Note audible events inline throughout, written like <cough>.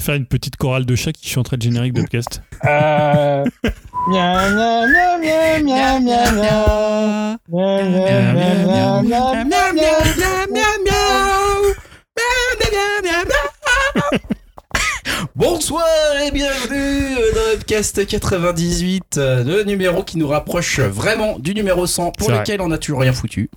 va faire une petite chorale de chat qui chanterait le générique de podcast. Euh... Bonsoir et bienvenue dans Upcast 98, euh, le numéro qui nous rapproche vraiment du numéro 100 pour lequel on a toujours rien foutu.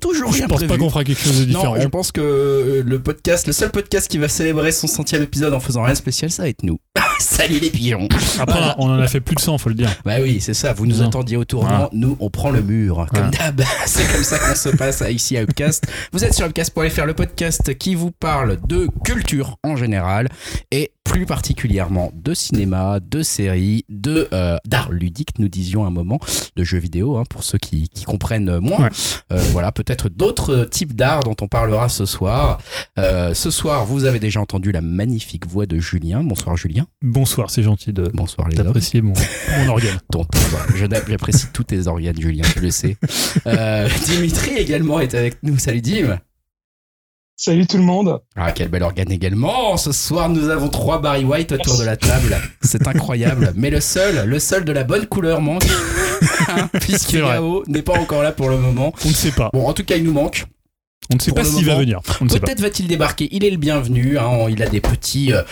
Toujours Je pense prévu. pas qu'on fera quelque chose de différent. Non, je pense que euh, le podcast, le seul podcast qui va célébrer son centième épisode en faisant rien de spécial, ça va être nous. <laughs> Salut les pigeons. Après, Voilà. on en a fait plus de 100, faut le dire. Bah oui, c'est ça. Vous nous Non. attendiez au tournant. Voilà. Nous, on prend le mur. Comme Voilà. d'hab. <laughs> C'est comme ça qu'on se passe ici à Upcast. Vous êtes sur Upcast.fr, le podcast qui vous parle de culture en général et plus particulièrement de cinéma, de séries, de euh, d'art ludique, nous disions un moment, de jeux vidéo, hein, pour ceux qui, qui comprennent moins. Ouais. Euh, voilà, peut-être d'autres types d'art dont on parlera ce soir. Euh, ce soir, vous avez déjà entendu la magnifique voix de Julien. Bonsoir Julien. Bonsoir, c'est gentil de Bonsoir d'apprécier mon, mon organe. <laughs> J'apprécie tous tes organes, Julien, tu le sais. Euh, Dimitri également est avec nous. Salut Dim. Salut tout le monde. Ah, quel bel organe également. Ce soir, nous avons trois Barry White autour de la table. C'est incroyable. Mais le seul, le seul de la bonne couleur manque. <laughs> Puisque. Yao n'est pas encore là pour le moment. On ne sait pas. Bon, en tout cas, il nous manque. On ne sait pas s'il va venir. Peut-être va-t-il débarquer. Il est le bienvenu. hein. Il a des petits euh,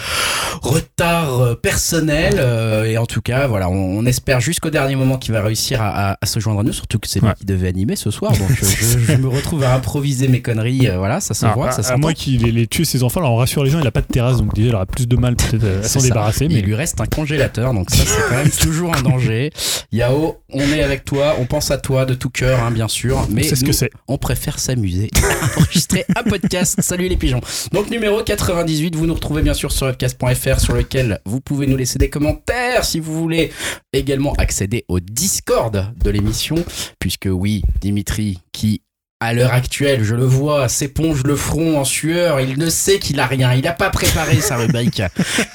retards euh, personnels. euh, et en tout cas, voilà, on, on espère jusqu'au dernier moment qu'il va réussir à, à- à se joindre à nous. Surtout que c'est lui Ouais. qui devait animer ce soir. Donc je, <laughs> je me retrouve à improviser mes conneries. voilà, ça se Ah, voit, à- ça à moins qu'il ait, tué ses enfants, alors on rassure les gens, il a pas de terrasse, donc déjà il aura plus de mal peut-être à <laughs> C'est s'en débarrasser. Il Mais lui reste un congélateur, donc ça c'est quand même <laughs> toujours un danger. Yao, on est avec toi, on pense à toi de tout cœur, hein, bien sûr, mais sait ce que c'est. on préfère s'amuser, <laughs> à enregistrer un podcast. Salut les pigeons. Donc numéro 98, vous nous retrouvez bien sûr sur webcast.fr sur lequel vous pouvez nous laisser des commentaires si vous voulez également accéder au Discord de l'émission, puisque oui, Dimitri qui à l'heure actuelle, je le vois, s'éponge le front en sueur. Il ne sait qu'il a rien. Il n'a pas préparé sa rubrique.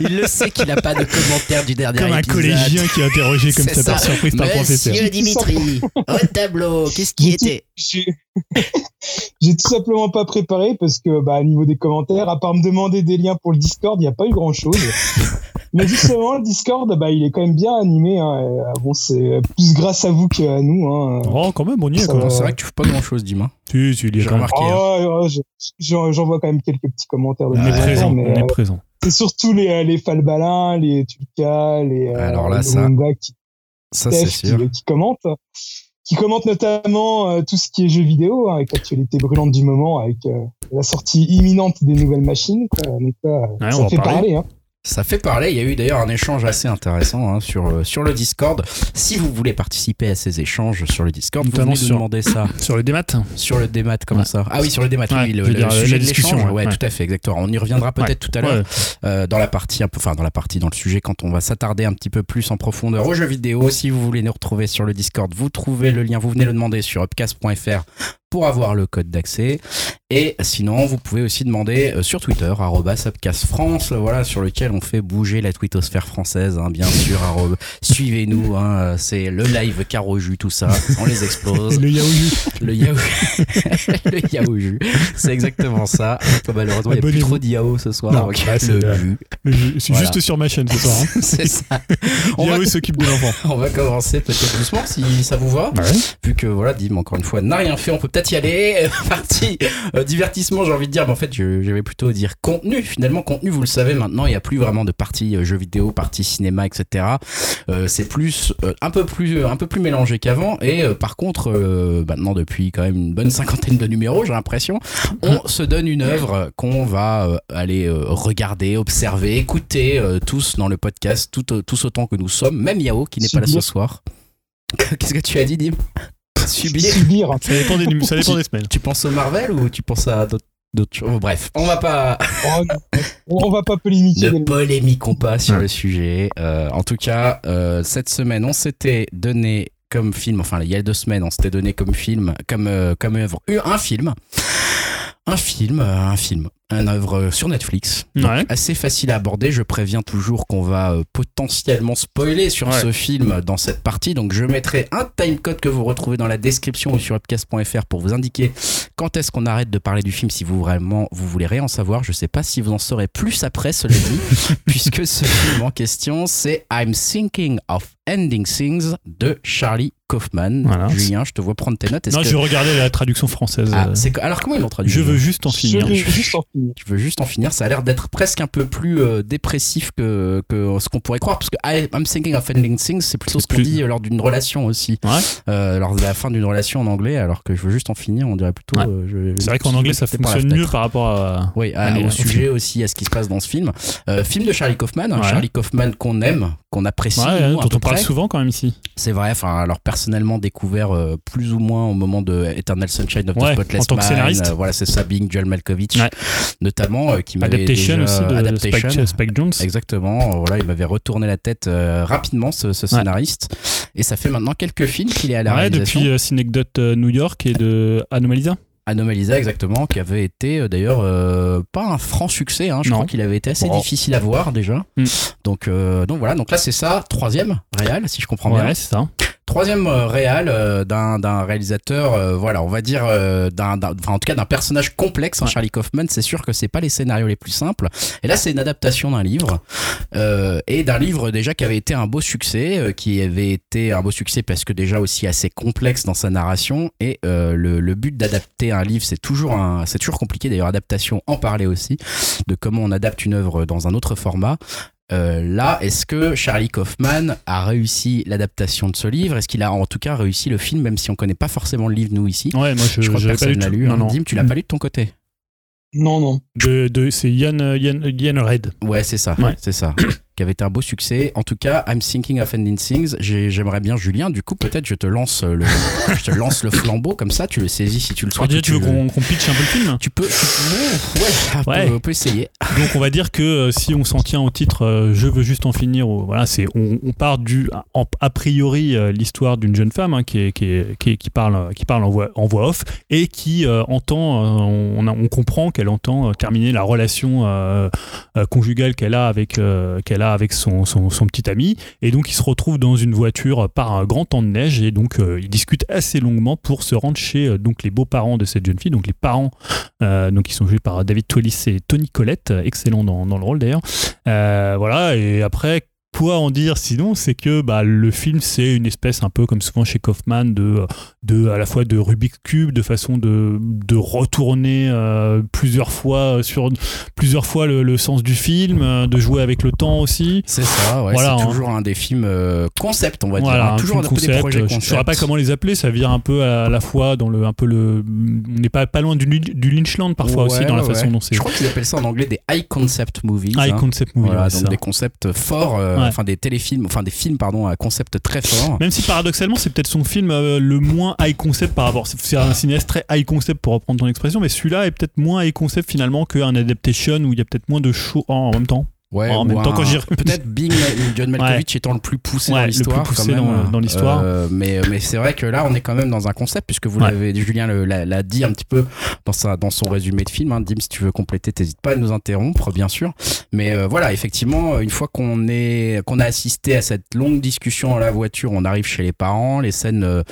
Il le sait qu'il n'a pas de commentaires du dernier Comme un épisode. collégien qui est interrogé comme ça par surprise par professeur. Monsieur Dimitri, au tableau, qu'est-ce qui était <laughs> J'ai tout simplement pas préparé parce que, bah, au niveau des commentaires, à part me demander des liens pour le Discord, il n'y a pas eu grand chose. <laughs> Mais justement, le Discord, bah, il est quand même bien animé. Hein. Euh, Bon, c'est plus grâce à vous qu'à nous. Hein. Oh, quand même, on y est. C'est vrai que tu fais pas grand-chose, Dim. Si, si, il est remarqué. Oh, j'en vois quand même quelques petits commentaires de On est présent, mais, on est euh, présent. c'est surtout les, euh, les Falbalin, les Tulka, les euh, Alors là, les ça, Wanda qui, Ça, c'est Steph sûr. qui, qui commentent. Qui commentent notamment euh, tout ce qui est jeux vidéo, hein, avec l'actualité brûlante du moment, avec euh, la sortie imminente des nouvelles machines. Quoi. Donc Ouais, ça fait parler. parler. Hein. Ça fait parler. Il y a eu d'ailleurs un échange assez intéressant hein, sur, euh, sur le Discord. Si vous voulez participer à ces échanges sur le Discord, vous venez nous sur- demander ça. <coughs> Sur le démat Sur le démat, comment Ouais. ça Ah oui, sur le démat, Ouais, oui, le, le dire, sujet la de discussion, ouais, Ouais, tout à fait, exactement. On y reviendra peut-être tout à l'heure euh, dans la partie un peu, enfin dans la partie dans le sujet quand on va s'attarder un petit peu plus en profondeur aux jeux vidéo. Si vous voulez nous retrouver sur le Discord, vous trouvez le lien, vous venez le demander sur upcast.fr pour avoir le code d'accès. Et sinon, vous pouvez aussi demander euh, sur Twitter, euh, voilà, sur lequel on fait bouger la twittosphère française, hein, bien sûr. Suivez-nous, hein, euh, c'est le live caro jus, tout ça, on les explose. Le yaourt Le Yahoo. <laughs> le Yahoo jus. C'est exactement ça. Comme malheureusement, il n'y a plus trop de Yahoo ce soir. Non, bah, c'est le jus. Voilà. juste sur ma chaîne ce soir. Hein. C'est ça. <laughs> <laughs> On va, s'occupe de l'enfant. on va commencer peut-être doucement si ça vous va. Ouais. Vu que voilà, Dim, encore une fois, n'a rien fait, on peut peut-être y aller. <laughs> Partie euh, divertissement, j'ai envie de dire. Mais en fait, je, je vais plutôt dire contenu. Finalement, contenu, vous le savez maintenant, il n'y a plus vraiment de partie euh, jeux vidéo, partie cinéma, etc. Euh, c'est plus euh, un peu plus un peu plus mélangé qu'avant. Et euh, par contre, euh, maintenant depuis quand même une bonne cinquantaine de numéros, j'ai l'impression, on se donne une œuvre qu'on va euh, aller euh, regarder, observer, écouter euh, tous dans le podcast, tout, tous autant que nous sommes. Même Yao qui n'est pas là ce soir. <laughs> Qu'est-ce que tu as dit, Dim Subir. <laughs> Subir. Ça dépend des, ça dépend des semaines. Tu penses au Marvel ou tu penses à d'autres choses? Bref, on va pas Oh, on va pas polémiquer. <laughs> ne polémiquons pas sur Ouais. le sujet. Euh, en tout cas, euh, cette semaine, on s'était donné comme film, enfin il y a deux semaines, on s'était donné comme film, comme euh, comme œuvre, un film. Un film, euh, un film, un œuvre sur Netflix. Donc, Ouais. Assez facile à aborder. Je préviens toujours qu'on va euh, potentiellement spoiler sur Ouais. ce film dans cette partie. Donc je mettrai un timecode que vous retrouvez dans la description ou sur upcast.fr pour vous indiquer quand est-ce qu'on arrête de parler du film si vous vraiment vous voulez rien en savoir. Je sais pas si vous en saurez plus après, cela dit, <laughs> puisque ce film en question, c'est I'm Thinking of Ending Things de Charlie Kaufman. Voilà. Julien, je te vois prendre tes notes. Non, que- je regardais la traduction française. Ah, euh, c'est Alors comment ils l'ont traduit je veux juste en Je finir. vais juste en finir. je veux juste en finir. Ça a l'air d'être presque un peu plus euh, dépressif que, que ce qu'on pourrait croire. Parce que I- I'm thinking of ending things, c'est plutôt ce qu'on plus- dit euh, lors d'une relation aussi. Ouais. Euh, lors de la fin d'une relation en anglais, alors que je veux juste en finir, on dirait plutôt. Ouais. euh, je- C'est vrai qu'en anglais, ça fonctionne mieux par rapport à. Oui, à- au sujet aussi, à ce qui se passe dans ce film. Euh, film de Charlie Kaufman, hein, Ouais. Charlie Kaufman qu'on aime, qu'on apprécie, Ouais, nous, dont on parle souvent quand même ici. C'est vrai, enfin, alors personnellement découvert euh, plus ou moins au moment de Eternal Sunshine of the Ouais, Spotless en tant que scénariste. euh, voilà, c'est ça, Bing Joel Malkovich, Ouais. notamment, euh, qui m'avait Adaptation déjà- aussi de Adaptation. Spike, Spike Jones. Exactement, voilà, il m'avait retourné la tête rapidement ce, ce scénariste, et ça fait maintenant quelques films qu'il est à la Ouais, réalisation. depuis Synecdoche euh, New York et de Anomalisa. Anomalisa, exactement, qui avait été d'ailleurs euh, pas un franc succès, hein, je Non. crois qu'il avait été assez difficile à voir déjà. Mm. Donc, euh, donc voilà, donc là c'est ça, troisième réal, si je comprends bien. Ouais, c'est ça. Troisième euh, réal euh, d'un réalisateur, euh, voilà, on va dire euh, d'un, enfin en tout cas d'un personnage complexe. hein. Charlie Kaufman, c'est sûr que c'est pas les scénarios les plus simples. Et là, c'est une adaptation d'un livre euh, et d'un livre déjà qui avait été un beau succès, euh, qui avait été un beau succès parce que déjà aussi assez complexe dans sa narration. Et euh, le, le but d'adapter un livre, c'est toujours un, c'est toujours compliqué. D'ailleurs, adaptation, en parler aussi de comment on adapte une œuvre dans un autre format. Euh, là, est-ce que Charlie Kaufman a réussi l'adaptation de ce livre? Est-ce qu'il a en tout cas réussi le film, même si on connaît pas forcément le livre nous ici? Ouais, moi je, Je crois que personne lu l'a lu. Non, hein. non. Dim, tu l'as pas lu de ton côté? Non, non. De, de, c'est Yann, Yann, Yann Red. Ouais, c'est ça. Ouais. C'est ça. Qui avait été un beau succès. En tout cas, I'm Thinking of Ending Things. J'ai- J'aimerais bien, Julien, du coup, peut-être je te lance le, <laughs> je te lance le flambeau comme ça, tu le saisis si tu le souhaites. déjà, tu veux qu'on, pitch un peu le film? Tu peux. ouais, on peut- Ouais. on peut essayer. <laughs> Donc on va dire que euh, si on s'en tient au titre euh, Je veux juste en finir, ou- voilà, c'est on, on part du en- a priori euh, l'histoire d'une jeune femme hein, qui, est, qui, est- qui, est- qui parle qui parle en voix, en voix off et qui euh, entend, euh, on, a- on comprend qu'elle entend euh, terminer la relation euh, euh, conjugale qu'elle a avec euh, qu'elle a avec son, son, petit ami. Et donc ils se retrouvent dans une voiture par un grand temps de neige. Et donc euh, ils discutent assez longuement pour se rendre chez euh, donc les beaux-parents de cette jeune fille, donc les parents euh, donc ils sont joués par David Twellis et Tony Collette, excellent dans, dans le rôle d'ailleurs. Euh, voilà, et après, quoi en dire sinon C'est que bah, le film, c'est une espèce un peu comme souvent chez Kaufman, de, de, à la fois de Rubik's Cube, de façon de, de retourner euh, plusieurs fois sur plusieurs fois le, le sens du film, euh, de jouer avec le temps aussi. C'est ça, ouais. Voilà, c'est hein. toujours un des films euh, concept, on va dire. Voilà, hein. Toujours un film peu des concept, projets je- concept. Je ne saurais pas comment les appeler, ça vire un peu à la fois dans le, un peu le, on n'est pas, pas loin du, du Lynchland parfois aussi dans la ouais, façon dont c'est Je crois qu'ils appellent ça en anglais des high concept movies. high hein. concept movie. Voilà, donc ça. des concepts forts, euh, Ouais. enfin des téléfilms, enfin des films pardon à concept très fort. Même si paradoxalement, c'est peut-être son film euh, le moins high concept par rapport. C'est- C'est un cinéaste très high concept pour reprendre ton expression, mais celui-là est peut-être moins high concept finalement qu'un adaptation où il y a peut-être moins de show en même temps. Ouais, En ou même temps, un- quand j'y- <laughs> peut-être Bing John Malkovich étant le plus poussé Ouais, dans le plus l'histoire. poussé quand même. dans- dans l'histoire. Euh, mais mais c'est vrai que là, on est quand même dans un concept puisque vous l'avez, Julien l'a dit un petit peu dans sa dans son résumé de film. Hein. Dim, si tu veux compléter, t'hésites pas à nous interrompre, bien sûr. Mais euh, voilà, effectivement, une fois qu'on est qu'on a assisté à cette longue discussion dans la voiture, on arrive chez les parents, les scènes. euh,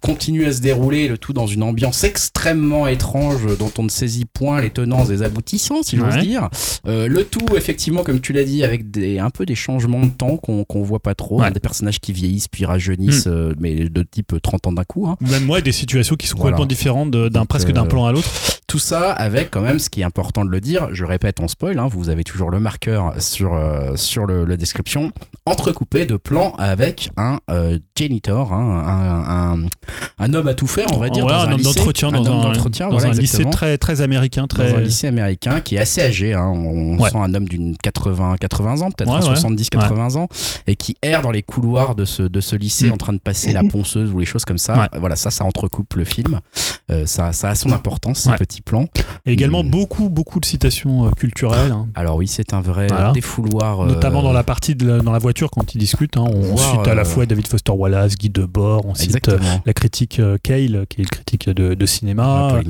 continuent à se dérouler, le tout dans une ambiance extrêmement étrange dont on ne saisit point les tenants et les aboutissants, si j'ose Ouais. dire. Euh, le tout, effectivement, comme tu l'as dit, avec des, un peu des changements de temps qu'on qu'on voit pas trop, Ouais. des personnages qui vieillissent puis rajeunissent, euh, mais de type 30 ans d'un coup. hein. Même moi, des situations qui sont Voilà. complètement différentes d'un presque d'un euh, plan à l'autre. Tout ça avec quand même ce qui est important de le dire, je répète en spoil, hein, vous avez toujours le marqueur sur, euh, sur le, la description, entrecoupé de plans avec un euh, janitor, hein, un, un, un homme à tout faire, on va dire, Ouais, dans un homme d'entretien dans un, d'entretien, dans voilà, un lycée très très américain, très dans un lycée américain qui est assez âgé. Hein. On Ouais. sent un homme d'une 80, 80 ans, peut-être Ouais, un ouais. 70, 80 ans, et qui erre dans les couloirs de ce, de ce lycée Mm. en train de passer la ponceuse ou les choses comme ça. Voilà, ça, ça entrecoupe le film. Euh, ça, ça a son importance, ces petits plan. Et également Mm. beaucoup, beaucoup de citations euh, culturelles. hein. Alors oui, c'est un vrai Voilà. défouloir. euh, Notamment dans la partie de la- dans la voiture quand ils discutent. hein. on, cite à la euh, fois David Foster Wallace, Guy Debord, on cite euh, la critique euh, Cale, qui est une critique de, de cinéma. Ouais.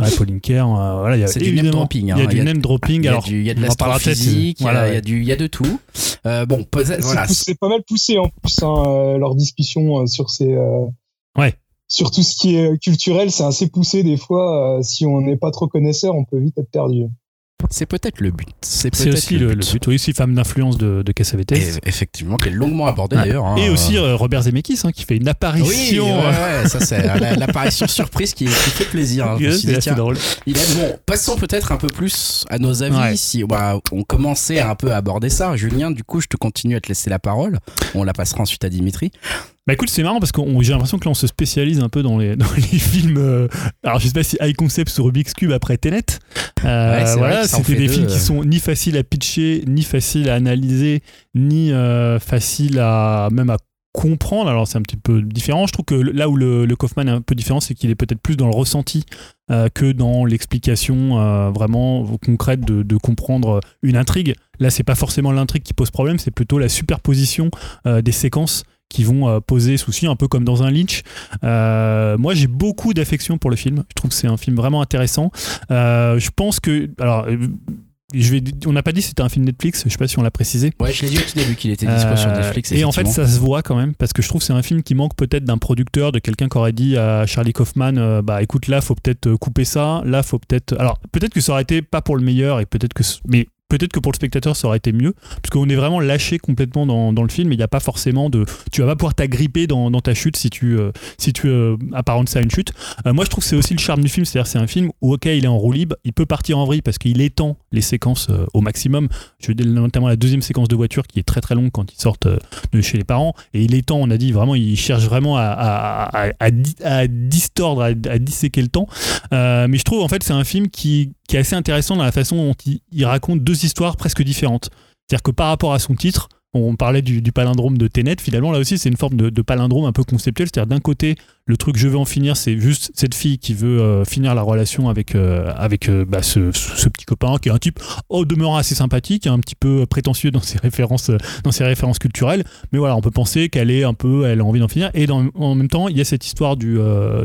Euh, voilà, a C'est du name évidemment- dropping, hein. Il y a du a- name dropping. Il y a, alors, du, il y a de l'astrophysique, il y a- voilà, il y, a du- il y a de tout. Euh, bon, voilà. poussé- C'est pas mal poussé en plus hein, leur discussion sur ces. euh, Ouais. Sur tout ce qui est euh, culturel, c'est assez poussé des fois. euh, si on n'est pas trop connaisseur, on peut vite être perdu. C'est peut-être le but. C'est aussi le, le but. Oui, aussi femme d'influence de, de Cassavetes. Et effectivement, qui est longuement abordé Ouais. d'ailleurs. hein. Et aussi euh, Robert Zemeckis, hein, qui fait une Oui, apparition. ouais, euh, ouais, ça c'est la- <laughs> l'apparition surprise qui, qui fait plaisir. hein. C'est dit, tiens, drôle. il est bon. Passons peut-être un peu plus à nos avis. Ouais. Si bah, on commençait à un peu à aborder ça, Julien, du coup, je te continue à te laisser la parole. On la passera ensuite à Dimitri. Bah écoute, c'est marrant parce que j'ai l'impression que là on se spécialise un peu dans les, <laughs> dans les films. euh, alors je sais pas si High Concept ou Rubik's Cube après Tenet. Euh, Ouais, voilà, c'était des deux, films euh. qui sont ni faciles à pitcher, ni faciles à analyser, ni euh, faciles à même à comprendre. Alors c'est un petit peu différent. Je trouve que là où le, le Kaufman est un peu différent, c'est qu'il est peut-être plus dans le ressenti euh, que dans l'explication euh, vraiment concrète de, de comprendre une intrigue. Là, c'est pas forcément l'intrigue qui pose problème, c'est plutôt la superposition euh, des séquences qui vont euh, poser souci, un peu comme dans un Lynch. Euh, moi, j'ai beaucoup d'affection pour le film. Je trouve que c'est un film vraiment intéressant. Euh, je pense que, alors, je vais, on n'a pas dit que c'était un film Netflix. Je sais pas si on l'a précisé. Ouais, je l'ai dit au tout début qu'il était dispo sur Netflix. et en fait, ça se voit quand même parce que je trouve que c'est un film qui manque peut-être d'un producteur, de quelqu'un qui aurait dit à Charlie Kaufman, euh, bah écoute, là, faut peut-être couper ça. Là, faut peut-être. Alors, peut-être que ça aurait été pas pour le meilleur et peut-être que, mais peut-être que pour le spectateur, ça aurait été mieux parce qu'on est vraiment lâché complètement dans, dans le film. Et il n'y a pas forcément de. Tu vas pas pouvoir t'agripper dans, dans ta chute si tu euh, si tu euh, apparentes ça à une chute. Euh, moi, je trouve que c'est aussi le charme du film, c'est-à-dire c'est un film où ok, il est en roue libre, il peut partir en vrille parce qu'il étend les séquences euh, au maximum. Je dire notamment la deuxième séquence de voiture qui est très très longue quand ils sortent de chez les parents et il étend, on a dit vraiment, il cherche vraiment à, à, à, à di- à distordre, à, disséquer le temps. Mais je trouve en fait c'est un film qui, qui est assez intéressant dans la façon dont il, il raconte deux histoires presque différentes. C'est-à-dire que par rapport à son titre, on parlait du, palindrome de Tenet, finalement là aussi c'est une forme de, de palindrome un peu conceptuel, c'est-à-dire d'un côté le truc je veux en finir, c'est juste cette fille qui veut euh, finir la relation avec, euh, avec euh, bah, ce, ce petit copain qui est un type au demeurant assez sympathique, un petit peu prétentieux dans ses références, dans ses références culturelles, mais voilà on peut penser qu'elle est un peu, elle a envie d'en finir, et dans, en même temps il y a cette histoire du,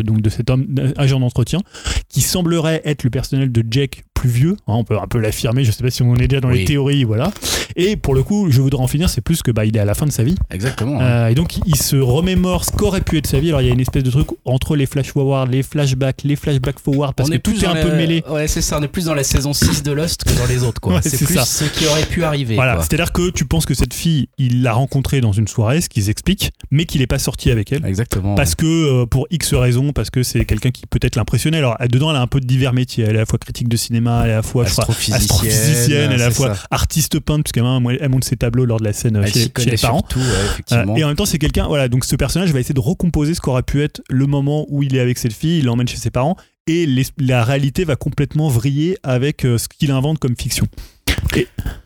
donc de cet homme agent d'entretien qui semblerait être le personnel de Jack plus vieux, hein, on peut un peu l'affirmer, je sais pas si on est déjà dans les théories, voilà. Et pour le coup, je voudrais en finir, c'est plus que bah il est à la fin de sa vie. Exactement. hein. Et donc il se remémore ce qu'aurait pu être sa vie. Alors il y a une espèce de truc entre les flash forward, les flashbacks, les flashbacks forward, parce on que est tout est un peu mêlé. Ouais, c'est ça. On est plus dans la saison 6 de Lost que dans les autres, quoi. <laughs> Ouais, c'est plus ça. ce qui aurait pu arriver. Voilà, c'est-à-dire que tu penses que cette fille, il l'a rencontrée dans une soirée, ce qu'ils expliquent, mais qu'il n'est pas sorti avec elle. Exactement. Parce que euh, pour X raisons, parce que c'est quelqu'un qui peut-être l'impressionnait. Alors dedans, elle a un peu de divers métiers. Elle est à la fois critique de cinéma, elle est à la fois je crois, Astrophysicienne, elle est à la fois ça. artiste peintre, puisqu'elle elle monte ses tableaux lors de la scène euh, Elle chez, les parents. ouais, Euh, effectivement. et en même temps, c'est quelqu'un, voilà, donc ce personnage va essayer de recomposer ce qu'aurait pu être le moment où il est avec cette fille, il l'emmène chez ses parents, et les- la réalité va complètement vriller avec euh, ce qu'il invente comme fiction.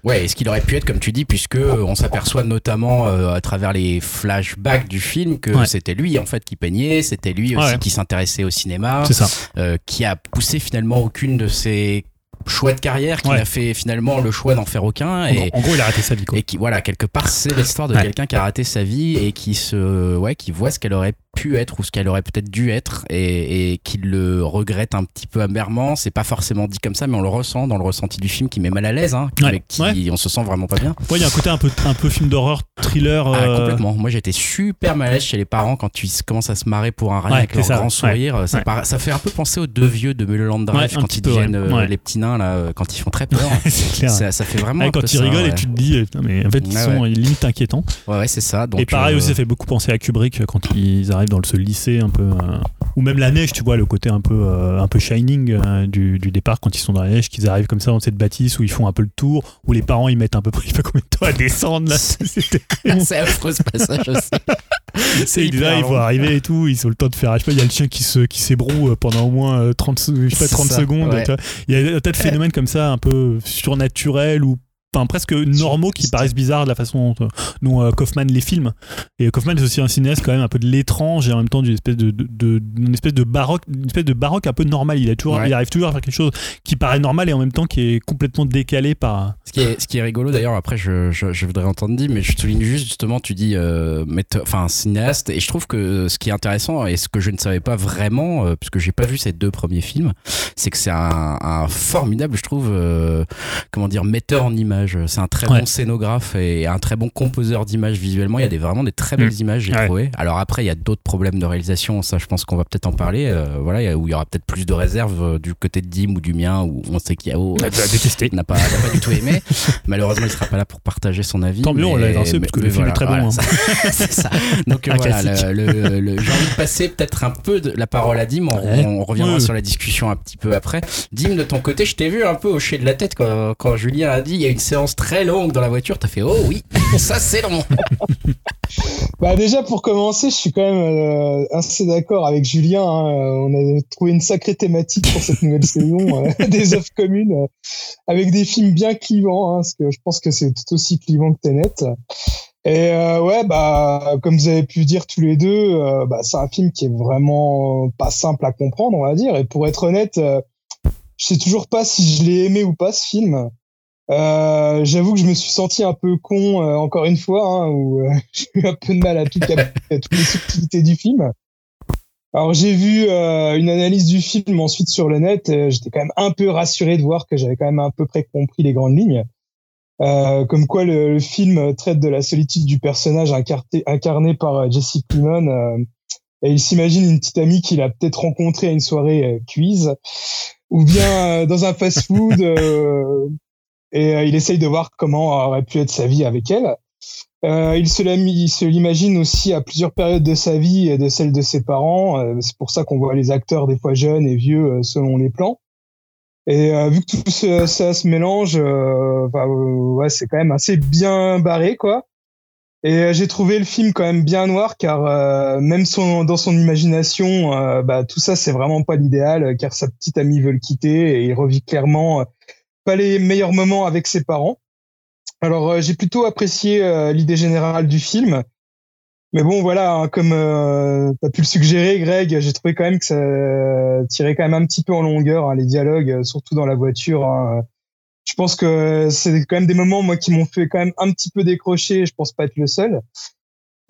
Ouais, et ce qu'il aurait pu être, comme tu dis, puisque euh, on s'aperçoit notamment euh, à travers les flashbacks du film que Ouais. c'était lui en fait qui peignait, c'était lui aussi Ouais. qui s'intéressait au cinéma, ça. euh, qui a poussé finalement aucune de ses choix de carrière, qui Ouais. a fait finalement le choix d'en faire aucun. Et, en gros, il a raté sa vie, quoi. et qui voilà quelque part c'est l'histoire de quelqu'un qui a raté sa vie et qui se ouais qui voit ce qu'elle aurait pu être ou ce qu'elle aurait peut-être dû être et, et qui le regrette un petit peu amèrement. C'est pas forcément dit comme ça mais on le ressent dans le ressenti du film qui met mal à l'aise hein, Ouais. qui on se sent vraiment pas bien. Ouais, il y a un côté un peu, un peu film d'horreur, thriller. ah, euh, complètement. Moi j'étais super mal à l'aise chez les parents quand tu commences à se marrer pour un rien Ouais, avec leur ça, grand sourire. Ça, ça fait un peu penser aux deux vieux de Mulholland Drive quand ils peu, deviennent euh, les petits nains là euh, quand ils font très peur. <laughs> Clair. ça, ça fait vraiment quand ils rigolent et tu te dis, mais en fait, ils sont limite inquiétants. ouais c'est ça. Donc et pareil aussi, ça fait beaucoup penser à Kubrick quand ils arrivent dans le, ce lycée un peu. euh, ou même la neige, tu vois, le côté un peu, euh, un peu shining euh, du, du départ quand ils sont dans la neige, qu'ils arrivent comme ça dans cette bâtisse où ils font un peu le tour, où les parents ils mettent un peu près, je sais pas combien de temps à descendre là. C'est <laughs> <laughs> affreux ce passage aussi C'est hyper là, ils vont arriver et tout, ils ont le temps de faire. Je sais pas, il y a le chien qui se qui s'ébroue pendant au moins euh, 30, se- je sais pas, C'est 30 ça, secondes. ouais. Il y a un tas de phénomènes comme ça, un peu surnaturels ou presque normaux qui paraissent bizarres de la façon dont, euh, Kaufman les filme. Et Kaufman est aussi un cinéaste quand même un peu de l'étrange et en même temps d'une espèce de, de, espèce de baroque, une espèce de baroque un peu normal. Il, a toujours, il arrive toujours à faire quelque chose qui paraît normal et en même temps qui est complètement décalé par. Ce qui est, ce qui est rigolo d'ailleurs, après je, je, voudrais entendre dire, mais je souligne juste justement, tu dis euh, enfin cinéaste, et je trouve que ce qui est intéressant et ce que je ne savais pas vraiment, euh, puisque j'ai pas vu ces deux premiers films, c'est que c'est un, un, formidable, je trouve, euh, comment dire, metteur en image. C'est un très bon scénographe et un très bon composeur d'images visuellement. Il y a des, vraiment des très belles mm. images, j'ai trouvé. Alors après, il y a d'autres problèmes de réalisation, ça je pense qu'on va peut-être en parler, euh, voilà, où il y aura peut-être plus de réserves du côté de Dim ou du mien, où on sait qu'il y a détesté. N'a pas, pas du tout aimé. <laughs> Malheureusement, il sera pas là pour partager son avis. Tant mieux, on l'a parce que le film est très bon. Hein. <laughs> c'est ça. Donc voilà, le, le, j'ai envie de passer peut-être un peu de la parole à Dim. On, reviendra sur la discussion un petit peu après. Dim, de ton côté, je t'ai vu un peu hocher de la tête quand, quand Julien a dit il y a une séance très longue dans la voiture. T'as fait oh oui, <laughs> ça c'est long. <laughs> bah déjà pour commencer, je suis quand même euh, assez d'accord avec Julien. Hein. On a trouvé une sacrée thématique pour cette nouvelle <laughs> saison euh, des œuvres communes, euh, avec des films bien clivants, hein, parce que je pense que c'est tout aussi clivant que Tenet. Et ouais, bah comme vous avez pu dire tous les deux, bah, c'est un film qui est vraiment pas simple à comprendre, on va dire. Et pour être honnête, euh, je sais toujours pas si je l'ai aimé ou pas ce film. Euh, J'avoue que je me suis senti un peu con encore une fois, hein, où <laughs> j'ai eu un peu de mal à tout capter, à toutes les subtilités du film. Alors j'ai vu une analyse du film ensuite sur le net. J'étais quand même un peu rassuré de voir que j'avais quand même à peu près compris les grandes lignes. Euh, comme quoi le, film traite de la solitude du personnage incarné, incarné par euh, Jesse Plemons. Euh, et il s'imagine une petite amie qu'il a peut-être rencontrée à une soirée quiz, ou bien dans un fast-food, et il essaye de voir comment aurait pu être sa vie avec elle. il se l'imagine aussi à plusieurs périodes de sa vie et de celle de ses parents. c'est pour ça qu'on voit les acteurs des fois jeunes et vieux selon les plans. Et euh, vu que tout ça, se mélange, euh, bah, ouais, c'est quand même assez bien barré, quoi. Et euh, j'ai trouvé le film quand même bien noir, car même son, dans son imagination, bah, tout ça c'est vraiment pas l'idéal, car sa petite amie veut le quitter et il revit clairement pas les meilleurs moments avec ses parents. Alors j'ai plutôt apprécié l'idée générale du film. Mais bon, voilà, hein, comme euh, tu as pu le suggérer, Greg, j'ai trouvé quand même que ça tirait quand même un petit peu en longueur, hein, les dialogues, euh, surtout dans la voiture. Hein. Je pense que c'est quand même des moments, moi, qui m'ont fait quand même un petit peu décrocher. Je pense pas être le seul.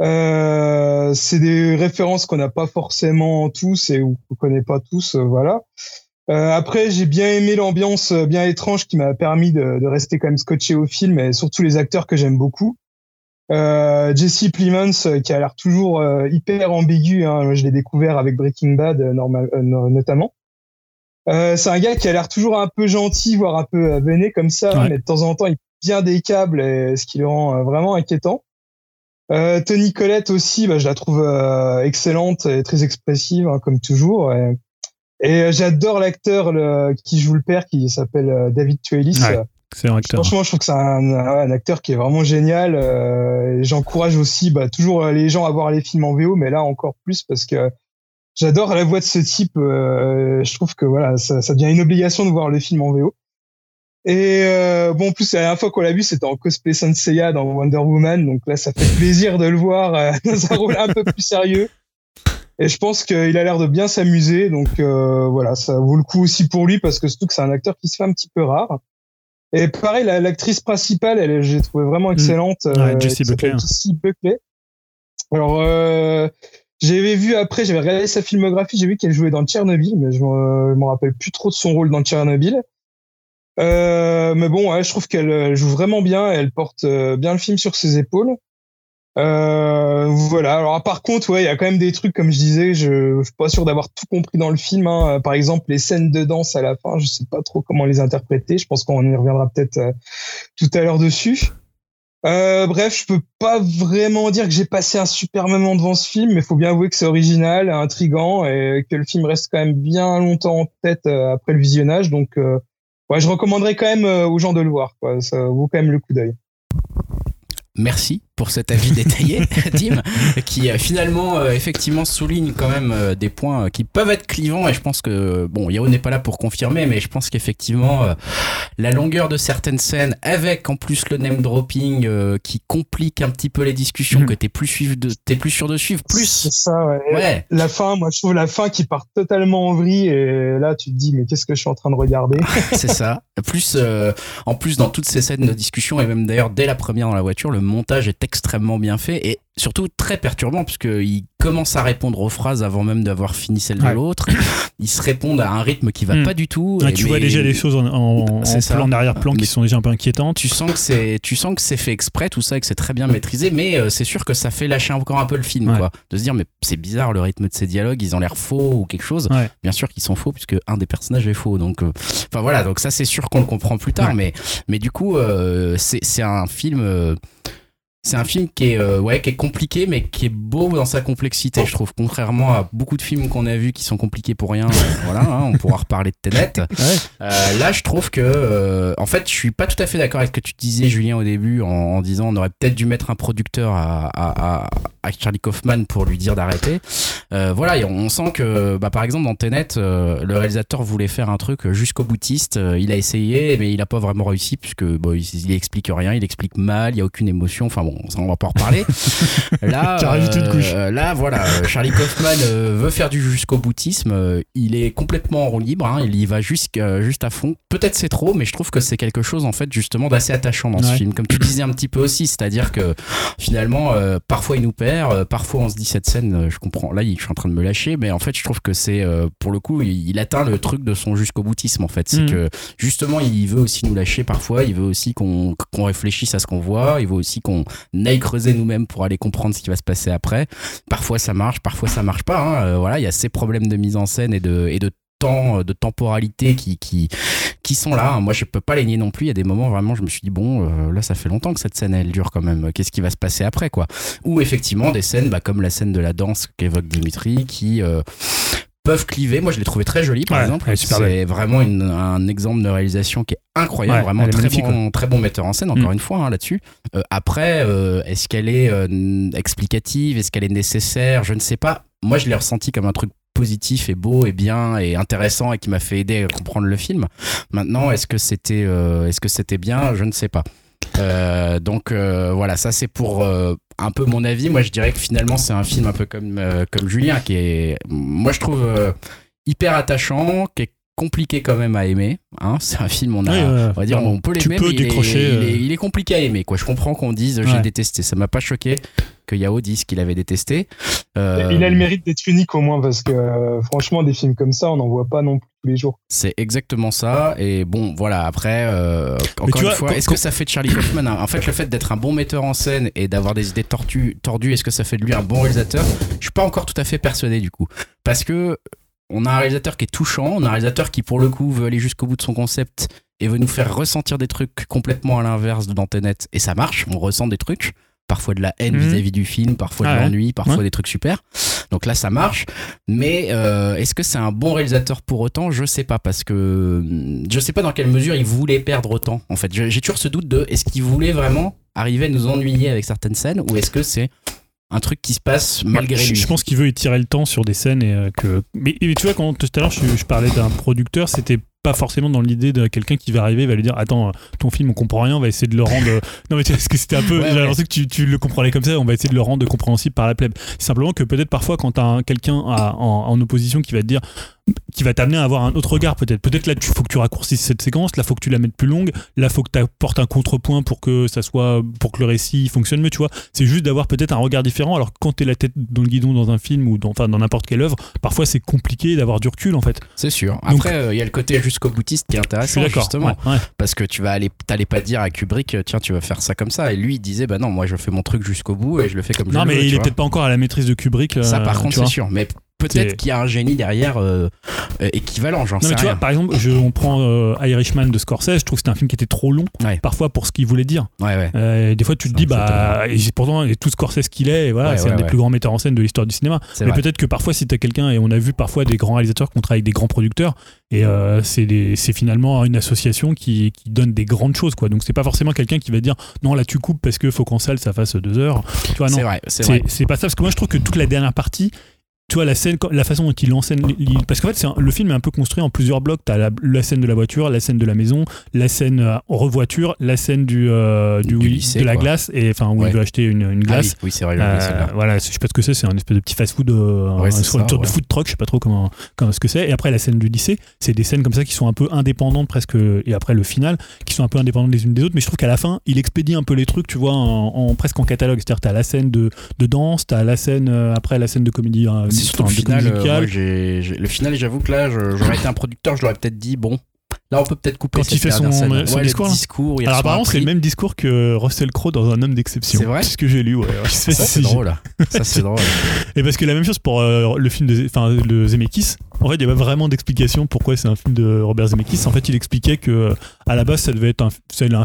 Euh, c'est des références qu'on n'a pas forcément tous et qu'on connaît pas tous, euh, voilà. Euh, après, j'ai bien aimé l'ambiance bien étrange qui m'a permis de, de, rester quand même scotché au film et surtout les acteurs que j'aime beaucoup. Euh, Jesse Plemons euh, qui a l'air toujours euh, hyper ambigu. Hein. Je l'ai découvert avec Breaking Bad normal, notamment. c'est un gars qui a l'air toujours un peu gentil, voire un peu véné comme ça, mais de temps en temps il tient des câbles, et, ce qui le rend vraiment inquiétant. Tony Collette aussi, bah, je la trouve excellente et très expressive, hein, comme toujours. Et, j'adore l'acteur qui joue le père, qui s'appelle David Tuelis. C'est un acteur. Franchement, je trouve que c'est un, acteur qui est vraiment génial. Euh, J'encourage aussi bah, toujours les gens à voir les films en VO, mais là encore plus parce que j'adore la voix de ce type. Euh, je trouve que voilà, ça, ça, devient une obligation de voir le film en VO. Et euh, bon, en plus, la dernière fois qu'on l'a vu, c'était en cosplay Senseiya dans Wonder Woman. Donc là, ça fait plaisir de le voir euh, <laughs> dans un rôle un peu plus sérieux. Et je pense qu'il a l'air de bien s'amuser. Donc euh, voilà, ça vaut le coup aussi pour lui parce que surtout que c'est un acteur qui se fait un petit peu rare. Et pareil, l'actrice principale, elle, j'ai trouvé vraiment mm. excellente. Ouais, euh, Jessie Buckley. Buckley. Alors, euh, j'avais vu après, j'avais regardé sa filmographie, j'ai vu qu'elle jouait dans Tchernobyl, mais je me, me rappelle plus trop de son rôle dans Tchernobyl. Euh, mais bon, ouais, je trouve qu'elle joue vraiment bien, elle porte euh, bien le film sur ses épaules. Euh, voilà. Alors par contre, ouais, il y a quand même des trucs comme je disais, je, je suis pas sûr d'avoir tout compris dans le film. Hein. Par exemple, les scènes de danse à la fin, je sais pas trop comment les interpréter. Je pense qu'on y reviendra peut-être euh, tout à l'heure dessus. Euh, bref, je peux pas vraiment dire que j'ai passé un super moment devant ce film, mais faut bien avouer que c'est original, intrigant et que le film reste quand même bien longtemps en tête euh, après le visionnage. Donc, euh, ouais, je recommanderais quand même aux gens de le voir. Quoi. Ça vaut quand même le coup d'œil. Merci pour cet avis détaillé, <laughs> Tim, qui euh, finalement euh, effectivement souligne quand même euh, des points qui peuvent être clivants et je pense que bon, Yao n'est pas là pour confirmer, mais je pense qu'effectivement la longueur de certaines scènes avec en plus le name dropping qui complique un petit peu les discussions, mm. que t'es plus suivre de, t'es plus sûr de suivre, plus. C'est ça, ouais. La fin, moi je trouve la fin qui part totalement en vrille et là tu te dis mais qu'est-ce que je suis en train de regarder <laughs> C'est ça. Plus en plus dans toutes ces scènes de discussion et même d'ailleurs dès la première dans la voiture, le montage est extrêmement bien fait et surtout très perturbant puisqu'il commence à répondre aux phrases avant même d'avoir fini celle de l'autre. <coughs> Ils se répondent à un rythme qui va hmm. pas du tout. tu vois déjà des choses en, en, en arrière-plan qui sont déjà un peu inquiétantes. Tu sens que c'est, tu sens que c'est fait exprès tout ça et que c'est très bien maîtrisé, mais euh, c'est sûr que ça fait lâcher encore un peu le film, quoi. De se dire mais c'est bizarre le rythme de ces dialogues, ils ont l'air faux ou quelque chose. Bien sûr qu'ils sont faux puisque un des personnages est faux, donc euh, enfin voilà, donc ça c'est sûr qu'on le comprend plus tard, mais mais du coup euh, c'est c'est un film c'est un film qui est, euh, ouais, qui est compliqué, mais qui est beau dans sa complexité, je trouve. Contrairement à beaucoup de films qu'on a vus qui sont compliqués pour rien, euh, voilà, hein, on pourra reparler de Tenet. <laughs> Euh, là, je trouve que, en fait, je suis pas tout à fait d'accord avec ce que tu disais, Julien, au début, en, disant on aurait peut-être dû mettre un producteur à, à, à, Charlie Kaufman pour lui dire d'arrêter. voilà, et on, sent que, bah, par exemple, dans Tenet, le réalisateur voulait faire un truc jusqu'au boutiste. il a essayé, mais il a pas vraiment réussi, puisque bon, il, il explique rien, il explique mal, il y a aucune émotion. Enfin bon, on va pas en reparler. <laughs> là, euh, là, voilà, Charlie Kaufman euh, veut faire du jusqu'au boutisme. Euh, il est complètement en roue libre. Hein, il y va juste, juste à fond. Peut-être c'est trop, mais je trouve que c'est quelque chose en fait justement d'assez attachant dans ce film. Comme tu disais un petit peu aussi, c'est-à-dire que finalement, parfois il nous perd, parfois on se dit cette scène, je comprends. Là, je suis en train de me lâcher, mais en fait, je trouve que c'est pour le coup, il, atteint le truc de son jusqu'au boutisme en fait. C'est mm. que justement, il veut aussi nous lâcher parfois. Il veut aussi qu'on réfléchisse à ce qu'on voit. Il veut aussi qu'on n'aille creuser nous-mêmes pour aller comprendre ce qui va se passer après. Parfois ça marche, parfois ça marche pas. Hein. Euh, voilà, il y a ces problèmes de mise en scène et de, et de temps, de temporalité qui, qui, qui sont là. Hein. Moi, je peux pas les nier non plus. Il y a des moments vraiment, je me suis dit bon, euh, là, ça fait longtemps que cette scène elle dure quand même. Qu'est-ce qui va se passer après, quoi? Ou effectivement des scènes, bah, comme la scène de la danse qu'évoque Dimitri, qui euh, peuvent cliver. Moi, je l'ai trouvé très joli, par exemple. C'est vraiment un exemple de réalisation qui est incroyable, vraiment très bon, très bon metteur en scène, encore mm. une fois, hein, là-dessus. Euh, après, euh, est-ce qu'elle est, euh, explicative? Est-ce qu'elle est nécessaire? Je ne sais pas. Moi, je l'ai ressenti comme un truc positif et beau et bien et intéressant et qui m'a fait aider à comprendre le film. Maintenant, est-ce que c'était est-ce que c'était bien? Je ne sais pas. donc voilà, ça c'est pour un peu mon avis. Moi, je dirais que finalement, c'est un film un peu comme, euh, comme Julien, qui est, moi, je trouve euh, hyper attachant, qui est compliqué quand même à aimer. Hein. <laughs> C'est un film, on, a, on va dire, on peut l'aimer, mais il est, euh. il, est, compliqué à aimer. Quoi. Je comprends qu'on dise j'ai détesté. Ça m'a pas choqué que Yao dise qu'il avait détesté. Euh... Il a le mérite d'être unique au moins parce que euh, franchement, des films comme ça, on n'en voit pas non plus tous les jours. C'est exactement ça. Et bon, voilà, après, euh, encore une fois, est-ce que ça fait de Charlie Kaufman En fait, le fait d'être un bon metteur en scène et d'avoir des idées tortues, tordues, est-ce que ça fait de lui un bon réalisateur? Je suis pas encore tout à fait persuadé du coup. Parce que on a un réalisateur qui est touchant, on a un réalisateur qui pour le coup veut aller jusqu'au bout de son concept et veut nous faire ressentir des trucs complètement à l'inverse de Dantenet et ça marche, on ressent des trucs, parfois de la haine mhm. vis-à-vis du film, parfois de ah l'ennui, parfois des trucs super. Donc là ça marche, mais euh, est-ce que c'est un bon réalisateur pour autant? Je sais pas parce que je sais pas dans quelle mesure il voulait perdre autant. En fait, j'ai toujours ce doute de est-ce qu'il voulait vraiment arriver à nous ennuyer avec certaines scènes ou est-ce que c'est un truc qui se passe malgré lui? Je pense qu'il veut étirer le temps sur des scènes et euh, que. Mais, tu vois, quand tout à l'heure je, je parlais d'un producteur, c'était pas forcément dans l'idée de quelqu'un qui va arriver va lui dire attends ton film on comprend rien on va essayer de le rendre <laughs> non mais est-ce que c'était un peu j'ai l'impression que tu, tu, le comprenais comme ça on va essayer de le rendre compréhensible par la plèbe. Simplement que peut-être parfois quand t'as quelqu'un en, en opposition qui va te dire qui va t'amener à avoir un autre regard peut-être. Peut-être là, il faut que tu raccourcisses cette séquence, là, faut que tu la mettes plus longue, là, faut que tu apportes un contrepoint pour que ça soit, pour que le récit fonctionne mieux, tu vois. C'est juste d'avoir peut-être un regard différent. Alors quand tu es la tête dans le guidon dans un film ou dans, enfin, dans n'importe quelle œuvre, parfois c'est compliqué d'avoir du recul en fait. C'est sûr. Après, euh, il y a le côté jusqu'au boutiste qui est intéressant justement. Parce que tu vas aller, t'allais pas dire à Kubrick, euh, tiens, tu vas faire ça comme ça. Et lui, il disait, bah non, moi je fais mon truc jusqu'au bout et je le fais comme non, je mais il est peut-être pas encore à la maîtrise de Kubrick. ça, par euh, contre, c'est sûr. Mais peut-être qu'il y a un génie derrière euh, euh, équivalent, j'en sais mais tu rien. vois, par exemple, je, on prend euh, Irishman de Scorsese, je trouve que c'était un film qui était trop long, Ouais. parfois pour ce qu'il voulait dire. Ouais, ouais. Euh, et des fois, tu te dis, bah, et pourtant, et tout Scorsese qu'il est, et voilà, c'est un des plus grands metteurs en scène de l'histoire du cinéma. Mais peut-être que parfois, si t'as quelqu'un, et on a vu parfois des grands réalisateurs qui ont travaillé avec des grands producteurs, et c'est finalement une association qui, qui donne des grandes choses, quoi. Donc, c'est pas forcément quelqu'un qui va dire, non, là, tu coupes parce que faut qu'en salle, ça fasse deux heures. Tu vois, non. C'est pas ça, parce que moi je trouve que toute la dernière partie, tu vois, la scène, la façon dont il enseigne. Parce qu'en fait, c'est un- le film est un peu construit en plusieurs blocs. T'as la, la scène de la voiture, la scène de la maison, la scène euh, en revoiture, la scène du, euh, du, Du lycée, de la quoi. glace, et enfin où Ouais. il veut acheter une, une Ah glace. oui, oui, c'est vrai, Euh, voilà, je sais pas ce que c'est, c'est un espèce de petit fast-food, Ouais, c'est un- ça, une sorte de food truck, je sais pas trop comment, comment ce que c'est. Et après la scène du lycée, c'est des scènes comme ça qui sont un peu indépendantes presque, et après le final, qui sont un peu indépendantes les unes des autres. Mais je trouve qu'à la fin, il expédie un peu les trucs, tu vois, en, en- presque en catalogue. C'est-à-dire, t'as la scène de, de danse, t'as la scène euh, après la scène de comédie, C'est surtout le final. euh, le final, j'avoue que là, j'aurais été un producteur, je l'aurais peut-être dit, bon, là, on peut peut-être couper Quand cette il fait son- son Ouais, discours, discours, Alors apparemment c'est le même discours que Russell Crowe dans Un homme d'exception. C'est vrai C'est ce que j'ai lu, ouais. Ça, c'est <laughs> drôle. <laughs> Ça, c'est drôle. Et parce que la même chose pour euh, le film de, enfin le Zemeckis. En fait, il y avait vraiment d'explications pourquoi c'est un film de Robert Zemeckis. En fait, il expliquait que euh, à la base ça devait être un,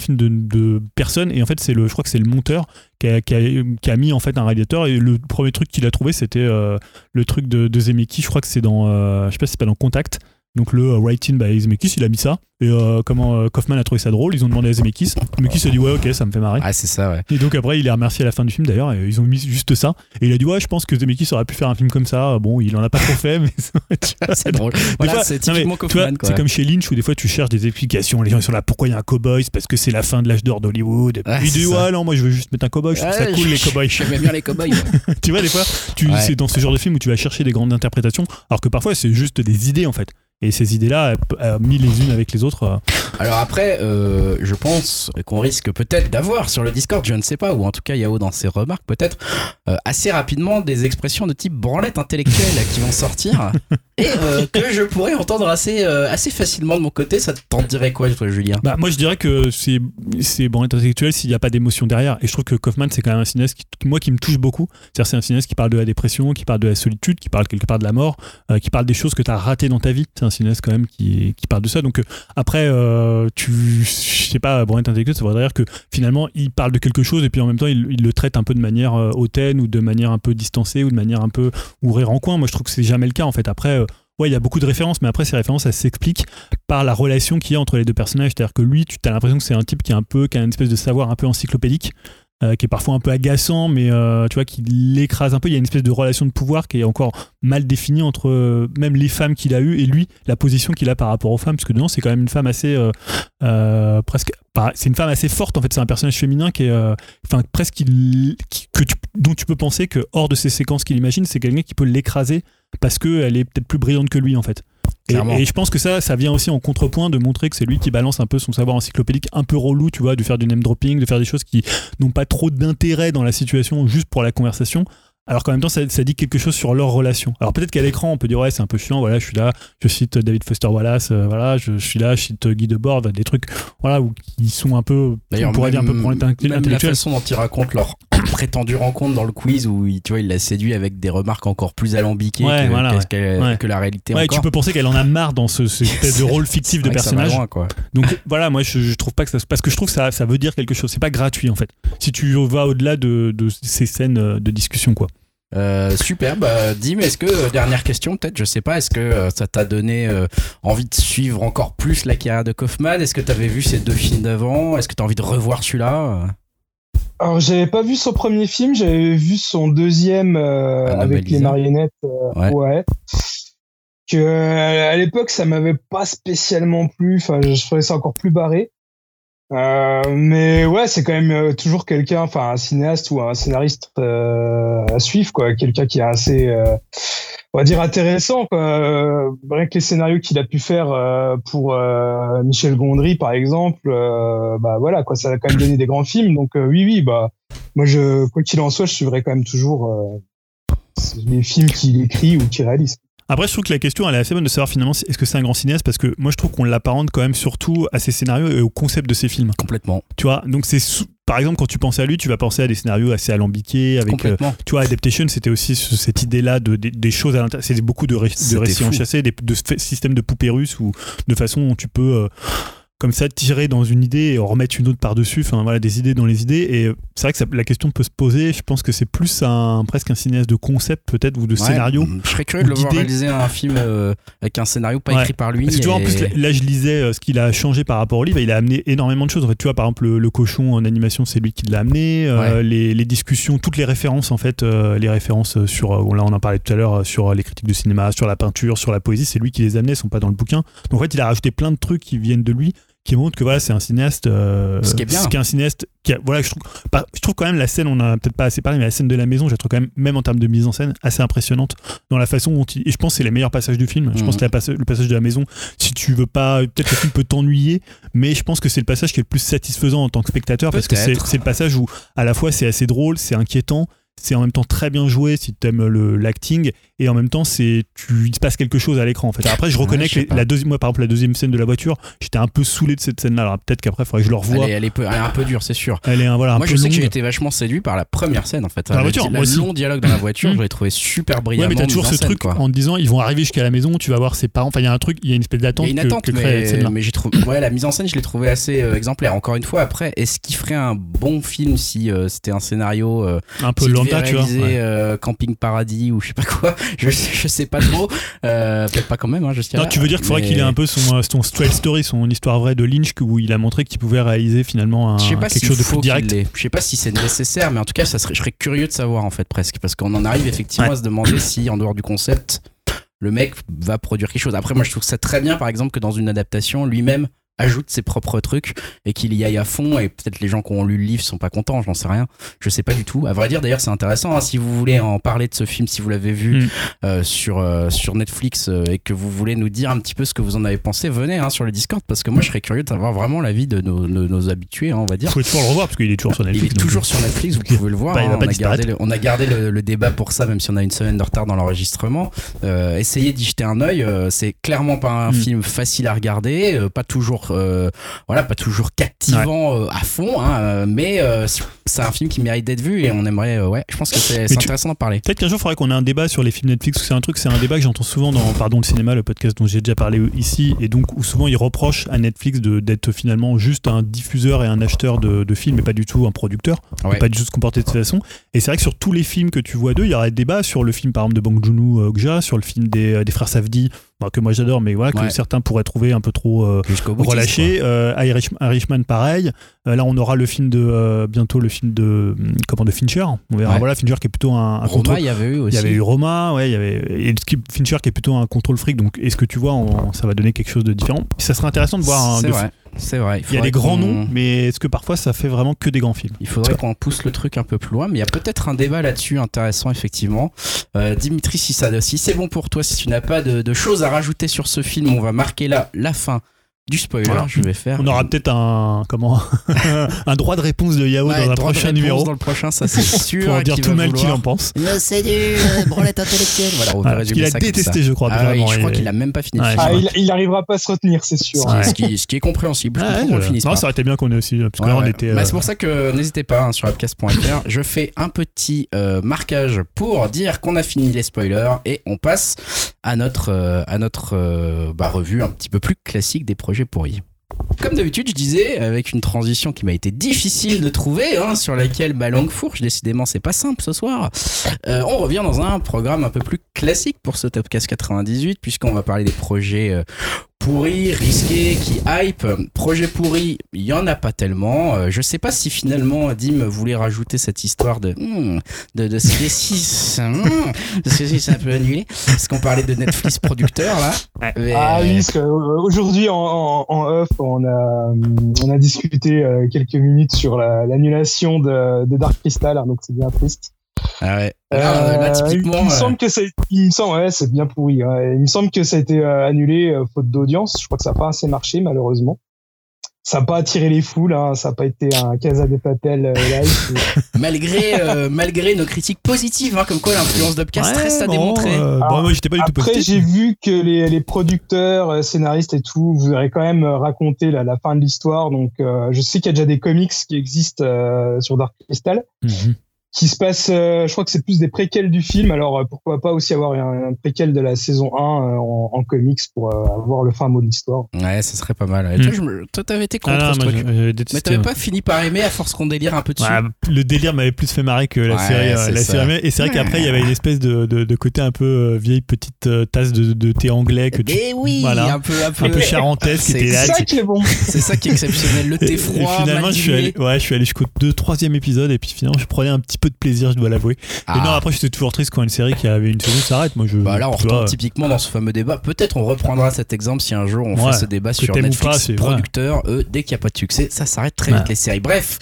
film de, de personnes et en fait c'est le, je crois que c'est le monteur qui a, qui, a, qui a mis en fait un réalisateur et le premier truc qu'il a trouvé c'était euh, le truc de, de Zemeckis. Je crois que c'est dans, euh, je sais pas si c'est pas dans Contact. Donc le euh, Writing by Zemeckis, il a mis ça. Et euh, comment euh, Kaufman a trouvé ça drôle, ils ont demandé à Zemeckis. Zemeckis a dit ouais ok ça me fait marrer. Ah, c'est ça, ouais. Et donc après, il est remercié à la fin du film d'ailleurs, et ils ont mis juste ça. Et il a dit Ouais, je pense que Zemeckis aurait pu faire un film comme ça. Bon, il en a pas trop fait, <laughs> mais C'est drôle. Voilà, c'est typiquement Kaufman. C'est comme chez Lynch où des fois tu cherches des explications. Les gens ils sont là Pourquoi il y a un cowboy? C'est parce que c'est la fin de l'âge d'or d'Hollywood. Il dit. Ouais, non, moi je veux juste mettre un cowboy. Je trouve ça cool les je- cowboys. J'aimais bien les cowboys. <laughs> tu vois, des fois, tu, Ouais. c'est dans ce genre de film où tu vas chercher des grandes interprétations, alors que parfois c'est juste des idées en fait. Et ces idées-là, euh, mis les unes avec les autres, euh, Alors après, euh, je pense qu'on risque peut-être d'avoir sur le Discord, je ne sais pas, ou en tout cas Yao dans ses remarques peut-être, euh, assez rapidement des expressions de type branlette intellectuelle qui vont sortir <laughs> et euh, que je pourrais entendre assez, euh, assez facilement de mon côté. Ça t'en dirait quoi, Julien? Bah, moi, je dirais que c'est c'est bon intellectuel s'il n'y a pas d'émotion derrière. Et je trouve que Kaufman, c'est quand même un cinéaste qui, moi, qui me touche beaucoup. C'est-à-dire, c'est un cinéaste qui parle de la dépression, qui parle de la solitude, qui parle quelque part de la mort, euh, qui parle des choses que tu as ratées dans ta vie. C'est un cinéaste quand même qui, qui parle de ça. Donc, euh, après, euh, tu, je sais pas, bon intellectuel, ça voudrait dire que finalement, il parle de quelque chose et puis en même temps, il, le traite un peu de manière euh, hautaine ou de manière un peu distancée ou de manière un peu ouvrir en coin. Moi, je trouve que c'est jamais le cas, en fait. Après, Ouais, il y a beaucoup de références, mais après, ces références, elles s'expliquent par la relation qu'il y a entre les deux personnages. C'est-à-dire que lui, tu as l'impression que c'est un type qui, est un peu, qui a une espèce de savoir un peu encyclopédique, euh, qui est parfois un peu agaçant, mais euh, tu vois, qui l'écrase un peu. Il y a une espèce de relation de pouvoir qui est encore mal définie entre euh, même les femmes qu'il a eues et lui, la position qu'il a par rapport aux femmes, parce que dedans, c'est quand même une femme assez. presque. C'est une femme assez forte, en fait. C'est un personnage féminin qui est. presque. dont tu peux penser que, hors de ces séquences qu'il imagine, c'est quelqu'un qui peut l'écraser parce qu'elle est peut-être plus brillante que lui, en fait. Et, je pense que ça, ça vient aussi en contrepoint de montrer que c'est lui qui balance un peu son savoir encyclopédique un peu relou, tu vois, de faire du name dropping, de faire des choses qui n'ont pas trop d'intérêt dans la situation juste pour la conversation. Alors qu'en même temps, ça, ça dit quelque chose sur leur relation. Alors peut-être qu'à l'écran, on peut dire ouais, c'est un peu chiant. Voilà, je suis là, je cite David Foster Wallace. euh, voilà, je, je suis là, je cite Guy Debord, des trucs, voilà, où qui sont un peu, on pourrait dire un peu pour même la intellectuel. façon dont ils racontent leur <coughs> prétendue rencontre dans le quiz où il, tu vois, il l'a séduit avec des remarques encore plus alambiquées Ouais, que, voilà, qu'est-ce ouais. qu'elle- Ouais. que la réalité Ouais, encore. tu peux penser qu'elle en a marre dans ce, <laughs> de rôle fictif de personnage. loin, quoi. Donc voilà, moi je, je trouve pas que ça. Parce que je trouve que ça, ça veut dire quelque chose. C'est pas gratuit en fait. Si tu vas au-delà de, de ces scènes de discussion, quoi. Euh, super, bah Dim, est-ce que, euh, dernière question peut-être, je sais pas, est-ce que euh, ça t'a donné euh, envie de suivre encore plus la carrière de Kaufman Est-ce que t'avais vu ces deux films d'avant? Est-ce que t'as envie de revoir celui-là? Alors, j'avais pas vu son premier film, j'avais vu son deuxième avec les marionnettes. Ouais. ouais. Que à l'époque, ça m'avait pas spécialement plu. Enfin, je, je trouvais ça encore plus barré. Euh, mais ouais, c'est quand même euh, toujours quelqu'un, enfin un cinéaste ou un scénariste euh, à suivre, quoi. Quelqu'un qui est assez, on va dire intéressant. Quoi. Rien que les scénarios qu'il a pu faire pour Michel Gondry, par exemple, bah voilà, quoi, ça a quand même donné des grands films. Donc oui, oui, bah moi, je, quoi qu'il en soit, je suivrai quand même toujours euh, les films qu'il écrit ou qu'il réalise. Après, je trouve que la question elle est assez bonne de savoir finalement si- est-ce que c'est un grand cinéaste? Parce que moi je trouve qu'on l'apparente quand même surtout à ses scénarios et au concept de ses films. Complètement. Tu vois, donc c'est par exemple, quand tu penses à lui, tu vas penser à des scénarios assez alambiqués. Avec, euh, Complètement. tu vois, Adaptation, c'était aussi ce- cette idée-là de, des- des choses à l'intérieur. C'était beaucoup de, ré- de C'était récits fou. enchâssés, des, de systèmes de poupées russes ou de façon dont tu peux. euh, comme ça, tirer dans une idée et en remettre une autre par-dessus, enfin voilà, des idées dans les idées. Et c'est vrai que ça- la question peut se poser. Je pense que c'est plus un, presque un cinéaste de concept, peut-être, ou de Ouais, scénario. Je serais curieux de le voir réaliser un film euh, avec un scénario pas Ouais. écrit par lui. Parce que tu vois, en plus, là, là, je lisais euh, ce qu'il a changé par rapport au livre. Il a amené énormément de choses. En fait, tu vois, par exemple, le, le cochon en animation, c'est lui qui l'a amené. Euh, Ouais. les, les discussions, toutes les références, en fait, euh, les références sur, là, on en parlait tout à l'heure, sur les critiques de cinéma, sur la peinture, sur la poésie, c'est lui qui les amenait, sont pas dans le bouquin. Donc, en fait, il a rajouté plein de trucs qui viennent de lui qui montrent que voilà c'est un cinéaste euh, Ce qui est bien. c'est un cinéaste qui a, voilà je trouve je trouve quand même la scène on a peut-être pas assez parlé mais la scène de la maison je la trouve quand même même en termes de mise en scène assez impressionnante dans la façon dont il et je pense que c'est les meilleurs passages du film. Je pense que la passe- le passage de la maison si tu veux pas peut-être le film peut t'ennuyer mais je pense que c'est le passage qui est le plus satisfaisant en tant que spectateur parce que c'est le passage où à la fois c'est assez drôle c'est inquiétant c'est en même temps très bien joué si tu aimes l'acting et en même temps c'est tu il se passe quelque chose à l'écran en fait après je reconnais Ouais, je que les- la deuxième moi par exemple la deuxième scène de la voiture j'étais un peu saoulé de cette scène là alors peut-être qu'après il faudrait que je le Elle revoie est, elle est peu- elle est un peu dure, c'est sûr. elle est un, voilà un Moi, peu je sais que j'ai été vachement séduit par la première scène en fait. La Le- voiture, le long dialogue dans la voiture, <laughs> je l'ai trouvé super brillamment. Ouais, mais t'as toujours ce scène, truc quoi. en te disant ils vont arriver jusqu'à la maison, tu vas voir ses parents. Enfin, il y a un truc, il y a une espèce d'attente une que, attente, mais, j'ai trouvé. Ouais, la mise en scène, je l'ai trouvé assez euh, exemplaire. Encore une fois, après, est-ce qu'il ferait un bon film si euh, c'était un scénario euh, Un peu s'il lambda, tu vois. réaliser ouais. euh, Camping Paradis ou je sais pas quoi <laughs> Je, je sais pas trop. Euh, Peut-être pas quand même, hein, Non, là. tu veux dire qu'il faudrait Mais- qu'il ait un peu son, euh, son straight story, son histoire vraie de Lynch, où il a montré qu'il pouvait réaliser finalement un, Je sais pas quelque chose de plus direct. Je sais pas si c'est nécessaire, mais en tout cas, ça serait, je serais curieux de savoir en fait presque, parce qu'on en arrive effectivement Ouais. à se demander si en dehors du concept, le mec va produire quelque chose. Après, moi, je trouve ça très bien, par exemple, que dans une adaptation, lui-même ajoute ses propres trucs et qu'il y aille à fond et peut-être les gens qui ont lu le livre sont pas contents j'en sais rien je sais pas du tout à vrai dire d'ailleurs c'est intéressant hein, si vous voulez en parler de ce film si vous l'avez vu Mm. euh, sur euh, sur Netflix euh, et que vous voulez nous dire un petit peu ce que vous en avez pensé venez hein, sur le Discord parce que moi je serais curieux d'avoir vraiment l'avis de nos, nos, nos habitués hein, on va dire Il faut le revoir parce qu'il est toujours sur il Netflix. est donc, toujours sur Netflix, vous <laughs> pouvez le voir. Bah, il on, a gardé le, on a gardé le, le débat pour ça, même si on a une semaine de retard dans l'enregistrement. Essayez d'y jeter un œil. c'est clairement pas un Mm. film facile à regarder, pas toujours, euh, voilà, pas toujours captivant euh, à fond, hein, mais euh, c'est un film qui mérite d'être vu et on aimerait, ouais, je pense que c'est intéressant d'en parler. Peut-être qu'un jour, il faudrait qu'on ait un débat sur les films Netflix. C'est un truc, c'est un débat que j'entends souvent dans Pardon le cinéma, le podcast dont j'ai déjà parlé ici, et donc où souvent ils reprochent à Netflix d'être finalement juste un diffuseur et un acheteur de, de films, et pas du tout un producteur, Ouais. pas du tout se comporter de cette façon. Et c'est vrai que sur tous les films que tu vois d'eux, il y aurait débat sur le film par exemple de Bang Joon-ho sur le film des, des frères Safdie, bah, que moi j'adore, mais voilà que certains pourraient trouver un peu trop euh, relâché. Euh, Irish- Irishman, pareil. Euh, là, on aura le film de euh, bientôt le film de hum, comment de Fincher. On verra. Ouais. Voilà, Fincher qui est plutôt un, un Roma, contrôle. il y avait eu Il aussi. y avait eu Roma, ouais, il y avait et Fincher qui est plutôt un contrôle fric. Donc, est-ce que tu vois, on- ça va donner quelque chose de différent? Ça serait intéressant de voir. un- C'est vrai. C'est vrai. Il y a des grands noms, mais est-ce que parfois ça fait vraiment que des grands films? Il faudrait qu'on pousse le truc un peu plus loin, mais il y a peut-être un débat là-dessus intéressant, effectivement. Euh, Dimitri, si, ça, si c'est bon pour toi, si tu n'as pas de, de choses à rajouter sur ce film, on va marquer là la fin du spoiler. Voilà. Je vais faire. On aura peut-être un comment <laughs> un droit de réponse de Yao Ouais, dans un prochain numéro Dans le prochain, ça c'est <laughs> sûr. pour dire qu'il tout mal qu'il en pense. Mais C'est du euh, branlette intellectuelle. Voilà, on va résumer qu'il a ça détesté, ça. je crois. Ah oui, je crois qu'il a même pas fini le Ouais, film. Ah, il, il arrivera pas à se retenir, c'est sûr. Ce qui, Ouais. ce qui- ce qui est compréhensible. Je finisse non, pas. ça aurait été bien qu'on ait aussi, parce que Ouais, là on ouais. était. Bah, euh, c'est pour ça que n'hésitez pas hein, sur upcast.fr. Je fais un petit euh, marquage pour dire qu'on a fini les spoilers et on passe à notre, à notre bah, revue un petit peu plus classique des projets pourris. Comme d'habitude, je disais, avec une transition qui m'a été difficile de trouver, hein, sur laquelle ma langue fourche, décidément, c'est pas simple ce soir. Euh, on revient dans un programme un peu plus classique pour ce Topcast 98, puisqu'on va parler des projets euh, pourris, risqués, qui hype. Projet pourri, il y en a pas tellement. Euh, je sais pas si finalement Dim voulait rajouter cette histoire de hmm, de, de C6, hmm, de C6 un peu annulé, parce qu'on parlait de Netflix producteur là. Mais- Ah oui, parce qu'aujourd'hui en, en, en off, on a, on a discuté euh, quelques minutes sur la- l'annulation de, de Dark Crystal, hein, donc c'est bien triste. Ah ouais. Là, là, Euh, typiquement, il me euh, semble que ça, il me semble, ouais, c'est bien pourri. ouais. Il me semble que ça a été euh, annulé euh, faute d'audience. Je crois que ça n'a pas assez marché malheureusement. ça n'a pas attiré les foules, hein, ça n'a pas été un Casa de Papel euh, live. <laughs> malgré, euh, malgré nos critiques positives, hein, comme quoi l'influence d'Upcast Ouais, reste à bon, démontrer. euh, bon, Alors, moi, j'étais pas du tout Après, j'ai vu que les, les producteurs, euh, scénaristes et tout, vous aurez quand même euh, raconté la, la fin de l'histoire. Donc, euh, je sais qu'il y a déjà des comics qui existent euh, sur Dark Crystal, Mhm. Qui se passent. euh, je crois que c'est plus des préquels du film. Alors, euh, pourquoi pas aussi avoir un, un préquel de la saison 1 euh, en, en comics pour euh, avoir le fin mot de l'histoire. Ouais, ça serait pas mal. Et Hmm. toi, t'avais été contre Ah non, ce truc. Mais t'avais pas fini par aimer à force qu'on délire un peu dessus. Ouais, le délire m'avait plus fait marrer que la Ouais, série. la série et c'est vrai qu'après, il y avait une espèce de, de, de côté un peu vieille petite tasse de, de thé anglais que tu. Eh oui, voilà. un peu, un peu, Un peu charentaise qui C'est ça qui est bon. C'est ça qui est exceptionnel. Le Et, thé et froid, finalement, mal je suis, allé, ouais, je suis allé jusqu'au 2 3 épisode et puis finalement, je prenais un petit peu de plaisir, je dois l'avouer. Ah. Et non, après, j'étais toujours triste quand une série qui avait une saison s'arrête. Moi, je. Bah là, on tu vois, retombe typiquement dans ce fameux débat. Peut-être on reprendra cet exemple si un jour on Ouais, fait ce débat sur Netflix. pas, c'est- producteur, eux, dès qu'il n'y a pas de succès, ça s'arrête très vite les séries. Bref,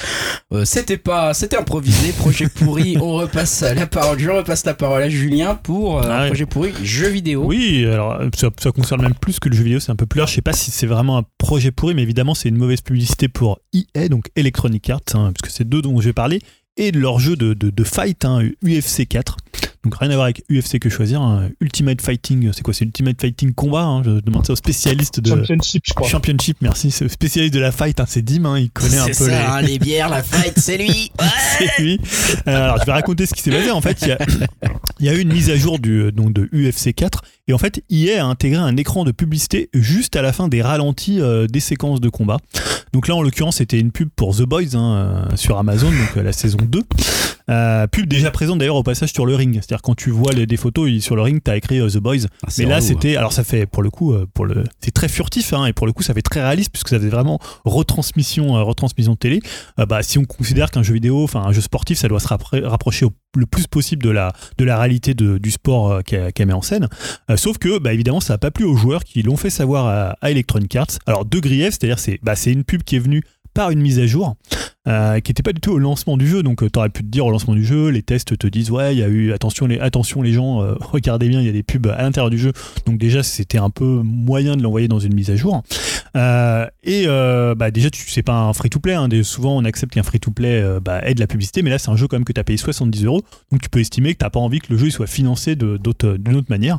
euh, c'était pas, c'était improvisé. Projet <laughs> pourri. on repasse la parole. Je repasse la parole à Julien pour euh, Ah projet pourri jeu vidéo. Oui, alors euh, ça, ça concerne même plus que le jeu vidéo, c'est un peu plus large. Je sais pas si c'est vraiment un projet pourri, mais évidemment, c'est une mauvaise publicité pour EA, donc Electronic Arts, hein, parce que c'est deux dont je vais parler, et de leur jeu de, fight, hein, UFC 4. Donc rien à voir avec UFC que choisir. hein. Ultimate Fighting, c'est quoi C'est Ultimate Fighting Combat. hein, je demande ça au spécialiste de Championship, je crois. Championship. Merci, c'est le spécialiste de la fight. hein, c'est Dim, hein, il connaît un peu ça, les. hein, les bières, la fight, c'est lui. Ouais. <laughs> c'est lui. Euh, alors, je vais raconter ce qui s'est passé. En fait, il y a, il y a eu une mise à jour du, donc de UFC 4. Et en fait, EA a intégré un écran de publicité juste à la fin des ralentis euh, des séquences de combat. Donc là, en l'occurrence, c'était une pub pour The Boys hein, euh, sur Amazon, donc euh, la saison 2. Euh, pub déjà présente d'ailleurs au passage sur le ring. C'est-à-dire quand tu vois les, des photos sur le ring, t'as écrit euh, The Boys. Ah, Mais là, relou, c'était. Alors, ça fait pour le coup, euh, pour le, c'est très furtif, hein, et pour le coup, ça fait très réaliste puisque ça fait vraiment retransmission, euh, retransmission de télé. Euh, bah, si on considère qu'un jeu vidéo, enfin un jeu sportif, ça doit se rapprocher au- le plus possible de la de la réalité de- du sport qu'elle met en scène. Sauf que, bah, évidemment, ça n'a pas plu aux joueurs qui l'ont fait savoir à, à Electronic Arts. Alors, deux griefs, c'est-à-dire, c'est bah, c'est une pub qui est venue une mise à jour euh, qui n'était pas du tout au lancement du jeu. Donc, tu aurais pu te dire au lancement du jeu, les tests te disent ouais, il y a eu attention les attention les gens, euh, <laughs> regardez bien, il y a des pubs à l'intérieur du jeu. Donc déjà, c'était un peu moyen de l'envoyer dans une mise à jour. Euh, et euh, bah, déjà, tu c'est pas un free-to-play. Hein. Des- souvent, on accepte qu'un free-to-play euh, bah, ait de la publicité, mais là, c'est un jeu quand même que tu as payé 70 euros. Donc, tu peux estimer que t'as pas envie que le jeu soit financé de- d'autres- d'une autre manière.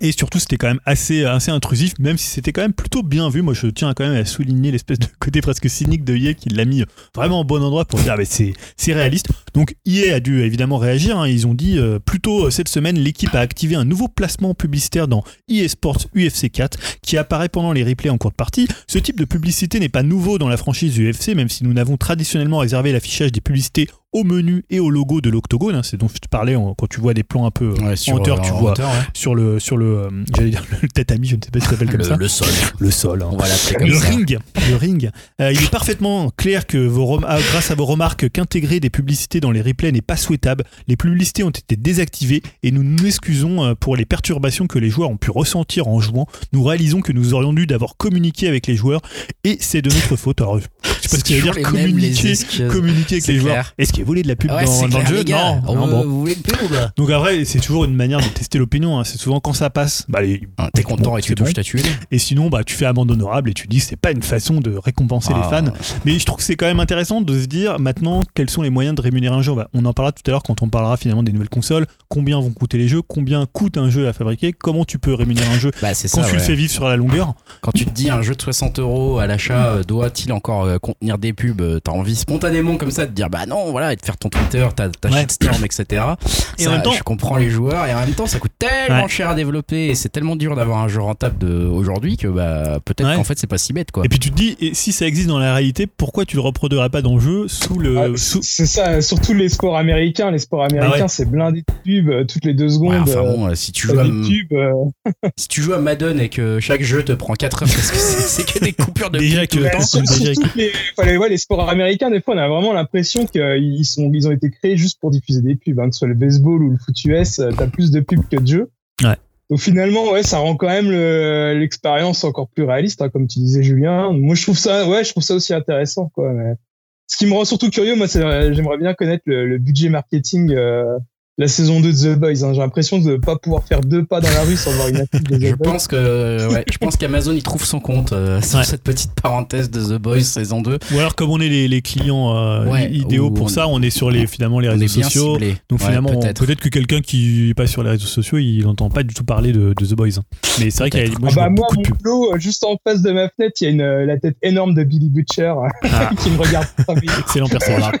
Et surtout, c'était quand même assez, intrusif, même si c'était quand même plutôt bien vu. Moi, je tiens quand même à souligner l'espèce de <laughs> côté presque cynique de EA qui l'a mis vraiment au bon endroit pour dire, ah, mais c'est réaliste. Donc, EA a dû évidemment réagir. hein. Ils ont dit, plutôt euh, cette semaine, l'équipe a activé un nouveau placement publicitaire dans EA Sports UFC 4 qui apparaît pendant les replays en cours de partie. Ce type de publicité n'est pas nouveau dans la franchise UFC, même si nous n'avons traditionnellement réservé l'affichage des publicités au menu et au logo de l'octogone. hein. C'est dont je te parlais en- quand tu vois des plans un peu euh, Ouais, en sur, hauteur, euh, tu en vois hauteur, ouais. sur le sur le euh, j'allais dire le tatami, je ne sais pas si ça s'appelle comme le, ça. le sol. Le sol. hein. On va l'appeler comme Le ça. ring, le ring. Euh, il est parfaitement clair que vos rem- ah, grâce à vos remarques qu'intégrer des publicités dans les replays n'est pas souhaitable. Les publicités ont été désactivées et nous nous excusons euh, pour les perturbations que les joueurs ont pu ressentir en jouant. Nous réalisons que nous aurions dû d'abord communiquer avec les joueurs et c'est de notre faute. Alors, je sais pas ce qu'il veut dire communiquer, communiquer avec C'est les joueurs. Qu'il voulait de la pub Ouais, dans, c'est dans le jeu gars. Non, non, bon. Vous voulez une pub ou pas? Donc après, c'est toujours une manière de tester l'opinion. hein. C'est souvent quand ça passe, bah, les- Ah, T'es content bon, et tu touches bon. ta tuile. Et sinon, bah, tu fais amende honorable et tu dis que c'est pas une façon de récompenser les Ah. fans. Mais je trouve que c'est quand même intéressant de se dire maintenant quels sont les moyens de rémunérer un jeu? Bah, on en parlera tout à l'heure quand on parlera finalement des nouvelles consoles. Combien vont coûter les jeux? Combien coûte un jeu à fabriquer? Comment tu peux rémunérer un jeu Bah, c'est quand ça. tu le fais vivre sur la longueur? Quand tu te dis un jeu de 60 euros à l'achat euh, doit-il encore euh, contenir des pubs? Euh, T'as envie spontanément comme ça de dire bah non, voilà, et de faire ton Twitter, ta, ta Ouais. shitstorm, etc. Et Ça, en même temps- je comprends les joueurs et en même temps, ça coûte tellement Ouais. cher à développer et c'est tellement dur d'avoir un jeu rentable de aujourd'hui que bah peut-être Ouais. qu'en fait c'est pas si bête quoi. Et puis tu te dis, et si ça existe dans la réalité, pourquoi tu le reproduirais pas dans le jeu sous le. Ah, sous- c'est ça, surtout les sports américains. Les sports américains, Bah ouais. c'est blindé de pubs euh, toutes les deux Ouais, secondes. enfin euh, bon, euh, si tu joues à, des pubs. euh, <laughs> si tu joues à Madden et que chaque jeu te prend 4 heures parce que c'est que des coupures de Déjà que- temps. déjà les sports américains, des fois, on a vraiment l'impression qu'ils sont, ils ont été créés juste pour diffuser des pubs. Hein, que ce soit le baseball ou le foot US, euh, t'as plus de pubs que de jeux. Ouais. Donc finalement, ouais, ça rend quand même le- l'expérience encore plus réaliste, hein, comme tu disais, Julien. Moi, je trouve ça, ouais, je trouve ça aussi intéressant, quoi. Mais ce qui me rend surtout curieux, moi, c'est, j'aimerais bien connaître le, le budget marketing euh, la saison 2 de The Boys. Hein. J'ai l'impression de ne pas pouvoir faire deux pas dans la rue sans voir une affiche de The Je Boys. pense que ouais, je pense qu'Amazon il trouve son compte euh, sur Ouais. cette petite parenthèse de The Boys saison 2. Ou alors, comme on est les, les clients euh, Ouais, idéaux ou pour on- ça, on est sur les, finalement les réseaux sociaux. Donc Ouais, finalement, on- peut-être. que quelqu'un qui n'est pas sur les réseaux sociaux, il n'entend pas du tout parler de, de The Boys. Mais c'est vrai qu'il y a moi, Ah bah moi, beaucoup de mon pubs. euh, juste en face de ma fenêtre, il y a une, euh, la tête énorme de Billy Butcher Ah. <laughs> qui me regarde. Excellent <laughs> personnage.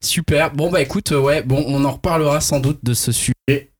Super. Bon bah écoute, euh, ouais, bon, on en reparlera sans doute de ce sujet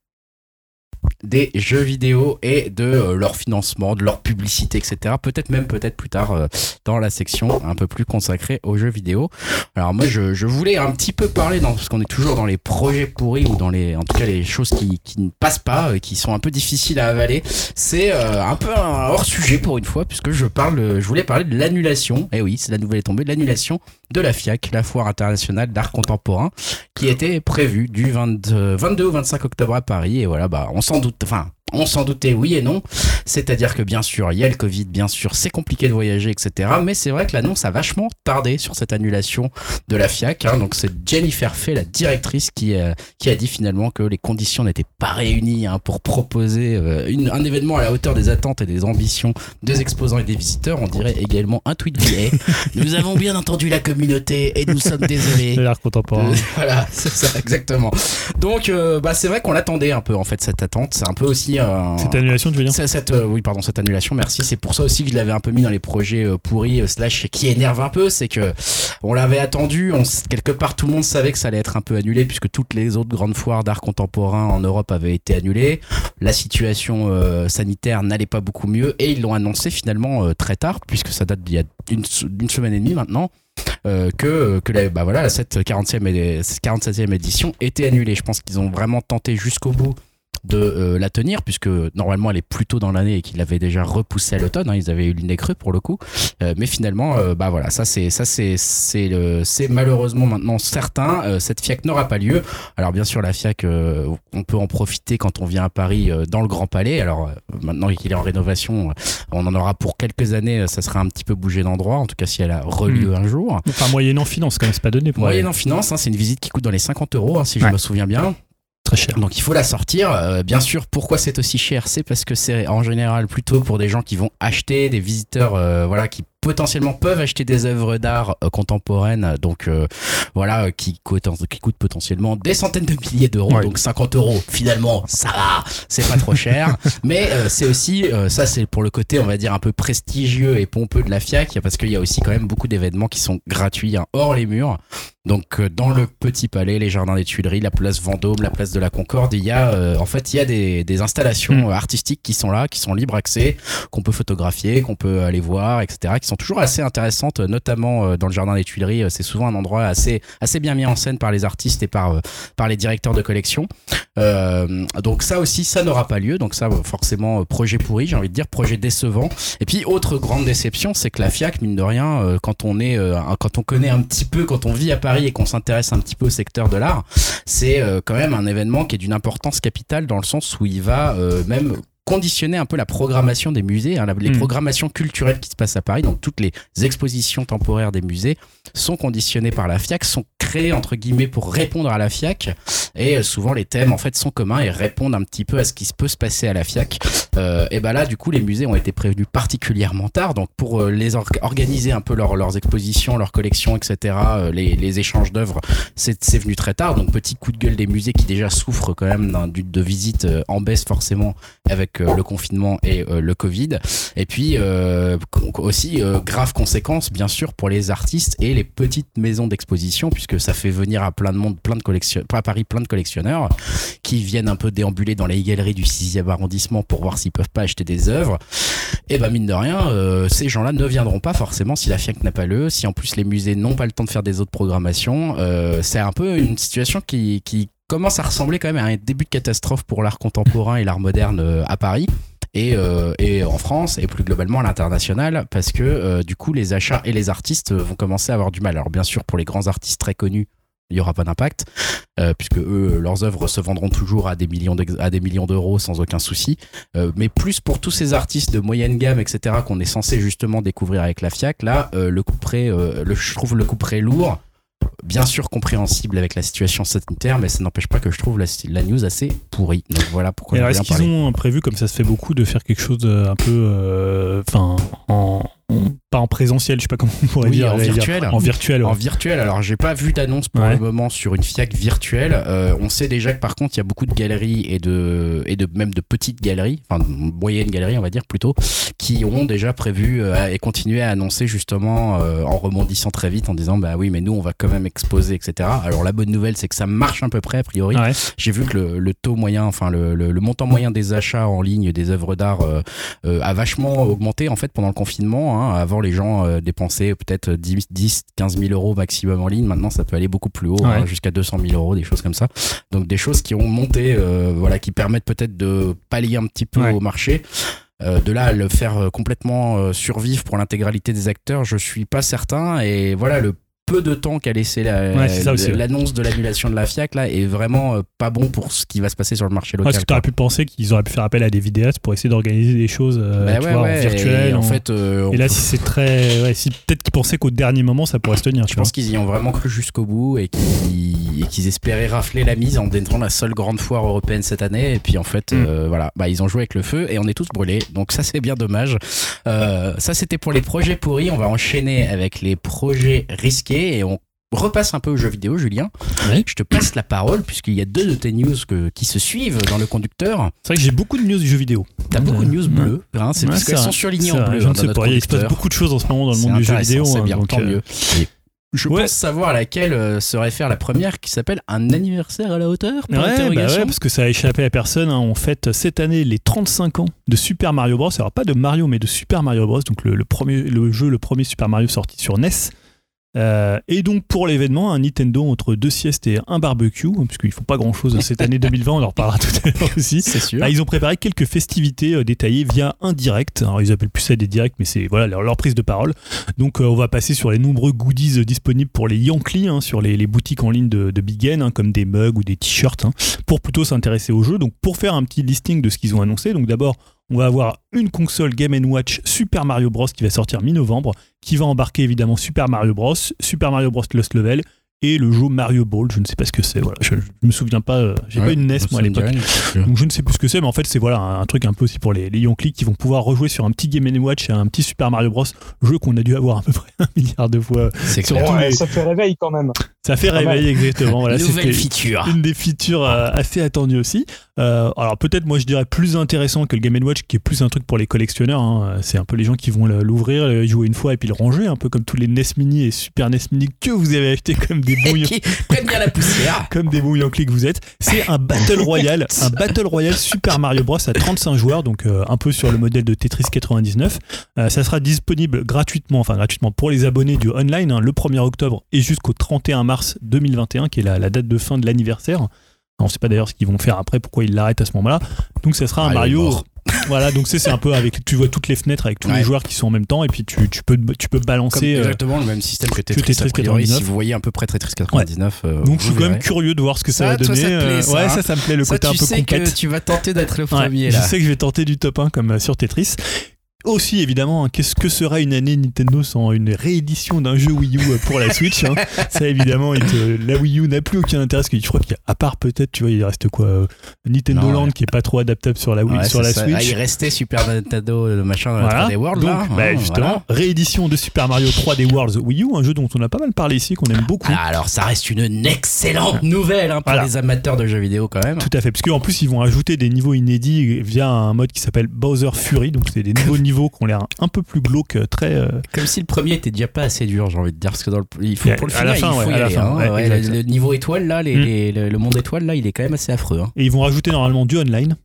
des jeux vidéo et de euh, leur financement, de leur publicité, etc. Peut-être même peut-être plus tard euh, dans la section un peu plus consacrée aux jeux vidéo. Alors moi je, voulais un petit peu parler dans, parce qu'on est toujours dans les projets pourris ou dans les en tout cas les choses qui, qui ne passent pas, euh, qui sont un peu difficiles à avaler. C'est un peu hors sujet pour une fois puisque je parle, je voulais parler de l'annulation. Eh oui, c'est la nouvelle est tombée, de l'annulation de la FIAC, la foire internationale d'art contemporain, qui était prévue du 22, 22 au 25 octobre à Paris. Et voilà, bah, on s'en doute, enfin, on s'en doutait oui et non. C'est-à-dire que bien sûr, il y a le Covid, bien sûr, c'est compliqué de voyager, etc. Mais c'est vrai que l'annonce a vachement tardé sur cette annulation de la FIAC. hein. Donc c'est Jennifer Fay, la directrice, qui, euh, qui a dit finalement que les conditions n'étaient pas réunies hein, pour proposer euh, une- un événement à la hauteur des attentes et des ambitions des exposants et des visiteurs. On dirait également un tweet billet. <laughs> Nous avons bien entendu la communauté et nous sommes désolés. <laughs> L'art contemporain. Euh, voilà, c'est ça, exactement. Donc, euh, bah, c'est vrai qu'on l'attendait un peu, en fait, cette attente. C'est un peu aussi. Cette annulation, tu veux dire cette, euh, oui, pardon, cette annulation, merci. C'est pour ça aussi que je l'avais un peu mis dans les projets euh, pourris, euh, slash, qui énerve un peu. C'est que on l'avait attendu. On, quelque part, tout le monde savait que ça allait être un peu annulé, puisque toutes les autres grandes foires d'art contemporain en Europe avaient été annulées. La situation euh, sanitaire n'allait pas beaucoup mieux. Et ils l'ont annoncé finalement euh, très tard, puisque ça date d'il y a une, semaine et demie maintenant. euh, que, que la, bah voilà, cette 40e et 47e édition était annulée. Je pense qu'ils ont vraiment tenté jusqu'au bout de euh, la tenir puisque normalement elle est plus tôt dans l'année et qu'ils l'avaient déjà repoussée à l'automne hein, ils avaient eu le nez creux pour le coup. Euh, mais finalement euh, bah voilà ça c'est ça c'est c'est le c'est malheureusement maintenant certain. Euh, cette FIAC n'aura pas lieu. Alors bien sûr la FIAC euh, on peut en profiter quand on vient à Paris euh, dans le Grand Palais. Alors maintenant qu'il est en rénovation on en aura pour quelques années ça sera un petit peu bougé d'endroit en tout cas si elle a relieu un jour. Enfin, moyennant finance, quand même, c'est pas donné pour moyenne en finance hein, c'est une visite qui coûte dans les 50 euros hein, si je me souviens bien Cher. donc il faut la sortir. Euh, bien sûr, pourquoi c'est aussi cher? C'est parce que c'est en général plutôt pour des gens qui vont acheter, des visiteurs, euh, voilà, qui potentiellement peuvent acheter des œuvres d'art euh, contemporaines, donc euh, voilà, qui coûtent, qui coûtent potentiellement des centaines de milliers d'euros. Ouais. Donc 50 euros, finalement, ça va, c'est pas trop cher. <laughs> Mais euh, c'est aussi, euh, ça c'est pour le côté, on va dire un peu prestigieux et pompeux de la FIAC, parce qu'il y a aussi quand même beaucoup d'événements qui sont gratuits hein, hors les murs. Donc dans le Petit Palais, les Jardins des Tuileries, la place Vendôme, la place de la Concorde, il y a euh, en fait il y a des, des installations Mm. euh, artistiques qui sont là, qui sont libre accès, qu'on peut photographier, qu'on peut aller voir, etc. Qui sont toujours assez intéressantes, notamment euh, dans le Jardin des Tuileries. euh, C'est souvent un endroit assez assez bien mis en scène par les artistes et par euh, par les directeurs de collection. Donc ça aussi, ça n'aura pas lieu. Donc ça, forcément, projet pourri, j'ai envie de dire, projet décevant. Et puis autre grande déception, c'est que la FIAC, mine de rien, quand on est, quand on connaît un petit peu, quand on vit à Paris et qu'on s'intéresse un petit peu au secteur de l'art, c'est quand même un événement qui est d'une importance capitale dans le sens où il va même conditionner un peu la programmation des musées, hein, les Mm. programmations culturelles qui se passent à Paris. Donc toutes les expositions temporaires des musées sont conditionnées par la FIAC, sont créées entre guillemets pour répondre à la FIAC. Et euh, souvent les thèmes en fait sont communs et répondent un petit peu à ce qui se peut se passer à la FIAC. Euh, et ben là du coup les musées ont été prévenus particulièrement tard. Donc pour euh, les or- organiser un peu leur- leurs expositions, leurs collections, etc. les, les échanges d'œuvres, c'est venu très tard. Donc petit coup de gueule des musées qui déjà souffrent quand même d'un- d'une- de visites euh, en baisse forcément avec euh, le confinement et euh, le Covid. Et puis euh, aussi grave conséquence bien sûr pour les artistes et les petites maisons d'exposition puisque ça fait venir à plein de monde, plein de collectionneurs, à Paris plein de collectionneurs qui viennent un peu déambuler dans les galeries du 6e arrondissement pour voir s'ils peuvent pas acheter des œuvres. Et bah mine de rien, ces gens-là ne viendront pas forcément si la FIAC n'a pas lieu, si en plus les musées n'ont pas le temps de faire des autres programmations. Euh, c'est un peu une situation qui, qui commence à ressembler quand même à un début de catastrophe pour l'art contemporain et l'art moderne euh, à Paris. Et, euh, et en France et plus globalement à l'international parce que euh, du coup les achats et les artistes vont commencer à avoir du mal. Alors bien sûr pour les grands artistes très connus il n'y aura pas d'impact euh, puisque eux leurs œuvres se vendront toujours à des millions à des millions d'euros sans aucun souci Euh, mais plus pour tous ces artistes de moyenne gamme etc qu'on est censé justement découvrir avec la FIAC là euh, le coup près euh, le, je trouve le coup près lourd bien sûr compréhensible avec la situation sanitaire, mais ça n'empêche pas que je trouve la, la news assez pourrie. Donc voilà pourquoi. Et alors, est-ce qu'ils ont prévu, comme ça se fait beaucoup, de faire quelque chose un peu, enfin, en pas en présentiel, je sais pas comment on pourrait dire. En virtuel. En virtuel. En virtuel. Alors, j'ai pas vu d'annonce pour le moment sur une FIAC virtuelle. Euh, on sait déjà que par contre, il y a beaucoup de galeries et de, et de même de petites galeries, enfin, moyennes galeries, on va dire plutôt, qui ont déjà prévu euh, et continué à annoncer justement euh, en rebondissant très vite en disant, bah oui, mais nous, on va quand même exposer, etc. Alors, la bonne nouvelle, c'est que ça marche à peu près, a priori. J'ai vu que le, taux moyen, enfin, le, le, montant moyen des achats en ligne des œuvres d'art a vachement augmenté, en fait, pendant le confinement. Hein. Hein. Avant, les gens euh, dépensaient peut-être 10, 10, 15 000 euros maximum en ligne. Maintenant, ça peut aller beaucoup plus haut, hein, jusqu'à 200 000 euros, des choses comme ça. Donc, des choses qui ont monté, euh, voilà, qui permettent peut-être de pallier un petit peu au marché. Euh, de là à le faire complètement survivre pour l'intégralité des acteurs, je suis pas certain. Et voilà, le peu de temps qu'a laissé l'annonce de l'annulation de la FIAC là est vraiment euh, pas bon pour ce qui va se passer sur le marché local. Ouais, tu aurais pu penser qu'ils auraient pu faire appel à des vidéastes pour essayer d'organiser des choses euh, bah en virtuel. Et, en fait, euh, et là, si c'est très. si peut-être qu'ils pensaient qu'au dernier moment ça pourrait se tenir. Je pense qu'ils y ont vraiment cru jusqu'au bout et qu'ils espéraient rafler la mise en détenant la seule grande foire européenne cette année. Et puis en fait, mm. voilà, bah, ils ont joué avec le feu et on est tous brûlés. Donc ça, c'est bien dommage. ça, c'était pour les projets pourris. On va enchaîner avec les projets risqués et on repasse un peu aux jeux vidéo, Julien. Je te passe la parole puisqu'il y a deux de tes news qui se suivent dans le conducteur. C'est vrai que j'ai beaucoup de news du jeu vidéo. T'as beaucoup de news bleues, hein, c'est parce qu'elles sont surlignées en bleu. Je ne sais pas, il se passe beaucoup de choses en ce moment dans le monde du jeu vidéo. C'est hein, tant euh, mieux. je pense savoir à laquelle euh, se réfère la première qui s'appelle Un anniversaire à la hauteur ouais, bah ouais, parce que ça a échappé à personne. Hein. On fête cette année les 35 ans de Super Mario Bros. Alors pas de Mario, mais de Super Mario Bros. Donc le, le premier, le jeu, le premier Super Mario sorti sur NES. Euh, et donc pour l'événement, un Nintendo entre deux siestes et un barbecue, hein, puisqu'il ne faut pas grand chose cette année 2020, on en reparlera tout à l'heure aussi. <laughs> C'est sûr. Ah, ils ont préparé quelques festivités euh, détaillées via un direct. Alors ils appellent plus ça des directs, mais c'est voilà leur, prise de parole. Donc euh, on va passer sur les nombreux goodies disponibles pour les Yankees, hein, sur les, boutiques en ligne de, Big N, hein, comme des mugs ou des t-shirts, pour plutôt s'intéresser au jeu. Donc pour faire un petit listing de ce qu'ils ont annoncé, donc d'abord on va avoir une console Game Watch Super Mario Bros qui va sortir mi-novembre, qui va embarquer évidemment Super Mario Bros, Super Mario Bros Lost Level et le jeu Mario Ball, je ne sais pas ce que c'est. Voilà, je, me souviens pas, euh, j'ai pas une NES moi à l'époque, donc je ne sais plus ce que c'est, mais en fait c'est voilà un, truc un peu aussi pour les, les Yonkli qui vont pouvoir rejouer sur un petit Game Watch et un petit Super Mario Bros, jeu qu'on a dû avoir à peu près <laughs> un milliard de fois. C'est clair. Ça fait réveil quand même. Ça fait réveil exactement. Voilà, Nouvelle feature. Une des features euh, assez attendues aussi. Euh, alors peut-être moi je dirais plus intéressant que le Game Watch qui est plus un truc pour les collectionneurs. Hein. C'est un peu les gens qui vont l'ouvrir, jouer une fois et puis le ranger, un peu comme tous les NES Mini et Super NES Mini que vous avez acheté comme des <laughs> bons bien la poussière. <laughs> Comme des bouillons que vous êtes. C'est un Battle Royale, <laughs> un Battle Royale Super Mario Bros à 35 joueurs, donc euh, un peu sur le modèle de Tetris 99. Euh, ça sera disponible gratuitement, enfin gratuitement pour les abonnés du online hein, le 1er octobre et jusqu'au 31 mars 2021, qui est la, date de fin de l'anniversaire. On ne sait pas d'ailleurs ce qu'ils vont faire après, pourquoi ils l'arrêtent à ce moment-là. Donc ça sera un Mario <laughs> voilà, donc c'est un peu avec, tu vois toutes les fenêtres avec tous les joueurs qui sont en même temps et puis tu, tu peux, tu peux balancer. Euh, exactement le même système que Tetris, Tetris 99. Si vous voyez à peu près Tetris 99. Euh, donc je suis quand même curieux de voir ce que ça, va donner. Euh, ouais, ça, ça me plaît le côté un peu complet. Tu vas tenter d'être le premier là. Je sais que je vais tenter du top 1 comme sur Tetris. Aussi, évidemment, hein, qu'est-ce que sera une année Nintendo sans une réédition d'un jeu Wii U pour la Switch hein? Ça, évidemment, la Wii U n'a plus aucun intérêt. Parce que je crois qu'à part peut-être, tu vois, il reste quoi euh, Nintendo Land qui est pas trop adaptable sur la, Wii, sur la Switch. Ah, il restait Super Nintendo, le machin, voilà. 3D World. Donc, bah, ah, justement, réédition de Super Mario 3D World Wii U, un jeu dont on a pas mal parlé ici, qu'on aime beaucoup. Ah, alors, ça reste une excellente nouvelle hein, pour les amateurs de jeux vidéo quand même. Tout à fait, parce qu'en plus, ils vont ajouter des niveaux inédits via un mode qui s'appelle Bowser Fury. Donc, c'est des nouveaux niveaux <laughs> qui ont l'air un peu plus glauque, très. Euh, Comme si le premier était déjà pas assez dur, j'ai envie de dire, parce que dans le, il faut pour le final, il faut y aller. Hein. le, niveau étoile là, les, mm. le monde étoile là, il est quand même assez affreux. Hein. Et ils vont rajouter normalement du online.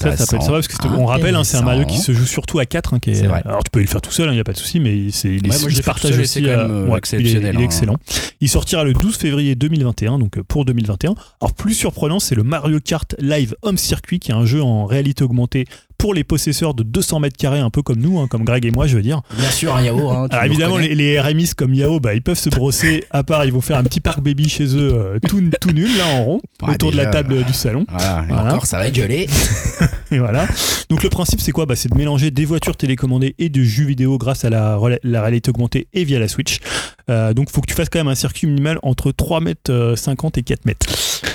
Ça, ça être parce que on rappelle, hein, c'est un Mario qui se joue surtout à 4. Hein, qui est, alors tu peux le faire tout seul, il n'y a pas de souci, mais c'est, il, ouais, partage aussi. Quand même, euh, exceptionnel, il est, excellent. Il sortira le 12 février 2021, donc euh, pour 2021. Alors plus surprenant, c'est le Mario Kart Live Home Circuit, qui est un jeu en réalité augmentée pour les possesseurs de 200 mètres carrés, un peu comme nous, hein, comme Greg et moi, je veux dire. Bien sûr, un Yao. Hein, Alors évidemment, les, les RMIs comme Yao, bah, ils peuvent se brosser. À part, ils vont faire un petit parc baby chez eux, euh, tout, tout nul là en rond, autour de la table du salon. Voilà, encore, ça va être gelé. <laughs> Et voilà. Donc le principe c'est quoi? Bah, C'est de mélanger des voitures télécommandées et du jeux vidéo grâce à la, réalité augmentée et via la Switch. Euh, donc faut que tu fasses quand même un circuit minimal entre 3 mètres euh, 50 et 4 mètres.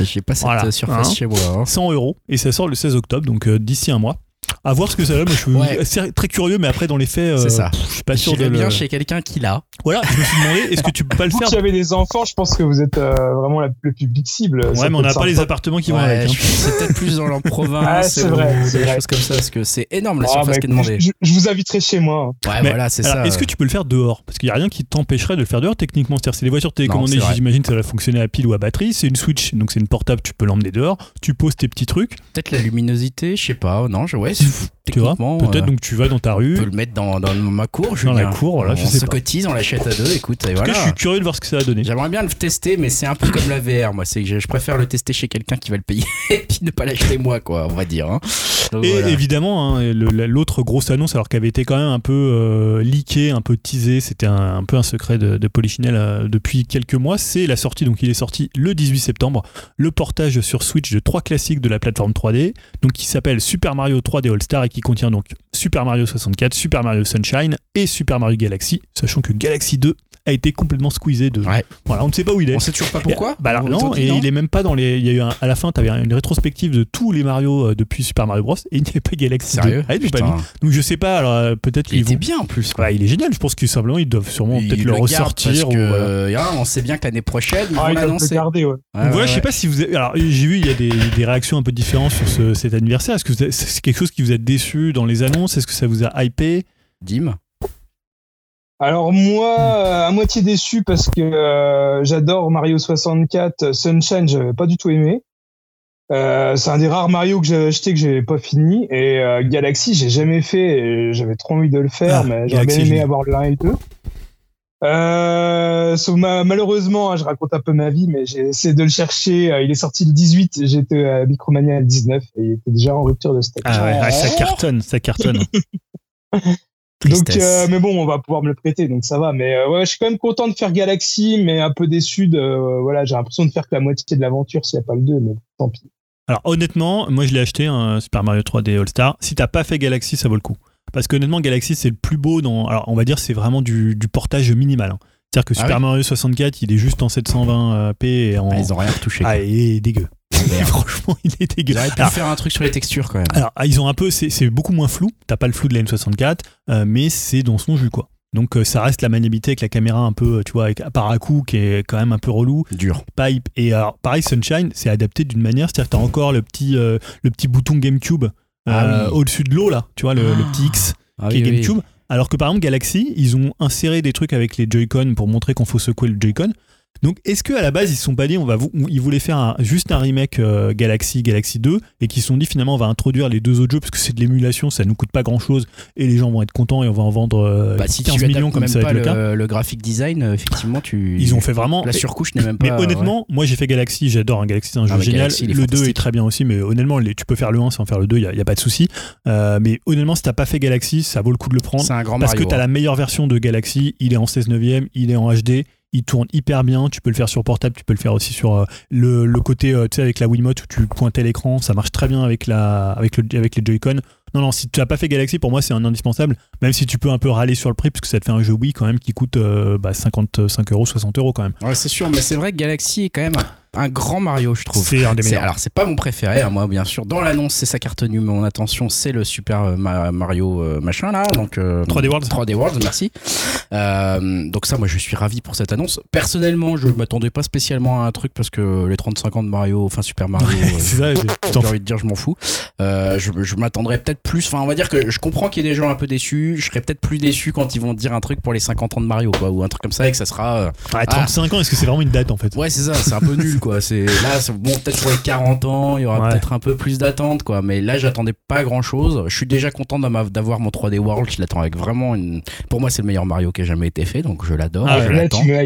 J'ai pas cette Voilà. euh, surface Hein chez moi. hein. 100 euros et ça sort le 16 octobre, donc euh, d'ici un mois. À voir ce que ça donne. Moi, je suis Ouais. assez- très curieux, mais après dans les faits, euh, ça. pff, je suis pas sûr de J'irais le... bien chez quelqu'un qui l'a. Voilà, je me suis demandé, est-ce que tu peux pas le Vous faire qui avez des enfants, je pense que vous êtes euh, vraiment la- le public cible. Ça Ouais, mais on n'a pas les appartements qui vont Ouais, avec. hein. C'est peut-être plus dans la province Ah, c'est ou vrai, des vrai. choses comme ça, parce que c'est énorme la Ah, surface bah, qui est demandée. je, je vous inviterai chez moi. Ouais, Mais, voilà, c'est Alors, ça. Est-ce que tu peux le faire dehors? Parce qu'il n'y a rien qui t'empêcherait de le faire dehors techniquement. C'est-à-dire, c'est les voitures télécommandées, j'imagine que ça va fonctionner à pile ou à batterie. C'est une Switch, donc c'est une portable, tu peux l'emmener dehors. Tu poses tes petits trucs, Peut-être la luminosité, je sais pas. Non, je, ouais, tu vois. Peut-être, euh, donc tu vas dans ta on rue. peut le mettre dans, dans ma cour. Dans la Julien. cour, voilà, on je sais se pas. cotise, on l'achète à deux, écoute, et En tout cas, voilà. je suis curieux de voir ce que ça va donner. J'aimerais bien le tester, mais c'est un peu comme la VR, moi. C'est que je, préfère le tester chez quelqu'un qui va le payer <laughs> et puis ne pas l'acheter moi, quoi, on va dire. hein. Donc, Et voilà. évidemment, hein, l'autre grosse annonce, alors qu'elle avait été quand même un peu euh, leakée, un peu teasée, c'était un, un peu un secret de, de Polichinelle euh, depuis quelques mois, c'est la sortie, donc il est sorti le 18 septembre, le portage sur Switch de trois classiques de la plateforme 3D, donc qui s'appelle Super Mario 3D All Star et qui contient donc Super Mario 64, Super Mario Sunshine et Super Mario Galaxy, sachant que Galaxy 2 a été complètement squeezé de... Ouais. Voilà, on ne sait pas où il est. On sait toujours pas pourquoi Bah alors On non, et il est même pas dans les. Il y a eu un- à la fin, t'avais une rétrospective de tous les Mario euh, depuis Super Mario Bros. Et il n'y avait pas Galaxy 2. Sérieux Ah, pas mis. Donc je sais pas. Alors euh, peut-être Il était vont. bien en plus. quoi. Ouais, il est génial. Je pense que simplement ils doivent sûrement Il peut-être le ressortir. parce ou, que, euh, on sait bien que l'année prochaine, ils Ah, vont l'annoncer. ouais. Voilà, je sais pas si vous. avez- Alors j'ai vu il y a des, des réactions un peu différentes sur ce- cet anniversaire. Est-ce que avez- c'est quelque chose qui vous a déçu dans les annonces? Est-ce que ça vous a hypé? Dim Alors moi, euh, à moitié déçu parce que euh, j'adore Mario 64, euh, Sunshine, j'avais pas du tout aimé. Euh, c'est un des rares Mario que j'ai acheté que j'ai pas fini et euh, Galaxy j'ai jamais fait j'avais trop envie de le faire Ah, mais j'aurais bien aimé génial. avoir le 1 et le 2. Euh, sauf ma- malheureusement, hein, je raconte un peu ma vie, mais j'ai essayé de le chercher. euh, il est sorti le 18, j'étais à Micromania le 19 et il était déjà en rupture de stock. Ah ouais, ouais, ça cartonne, ça cartonne. <laughs> Donc, euh, mais bon, on va pouvoir me le prêter, donc ça va. Mais euh, ouais, je suis quand même content de faire Galaxy, mais un peu déçu de. euh, voilà, j'ai l'impression de faire que la moitié de l'aventure s'il n'y a pas le 2, mais tant pis. Alors honnêtement, moi je l'ai acheté un Super Mario 3D All Star. Si t'as pas fait Galaxy, ça vaut le coup. Parce que honnêtement, Galaxy c'est le plus beau dans. Alors on va dire c'est vraiment du, du portage minimal. hein. C'est-à-dire que Ah Super oui Mario 64, il est juste en 720p et en. Ah, Ils ont rien retouché. Ah, il est dégueu. <laughs> Franchement, il est dégueu. Ils pu Alors, faire un truc sur les textures quand même. alors, ah, ils ont un peu, c'est c'est beaucoup moins flou. T'as pas le flou de la N64, euh, mais c'est dans son jus quoi. Donc euh, ça reste la maniabilité avec la caméra un peu, tu vois, avec par à coup qui est quand même un peu relou. Dur. Pipe et alors pareil Sunshine, c'est adapté d'une manière, c'est-à-dire que t'as encore le petit euh, le petit bouton GameCube euh, Ah oui. au-dessus de l'eau là, tu vois le, le petit X Ah qui est oui. GameCube. Alors que par exemple Galaxy, ils ont inséré des trucs avec les Joy-Con pour montrer qu'on faut secouer le Joy-Con. Donc est-ce que à la base ils se sont pas dit on va vou- ils voulaient faire un- juste un remake euh, Galaxy Galaxy 2 et qu'ils se sont dit finalement on va introduire les deux autres jeux parce que c'est de l'émulation ça nous coûte pas grand chose et les gens vont être contents et on va en vendre euh, Bah, si 15 tu millions comme même ça va être le cas. le, le graphic design, euh, effectivement, tu. Ils ont fait vraiment La surcouche n'est même pas. mais honnêtement, moi j'ai fait Galaxy, j'adore un Galaxy, c'est un jeu Ah, mais génial. Galaxy, le 2 est très bien aussi, mais honnêtement, les- tu peux faire le 1 sans faire le 2, il n'y a, y a pas de souci. Euh, mais honnêtement, si t'as pas fait Galaxy, ça vaut le coup de le prendre. c'est un grand Parce Mario. que t'as hein. la meilleure version de Galaxy, il est en 16 neuvième, il est en HD, il tourne hyper bien, tu peux le faire sur portable, tu peux le faire aussi sur euh, le, le côté, euh, tu sais, avec la Wiimote où tu pointais l'écran, ça marche très bien avec, la, avec, le, avec les Joy-Con. Non, non, si tu n'as pas fait Galaxy, pour moi, c'est un indispensable, même si tu peux un peu râler sur le prix, parce que ça te fait un jeu Wii quand même qui coûte euh, bah, 55 euros, 60 euros quand même. Ouais, c'est sûr, mais c'est vrai que Galaxy est quand même un, grand Mario, je trouve. C'est un des meilleurs. alors c'est pas mon préféré, hein, moi bien sûr. Dans l'annonce, c'est ça qui a retenu mon attention, c'est le Super euh, Ma- Mario euh, machin là, donc euh, 3D World. 3D World, merci. Euh, donc ça, moi je suis ravi pour cette annonce. Personnellement, je m'attendais pas spécialement à un truc parce que les 35 ans de Mario, enfin Super Mario, j'ai envie de dire, je m'en fous. Je je m'attendrais peut-être plus. Enfin, on va dire que je comprends qu'il y ait des gens un peu déçus. Je serais peut-être plus déçu quand ils vont dire un truc pour les 50 ans de Mario, quoi, ou un truc comme ça, et que ça sera. euh, Ouais, 35 ans, est-ce que c'est vraiment une date en fait? Ouais, c'est ça, c'est un peu nul, quoi. C'est là, c'est- bon, peut-être pour les 40 ans, il y aura Ouais. peut-être un peu plus d'attente, quoi. Mais là, j'attendais pas grand-chose. Je suis déjà content d'avoir mon 3D World. Je l'attends avec vraiment une. Pour moi, c'est le meilleur Mario qui a jamais été fait, donc je l'adore. Ah je là, l'attends. tu me.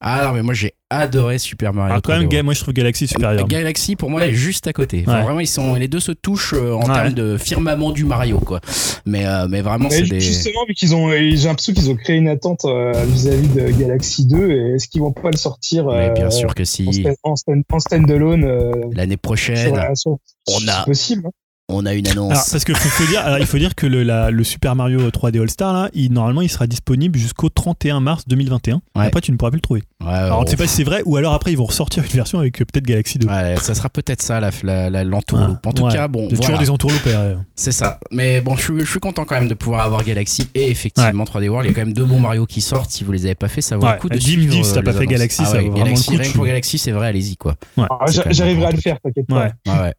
Ah non, mais moi j'ai adoré Super Mario. Ah, quand 3D même, moi je trouve Galaxy supérieur. Galaxy pour moi est juste à côté. Enfin, Ouais. Vraiment ils sont les deux se touchent euh, en Ouais. termes de firmament du Mario quoi. Mais euh, mais vraiment c'est des Justement, vu qu'ils ont, j'ai l'impression qu'ils ont créé une attente euh, vis-à-vis de Galaxy 2, et est-ce qu'ils vont pas le sortir Mais euh, bien sûr que en, si stand- en, stand- en standalone euh, l'année sur prochaine la- sur- on c'est a- possible. hein. On a une annonce. Alors, parce que faut, faut dire, alors, il faut dire que le, la- le Super Mario 3D All Star là, il, normalement il sera disponible jusqu'au 31 mars 2021. Ouais. Après tu ne pourras plus le trouver. Ouais, Alors on ne sait pas si c'est vrai ou alors après ils vont ressortir une version avec euh, peut-être Galaxy 2. Ouais, ça sera peut-être ça la, la, la- l'entourloupe. En tout Ouais. cas, bon, Il y a voilà, toujours des entourloupes. c'est ça. Mais bon, je, suis- je suis content quand même de pouvoir avoir Galaxy et effectivement 3D World. Il y a quand même deux bons Mario qui sortent. Si vous les avez pas fait, ça vaut Ouais. le coup de Dim, suivre. Dim, si t'as euh, pas les fait. Galaxy, Ah ça vaut vraiment Galaxy, le coup, rien pour Galaxy, c'est vrai, allez-y quoi. Ah, J'arriverai à le faire, t'inquiète pas. Ouais. Ouais, ouais.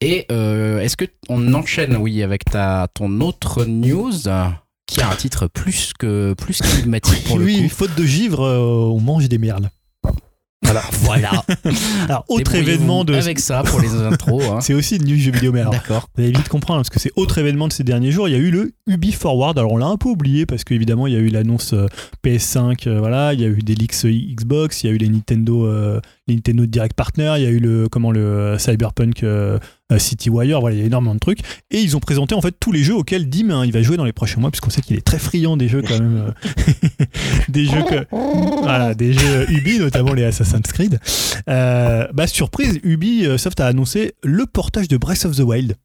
Et euh, est-ce que on enchaîne, oui, avec ta ton autre news qui a un titre plus que plus qu'énigmatique pour le oui, coup. faute de givre, euh, on mange des merles. Voilà, voilà. <laughs> Alors autre événement de. avec ça pour les intros. hein. C'est aussi une news jeu vidéo, mais alors D'accord. Vous allez vite comprendre parce que c'est autre événement de ces derniers jours. Il y a eu le Ubi Forward. Alors on l'a un peu oublié parce qu'évidemment il y a eu l'annonce euh, PS5, euh, voilà, il y a eu des leaks Xbox, il y a eu les Nintendo, euh, les Nintendo Direct Partner, il y a eu le comment le Cyberpunk euh, CityWire. Voilà, il y a énormément de trucs et ils ont présenté en fait tous les jeux auxquels Dim hein, il va jouer dans les prochains mois puisqu'on sait qu'il est très friand des jeux quand même, euh, <laughs> des jeux que, voilà, des jeux Ubi notamment les Assassin's Creed. Euh, bah surprise, Ubisoft a annoncé le portage de Breath of the Wild.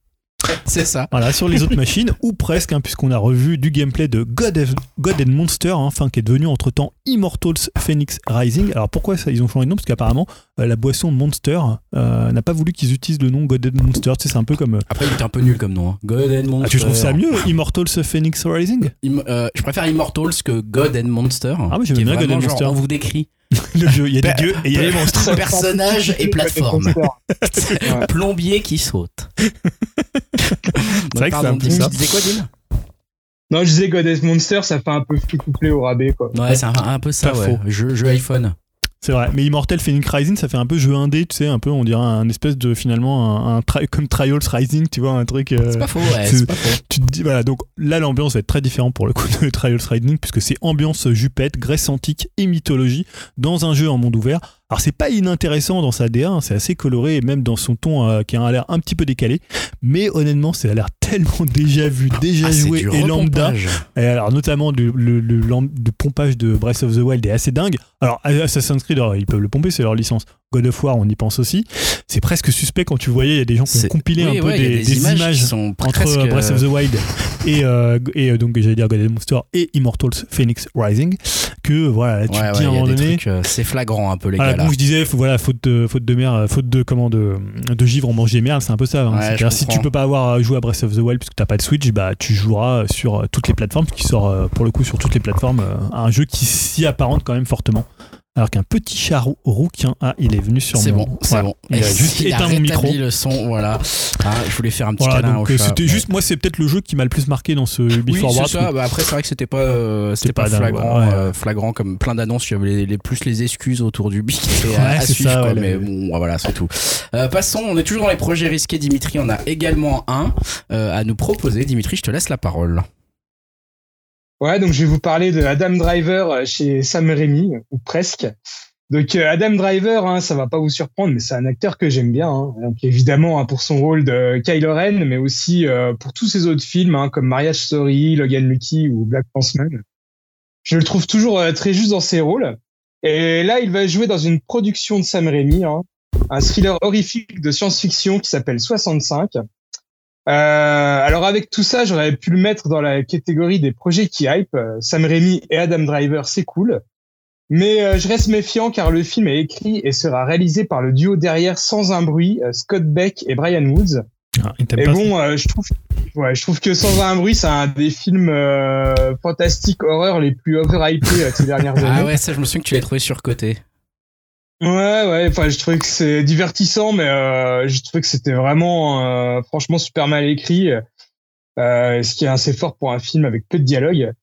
<laughs> C'est ça. Voilà, sur les autres <laughs> machines, ou presque, hein, puisqu'on a revu du gameplay de God, of- God and Monster, hein, enfin, qui est devenu entre-temps Immortals Phoenix Rising. Alors pourquoi ça, ils ont changé de nom? Parce qu'apparemment, euh, la boisson Monster euh, n'a pas voulu qu'ils utilisent le nom God and Monster. Tu sais, c'est un peu comme... euh, Après, il était un peu nul comme nom. Hein. God and Monster. ah, tu trouves ça mieux, Immortals Phoenix Rising? Im- euh, je préfère Immortals que God and Monster. Ah, mais j'aime bien God and genre, Monster. On vous décrit <laughs> Le jeu, il y a Bah, des dieux et il y a des monstres. Ça <laughs> personnage sent- et plateforme. <laughs> Ouais. plombier qui saute. C'est vrai que c'est un peu ça. Disais quoi, Dim Non, je disais God of Monster, ça fait un peu free to play au rabais, quoi. Ouais, c'est un, un peu ça, Pas ouais. faux. Jeu, jeu iPhone. C'est vrai, mais Immortal Phoenix Rising, ça fait un peu jeu indé, tu sais, un peu, on dirait un espèce de finalement un, un tri- comme Trials Rising, tu vois, un truc. euh, C'est pas faux, ouais. c'est- C'est pas faux. tu te dis voilà donc là l'ambiance va être très différente pour le coup de Trials Rising puisque c'est ambiance jupette Grèce antique et mythologie dans un jeu en monde ouvert alors c'est pas inintéressant dans sa DA hein, c'est assez coloré et même dans son ton euh, qui a l'air un petit peu décalé mais honnêtement ça a l'air tellement déjà vu déjà Ah, joué et lambda. et alors notamment le, le, le lam- le pompage de Breath of the Wild est assez dingue. Alors Assassin's Creed alors, ils peuvent le pomper c'est leur licence God of War on y pense aussi c'est presque suspect quand tu voyais il y a des gens qui ont compilé Oui, un peu ouais, des, des des images images qui sont entre euh, Breath of the Wild et, euh, et euh, donc j'allais dire God of Monster et Immortals Phoenix Rising que voilà là, tu Ouais, te ouais, dis à un moment donné c'est flagrant un peu les voilà, gars là. je disais faut- voilà faute de faute de faute de comment de, de givre on mange des merdes c'est un peu ça hein. Si tu peux pas avoir joué à Breath of the Wild puisque t'as pas de Switch bah tu joueras sur toutes les plateformes qui sort pour le coup sur toutes les plateformes un jeu qui s'y apparente quand même fortement alors qu'un petit chat rou- rouquin ah il est venu sur C'est mon bon, c'est Voilà. bon. Il a juste éteint mon micro. le son, voilà. Ah, je voulais faire un petit voilà câlin donc au euh, chat. c'était Ouais. juste moi c'est peut-être le jeu qui m'a le plus marqué dans ce Ubi Oui, c'est ça. Bah, après, c'est vrai que c'était pas, euh, c'était pas flagrant, ouais. euh, flagrant comme plein d'annonces. Il y avait les, les- plus les excuses autour du étaient Ouais, à, suivre, ça, quoi, mais bon, voilà, c'est tout. Euh, passons. On est toujours dans les projets risqués, Dimitri. On a également un euh, à nous proposer. Dimitri, je te laisse la parole. Ouais, donc je vais vous parler de Adam Driver euh, chez Sam Raimi, ou presque. Donc euh, Adam Driver, hein, ça va pas vous surprendre, mais c'est un acteur que j'aime bien. hein. Évidemment hein, pour son rôle de Kylo Ren, mais aussi euh, pour tous ses autres films, hein, comme Marriage Story, Logan Lucky ou Black Clansman. Je le trouve toujours euh, très juste dans ses rôles. Et là, il va jouer dans une production de Sam Raimi, hein, un thriller horrifique de science-fiction qui s'appelle 65. Euh, alors avec tout ça, j'aurais pu le mettre dans la catégorie des projets qui hype. Euh, Sam Raimi et Adam Driver, c'est cool. Mais euh, je reste méfiant car le film est écrit et sera réalisé par le duo derrière sans un bruit, euh, Scott Beck et Brian Woods. Ah, Et bon, euh, je trouve, ouais, je trouve que sans un bruit, c'est un des films euh, fantastiques horreur les plus overhypés euh, ces <laughs> dernières années. Ah ouais, ça, je me souviens que tu l'as trouvé surcoté. Ouais, ouais. Enfin, je trouvais que c'est divertissant, mais euh, je trouvais que c'était vraiment, euh, franchement, super mal écrit. Euh, ce qui est assez fort pour un film avec peu de dialogue.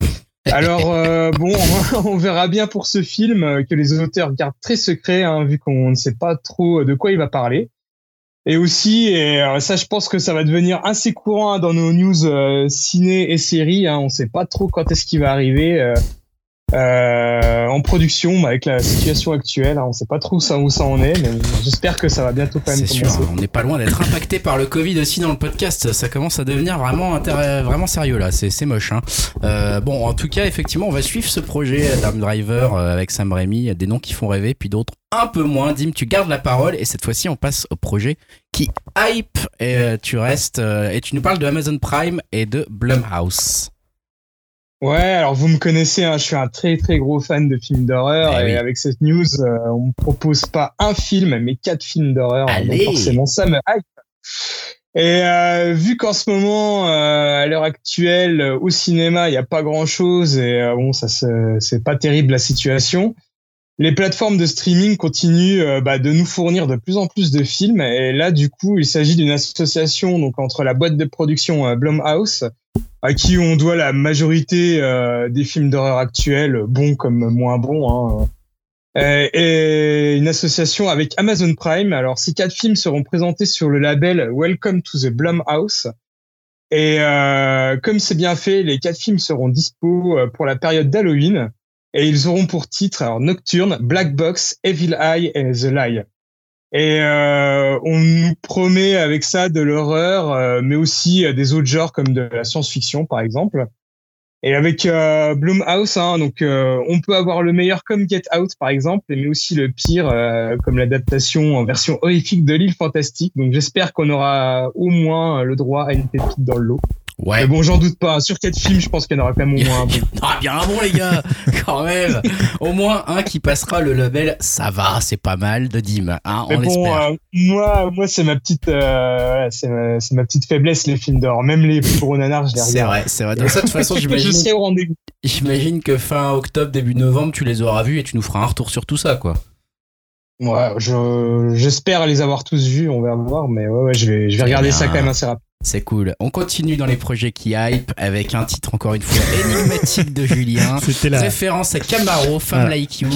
Alors euh, bon, <laughs> on verra bien pour ce film euh, que les auteurs gardent très secret, hein, vu qu'on ne sait pas trop de quoi il va parler. Et aussi, et euh, ça, je pense que ça va devenir assez courant hein, dans nos news ciné et séries. Hein, on ne sait pas trop quand est-ce qu'il va arriver. Euh. en production avec la situation actuelle. Hein. On sait pas trop où ça, en est, mais j'espère que ça va bientôt quand même C'est sûr, on n'est pas loin d'être impacté par le Covid aussi dans le podcast. Ça commence à devenir vraiment, vraiment sérieux là. C'est moche. Hein. Euh, bon, en tout cas, effectivement, on va suivre ce projet Dame Driver euh, avec Sam Raimi. Des noms qui font rêver, puis d'autres un peu moins. Dim, tu gardes la parole et cette fois-ci, on passe au projet qui hype et tu restes et tu nous parles de Amazon Prime et de Blumhouse. Ouais, alors vous me connaissez, hein, je suis un très très gros fan de films d'horreur eh et avec cette news, euh, on me propose pas un film, mais quatre films d'horreur. Donc forcément, ça me hype. Et euh, vu qu'en ce moment, euh, à l'heure actuelle, au cinéma, il n'y a pas grand-chose et euh, bon, ça c'est pas terrible la situation. Les plateformes de streaming continuent bah, de nous fournir de plus en plus de films et là, du coup, il s'agit d'une association donc entre la boîte de production Blumhouse à qui on doit la majorité euh, des films d'horreur actuels, bons comme moins bons. Hein. Euh, et une association avec Amazon Prime. Alors, ces quatre films seront présentés sur le label Welcome to the Blumhouse. Et euh, comme c'est bien fait, les quatre films seront dispo pour la période d'Halloween. Et ils auront pour titre alors, Nocturne, Black Box, Evil Eye et The Lie. Et euh, on nous promet avec ça de l'horreur, euh, mais aussi euh, des autres genres comme de la science-fiction par exemple. Et avec euh, Blumhouse, hein, donc on peut avoir le meilleur comme Get Out par exemple, mais aussi le pire comme l'adaptation en version horrifique de l'île fantastique. Donc j'espère qu'on aura au moins le droit à une pépite dans le lot. Ouais. Mais bon, j'en doute pas. Sur quatre films, je pense qu'il y en aura quand même au moins un bon. <laughs> Aura bien un bon, les gars. <laughs> quand même. Au moins un qui passera le label. Ça va, c'est pas mal de Dim. Hein, Mais on bon, euh, moi, moi, c'est ma petite, euh, c'est ma, ma, petite faiblesse, les films d'or. Même les plus gros nanars, je les regarde. C'est vrai, c'est vrai. De toute façon, <laughs> j'imagine. je au rendez-vous. J'imagine que fin octobre, début novembre, tu les auras vus et tu nous feras un retour sur tout ça, quoi. Ouais, j'espère les avoir tous vus, on va voir, mais ouais, ouais je vais, je vais regarder ça quand même assez rapide. C'est cool. On continue dans les projets qui hype avec un titre encore une fois énigmatique de Julien. <laughs> C'était la référence à Camaro, Femme Like You.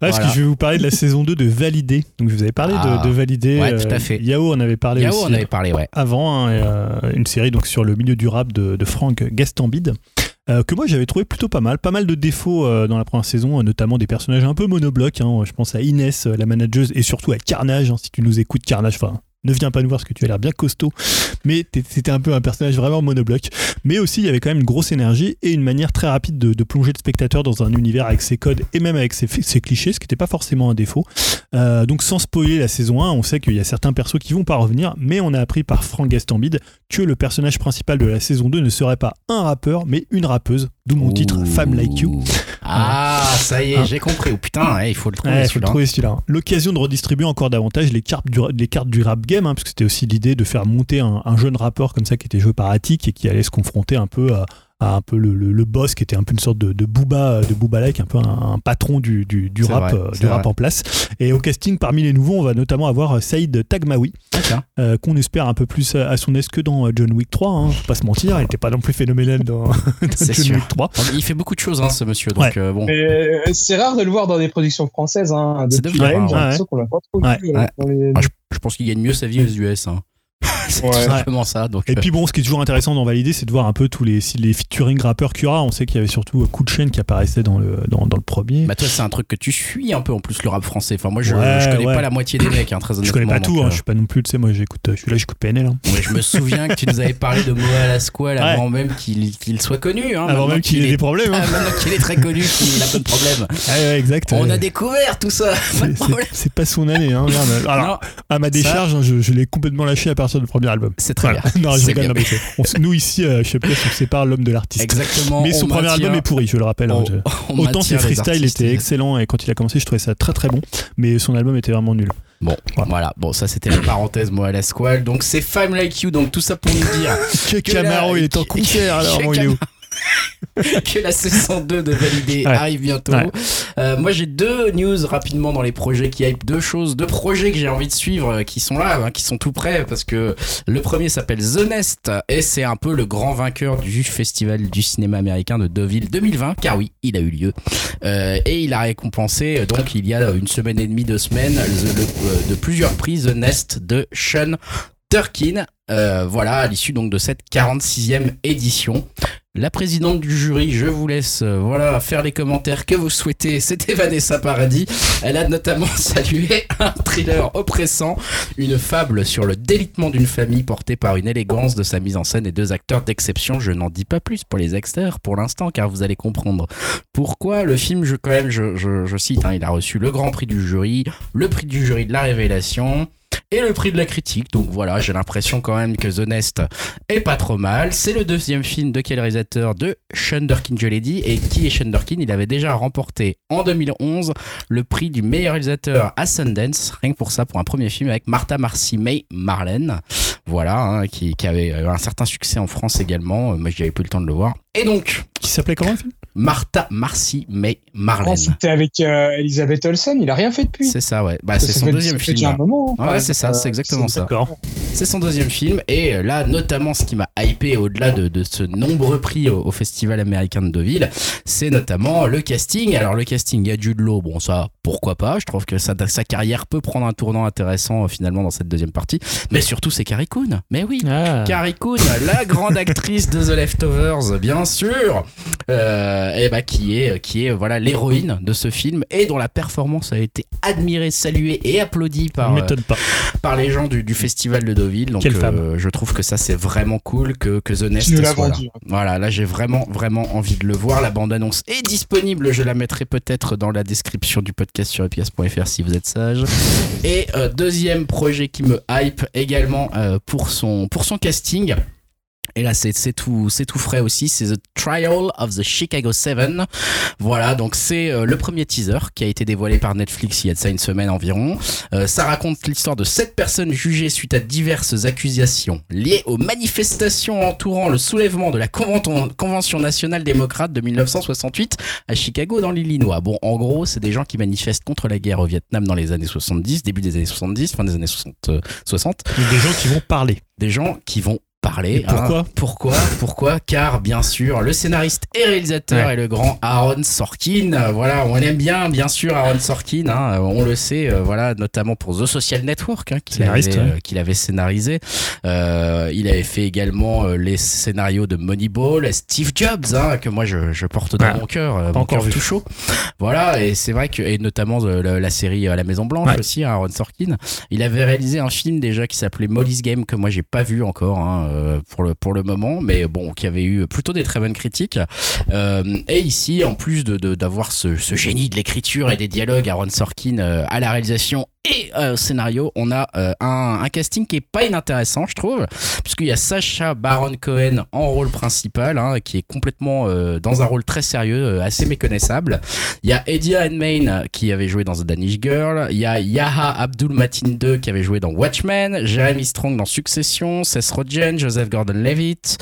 parce que je vais vous parler de la saison 2 de Validé. Donc je vous avais parlé de, ah. de Validé. Ouais, tout à fait. Euh, Yao en avait parlé aussi. en avait parlé, ouais. Avant, hein, euh, une série donc sur le milieu du rap de, de Franck Gastambide. Euh, que moi j'avais trouvé plutôt pas mal. Pas mal de défauts euh, dans la première saison, notamment des personnages un peu monoblocs. Hein. Je pense à Inès, la manageuse, et surtout à Carnage, hein, si tu nous écoutes, Carnage. Enfin, ne viens pas nous voir parce que tu as l'air bien costaud, mais c'était un peu un personnage vraiment monobloc. Mais aussi, il y avait quand même une grosse énergie et une manière très rapide de, plonger le spectateur dans un univers avec ses codes et même avec ses, clichés, ce qui n'était pas forcément un défaut. Euh, donc, sans spoiler la saison 1, on sait qu'il y a certains persos qui vont pas revenir, mais on a appris par Frank Gastambide que le personnage principal de la saison 2 ne serait pas un rappeur, mais une rappeuse, d'où mon titre Femme Like You. Ah, ça y est, j'ai compris. Oh putain, il faut le trouver. celui-là. L'occasion de redistribuer encore davantage les cartes du, les cartes du rap game, hein, parce que c'était aussi l'idée de faire monter un, un, jeune rappeur comme ça qui était joué par Attic et qui allait se confronter un peu à, un peu le, le, boss qui était un peu une sorte de, de Booba de Booba like un peu un, patron du, du, du rap euh, du rap en place. Et au casting parmi les nouveaux on va notamment avoir euh, Saïd Tagmaoui euh, qu'on espère un peu plus à son aise que dans John Wick 3 hein, faut pas se mentir il n'était pas non plus phénoménal dans, <laughs> John Wick 3 il fait beaucoup de choses hein, ce monsieur donc bon. C'est rare de le voir dans des productions françaises hein. c'est qu'on l'a pas trop vu ah, je, pense qu'il gagne mieux sa vie aux US hein <laughs> c'est simplement ça. Donc, et puis bon, ce qui est toujours intéressant dans Validé, c'est de voir un peu tous les, les featuring rappeurs qu'il y aura. On sait qu'il y avait surtout Coup de chaîne qui apparaissait dans le, dans, dans le premier. Bah toi, c'est un truc que tu suis un peu en plus le rap français. Enfin, moi, je, je connais pas la moitié des mecs, hein, très honnêtement. Je connais pas tout, hein, euh, je suis pas non plus, tu sais, moi, j'écoute, je suis là, j'écoute PNL. Hein. je me souviens que tu nous avais parlé de Moa la Squale avant même qu'il soit connu. Hein, avant même qu'il ait des problèmes. Ah, <laughs> maintenant qu'il est très connu, qu'il a pas de problèmes. <laughs> Exact. On a découvert tout ça. C'est pas son année. Hein, Alors, à ma décharge, je l'ai complètement lâché à partir du premier album. C'est très <laughs> bien. non, je rigole, nous ici, euh, je sais pas, on sépare l'homme de l'artiste. Exactement. Mais son premier album est pourri, je le rappelle. Hein, <laughs> Autant ses freestyles étaient excellents et quand il a commencé, je trouvais ça très très bon, mais son album était vraiment nul. Bon, voilà. Bon, ça c'était la parenthèse, moi, à la squale. Donc c'est Femme Like You, donc tout ça pour nous dire <laughs> que, Camaro, il est en concert alors, est où <laughs> que la saison 2 de Validé arrive bientôt. Euh, moi, j'ai deux news rapidement dans les projets qui hype, deux choses, deux projets que j'ai envie de suivre euh, qui sont là, hein, qui sont tout prêts parce que le premier s'appelle The Nest et c'est un peu le grand vainqueur du festival du cinéma américain de Deauville 2020, car oui, il a eu lieu. Euh, et il a récompensé, donc il y a une semaine et demie, deux semaines, de plusieurs prix The Nest de Sean Turkin. Euh, voilà, à l'issue donc de cette 46e édition. La présidente du jury, je vous laisse euh, voilà faire les commentaires que vous souhaitez. <laughs> C'était Vanessa Paradis. Elle a notamment <laughs> salué un thriller oppressant, une fable sur le délitement d'une famille portée par une élégance de sa mise en scène et deux acteurs d'exception. Je n'en dis pas plus pour les extérieurs pour l'instant, car vous allez comprendre pourquoi le film. Je quand même, je, je, cite, hein, il a reçu le grand prix du jury, le prix du jury de la révélation et le prix de la critique. Donc voilà, j'ai l'impression quand même que The Nest est pas trop mal. C'est le deuxième film de quel réalisateur De Sean Durkin, je l'ai dit. Et qui est Sean Durkin Il avait déjà remporté en 2011 le prix du meilleur réalisateur à Sundance, rien que pour ça, pour un premier film avec Martha Marcy May Marlène. Voilà, hein, qui, qui, avait un certain succès en France également. Moi, j'avais eu le temps de le voir. Et donc. Qui s'appelait comment le film? Martha Marcy May Marlène. C'était avec euh, Elisabeth Olsen, il a rien fait depuis. C'est ça, ouais. Bah, c'est son deuxième film. Un moment, hein. ouais, c'est ça, c'est exactement ça. C'est son deuxième film. Et là, notamment, ce qui m'a hypé au-delà de, de, ce nombreux prix au, au, Festival américain de Deauville, c'est notamment le casting. Alors, le casting, il y a Jude Law. Bon, ça, pourquoi pas? Je trouve que sa, sa carrière peut prendre un tournant intéressant finalement dans cette deuxième partie. Mais surtout, c'est Carrie Coon. Mais oui, ah. Carrie Coon, la grande actrice de The Leftovers, bien sûr. Euh, et bah, qui est, qui est voilà l'héroïne de ce film et dont la performance a été admirée, saluée et applaudie par, euh, pas. par les gens du, du, festival de Deauville. Donc, Quelle femme. Euh, je trouve que ça, c'est vraiment cool que, que The Nest soit là. Voilà, là, j'ai vraiment, vraiment envie de le voir. La bande-annonce est disponible. Je la mettrai peut-être dans la description du podcast sur epias.fr si vous êtes sage. Et euh, deuxième projet qui me hype également euh, pour, son, pour son casting. Et là, c'est tout, c'est tout frais aussi. C'est The Trial of the Chicago 7. Voilà, donc c'est euh, le premier teaser qui a été dévoilé par Netflix il y a de ça une semaine environ. Euh, ça raconte l'histoire de sept personnes jugées suite à diverses accusations liées aux manifestations entourant le soulèvement de la Convention, Convention nationale démocrate de 1968 à Chicago dans l'Illinois. Bon, en gros, c'est des gens qui manifestent contre la guerre au Vietnam dans les années 70, début des années 70, fin des années 60. 60. Des gens qui vont parler. Des gens qui vont parler. Et pourquoi hein. Pourquoi Pourquoi? Car bien sûr, le scénariste et réalisateur Ouais. est le grand Aaron Sorkin. Voilà, on aime bien, bien sûr, Aaron Sorkin. hein, on le sait, euh, voilà, notamment pour The Social Network, hein, qu'il avait, Scénariste, ouais. euh, avait scénarisé. Euh, il avait fait également euh, les scénarios de Moneyball, Steve Jobs, hein, que moi je, je porte dans Ouais. mon cœur, Pas mon encore cœur tout chaud. Voilà, et c'est vrai que, et notamment la, la série la Maison Blanche aussi, hein, Aaron Sorkin. Il avait réalisé un film déjà qui s'appelait Molly's Game que moi j'ai pas vu encore hein, pour le pour le moment, mais bon, qui avait eu plutôt des très bonnes critiques. Euh, et ici, en plus de de- d'avoir ce, ce génie de l'écriture et des dialogues, Aaron Sorkin euh, à la réalisation et euh, au scénario, on a euh, un, un casting qui est pas inintéressant, je trouve, puisqu'il y a Sacha Baron Cohen en rôle principal, hein, qui est complètement euh, dans un rôle très sérieux, euh, assez méconnaissable. Il y a Eddie Redmayne euh, qui avait joué dans The Danish Girl. Il y a Yaha Abdul Matin II qui avait joué dans Watchmen. Jeremy Strong dans Succession. Seth Rogen, Joseph Gordon-Levitt.